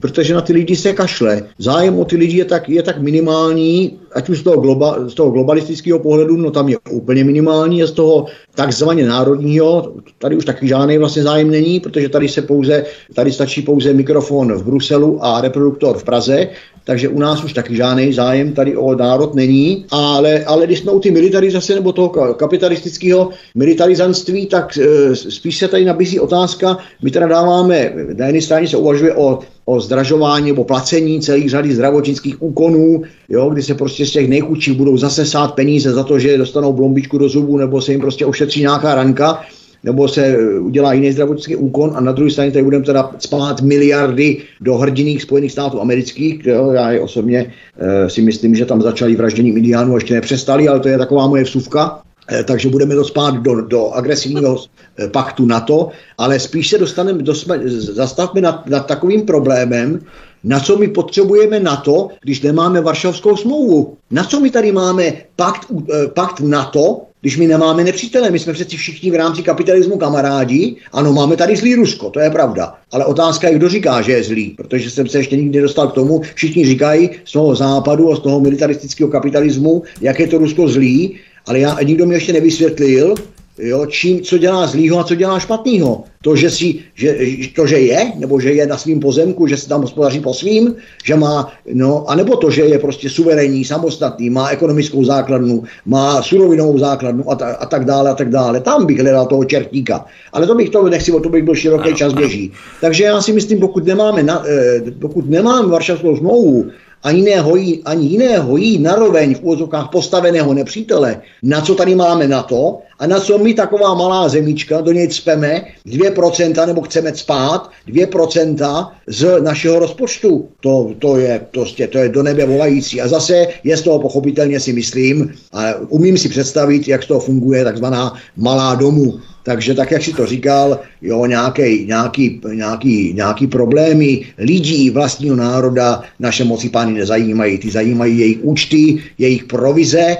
protože na ty lidi se kašle. Zájem o ty lidi je tak, je tak minimální, ať už z toho, globa, z toho globalistického pohledu, no tam je úplně minimální, a z toho takzvaně národního, tady už taky žádný vlastně zájem není, protože tady se pouze, tady stačí pouze mikrofon v Bruselu a reproduktor v Praze, takže u nás už taky žádný zájem tady o národ není, ale, ale když jsme u ty militarizace nebo toho kapitalistického militarizanství, tak e, spíš se tady nabízí otázka, my teda dáváme, na jedné straně se uvažuje o o zdražování nebo placení celých řady zdravotnických úkonů, jo, kdy se prostě z těch nejchudších budou zase sát peníze za to, že dostanou blombičku do zubu nebo se jim prostě ošetří nějaká ranka nebo se udělá jiný zdravotnický úkon a na druhé straně tady budeme teda spát miliardy do hrdiných Spojených států amerických. Jo, já je osobně e, si myslím, že tam začali vražděním indiánů ještě nepřestali, ale to je taková moje vsuvka. E, takže budeme to spát do, do agresivního paktu NATO, ale spíš se dostaneme, do, zastavme nad, nad takovým problémem, na co my potřebujeme NATO, když nemáme Varšavskou smlouvu? Na co my tady máme pakt, pakt NATO, když my nemáme nepřítele, my jsme přeci všichni v rámci kapitalismu kamarádi, ano, máme tady zlý Rusko, to je pravda. Ale otázka je, kdo říká, že je zlý, protože jsem se ještě nikdy dostal k tomu, všichni říkají z toho západu a z toho militaristického kapitalismu, jak je to Rusko zlý, ale já, nikdo mi ještě nevysvětlil, jo, čím, co dělá zlýho a co dělá špatného. To, že, si, že, to, že je, nebo že je na svém pozemku, že se tam hospodaří po svým, že má, no, anebo to, že je prostě suverénní, samostatný, má ekonomickou základnu, má surovinovou základnu a, ta, a tak dále, a tak dále. Tam bych hledal toho čertíka. Ale to bych to nechci, o to bych byl široký čas běží. Takže já si myslím, pokud nemáme, na, eh, pokud nemáme Varšavskou smlouvu, ani jiné hojí, ani jiné hojí naroveň v úvozovkách postaveného nepřítele, na co tady máme na to a na co my taková malá zemička, do něj cpeme 2% nebo chceme spát 2% z našeho rozpočtu. To, to je prostě, to je do nebe volající. A zase je z toho pochopitelně si myslím, a umím si představit, jak z toho funguje takzvaná malá domů. Takže tak, jak si to říkal, jo, nějaký, nějaký, nějaký, nějaký problémy lidí vlastního národa naše moci pány nezajímají. Ty zajímají jejich účty, jejich provize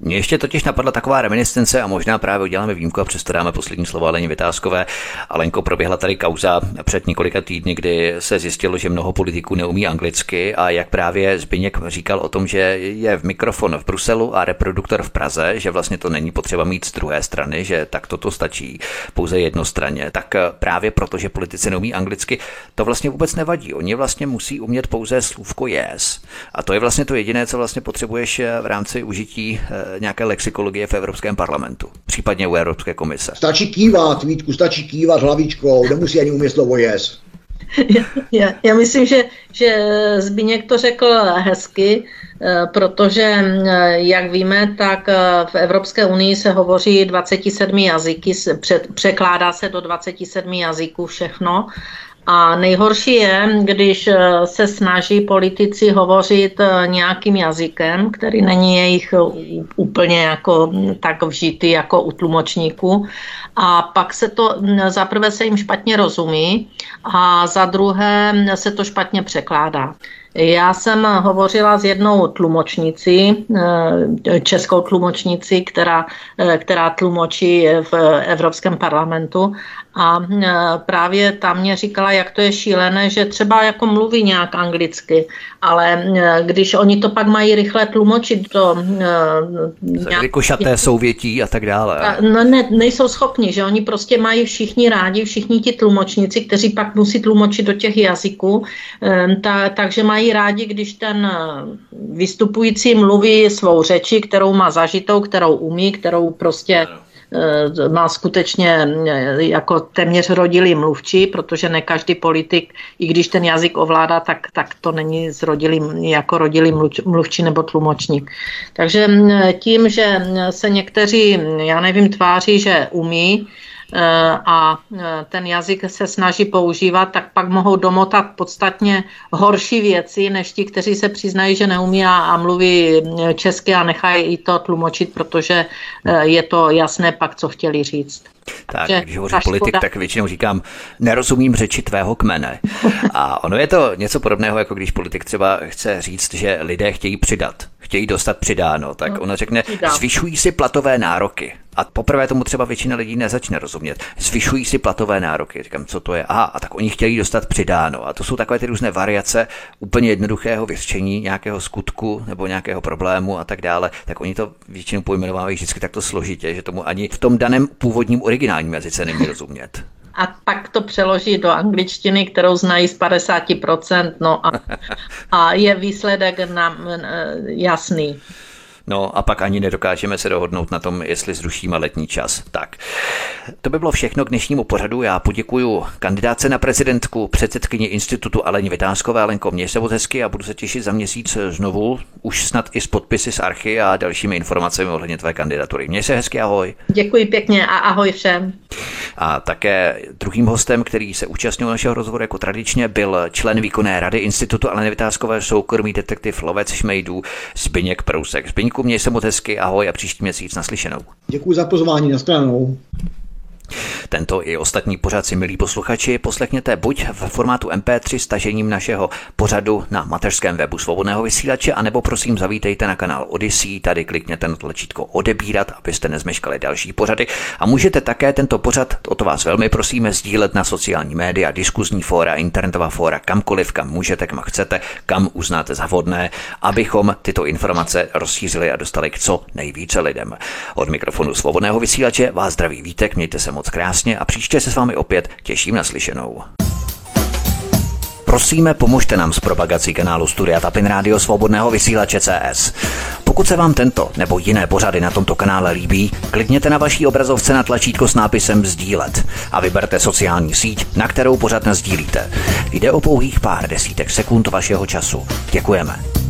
Mně ještě totiž napadla taková reminiscence a možná právě uděláme výjimku a přesto dáme poslední slovo Aleně Vytázkové. Alenko, proběhla tady kauza před několika týdny, kdy se zjistilo, že mnoho politiků neumí anglicky a jak právě Zbyněk říkal o tom, že je v mikrofon v Bruselu a reproduktor v Praze, že vlastně to není potřeba mít z druhé strany, že tak toto stačí pouze jednostranně. Tak právě proto, že politici neumí anglicky, to vlastně vůbec nevadí. Oni vlastně musí umět pouze slůvko yes. A to je vlastně to jediné, co vlastně potřebuješ v rámci užití eh, nějaké lexikologie v Evropském parlamentu, případně u Evropské komise. Stačí kývat, Vítku, stačí kývat hlavičkou, nemusí ani umět slovo yes. Já, já myslím, že, že Zbíněk to řekl hezky, eh, protože, eh, jak víme, tak v Evropské unii se hovoří 27 jazyky, překládá se do 27 jazyků všechno a nejhorší je, když eh, se snaží politici hovořit eh, nějakým jazykem, který není jejich eh, úplně jako tak vžitý jako u tlumočníků. A pak se to, hm, za prvé se jim špatně rozumí a za druhé hm, se to špatně překládá. Já jsem hovořila s jednou tlumočnicí, českou tlumočnici, která, která tlumočí v Evropském parlamentu a e, právě tam mě říkala, jak to je šílené, že třeba jako mluví nějak anglicky, ale e, když oni to pak mají rychle tlumočit to... E, nějak... Jako šaté souvětí a tak dále. No ne, nejsou schopni, že oni prostě mají všichni rádi, všichni ti tlumočníci, kteří pak musí tlumočit do těch jazyků, ta, takže mají rádi, když ten vystupující mluví svou řeči, kterou má zažitou, kterou umí, kterou prostě má skutečně eh, jako téměř rodilý mluvčí, protože ne každý politik, i když ten jazyk ovládá, tak, tak to není zrodilý, jako rodilý mluvčí nebo tlumočník. Takže mm, tím, že se někteří, já nevím, tváří, že umí, Eh, a eh, ten jazyk se snaží používat, tak pak mohou domotat podstatně horší věci, než ti, kteří se přiznají, že neumí a mluví eh, česky a nechají i to tlumočit, protože je to jasné pak, co chtěli říct. Tak, že když hovoří politik, škoda. tak většinou říkám, nerozumím řeči tvého kmene. A ono je to něco podobného, jako když politik třeba chce říct, že lidé chtějí přidat, chtějí dostat přidáno, tak no, ona řekne, zvyšují si platové nároky. A poprvé tomu třeba většina lidí nezačne rozumět. Zvyšují si platové nároky. Říkám, co to je? Aha, a tak oni chtějí dostat přidáno. A to jsou takové ty různé variace úplně jednoduchého vyřčení nějakého skutku nebo nějakého problému a tak dále. Tak oni to většinou pojmenovávají vždycky takto složitě, že tomu ani v tom daném původním originálním jazyce nemí rozumět a pak to přeloží do angličtiny, kterou znají z 50%, no a, a je výsledek nám jasný. No a pak ani nedokážeme se dohodnout na tom, jestli zrušíme letní čas. Tak, to by bylo všechno k dnešnímu pořadu. Já poděkuji kandidáce na prezidentku, předsedkyni institutu Aleně Vytázkové. Alenko, mě se moc hezky a budu se těšit za měsíc znovu, už snad i s podpisy z Archy a dalšími informacemi ohledně tvé kandidatury. Měj se hezky, ahoj. Děkuji pěkně a ahoj všem. A také druhým hostem, který se účastnil našeho rozhovoru jako tradičně, byl člen výkonné rady Institutu Aleny Vytázkové soukromý detektiv Lovec Šmejdů Zbyněk Prousek. Zbyňku, měj se moc hezky, ahoj a příští měsíc naslyšenou. Děkuji za pozvání, na stranou. Tento i ostatní pořad si, milí posluchači, poslechněte buď v formátu MP3 stažením našeho pořadu na mateřském webu svobodného vysílače, anebo prosím zavítejte na kanál Odyssey, tady klikněte na tlačítko odebírat, abyste nezmeškali další pořady a můžete také tento pořad, o to vás velmi prosíme, sdílet na sociální média, diskuzní fóra, internetová fóra, kamkoliv, kam můžete, kam chcete, kam uznáte za vhodné, abychom tyto informace rozšířili a dostali k co nejvíce lidem. Od mikrofonu svobodného vysílače vás zdraví Vítek, mějte se moc krásně a příště se s vámi opět těším na slyšenou. Prosíme, pomožte nám s propagací kanálu Studia Tapin Rádio Svobodného vysílače CS. Pokud se vám tento nebo jiné pořady na tomto kanále líbí, klikněte na vaší obrazovce na tlačítko s nápisem Sdílet a vyberte sociální síť, na kterou pořad sdílíte. Jde o pouhých pár desítek sekund vašeho času. Děkujeme.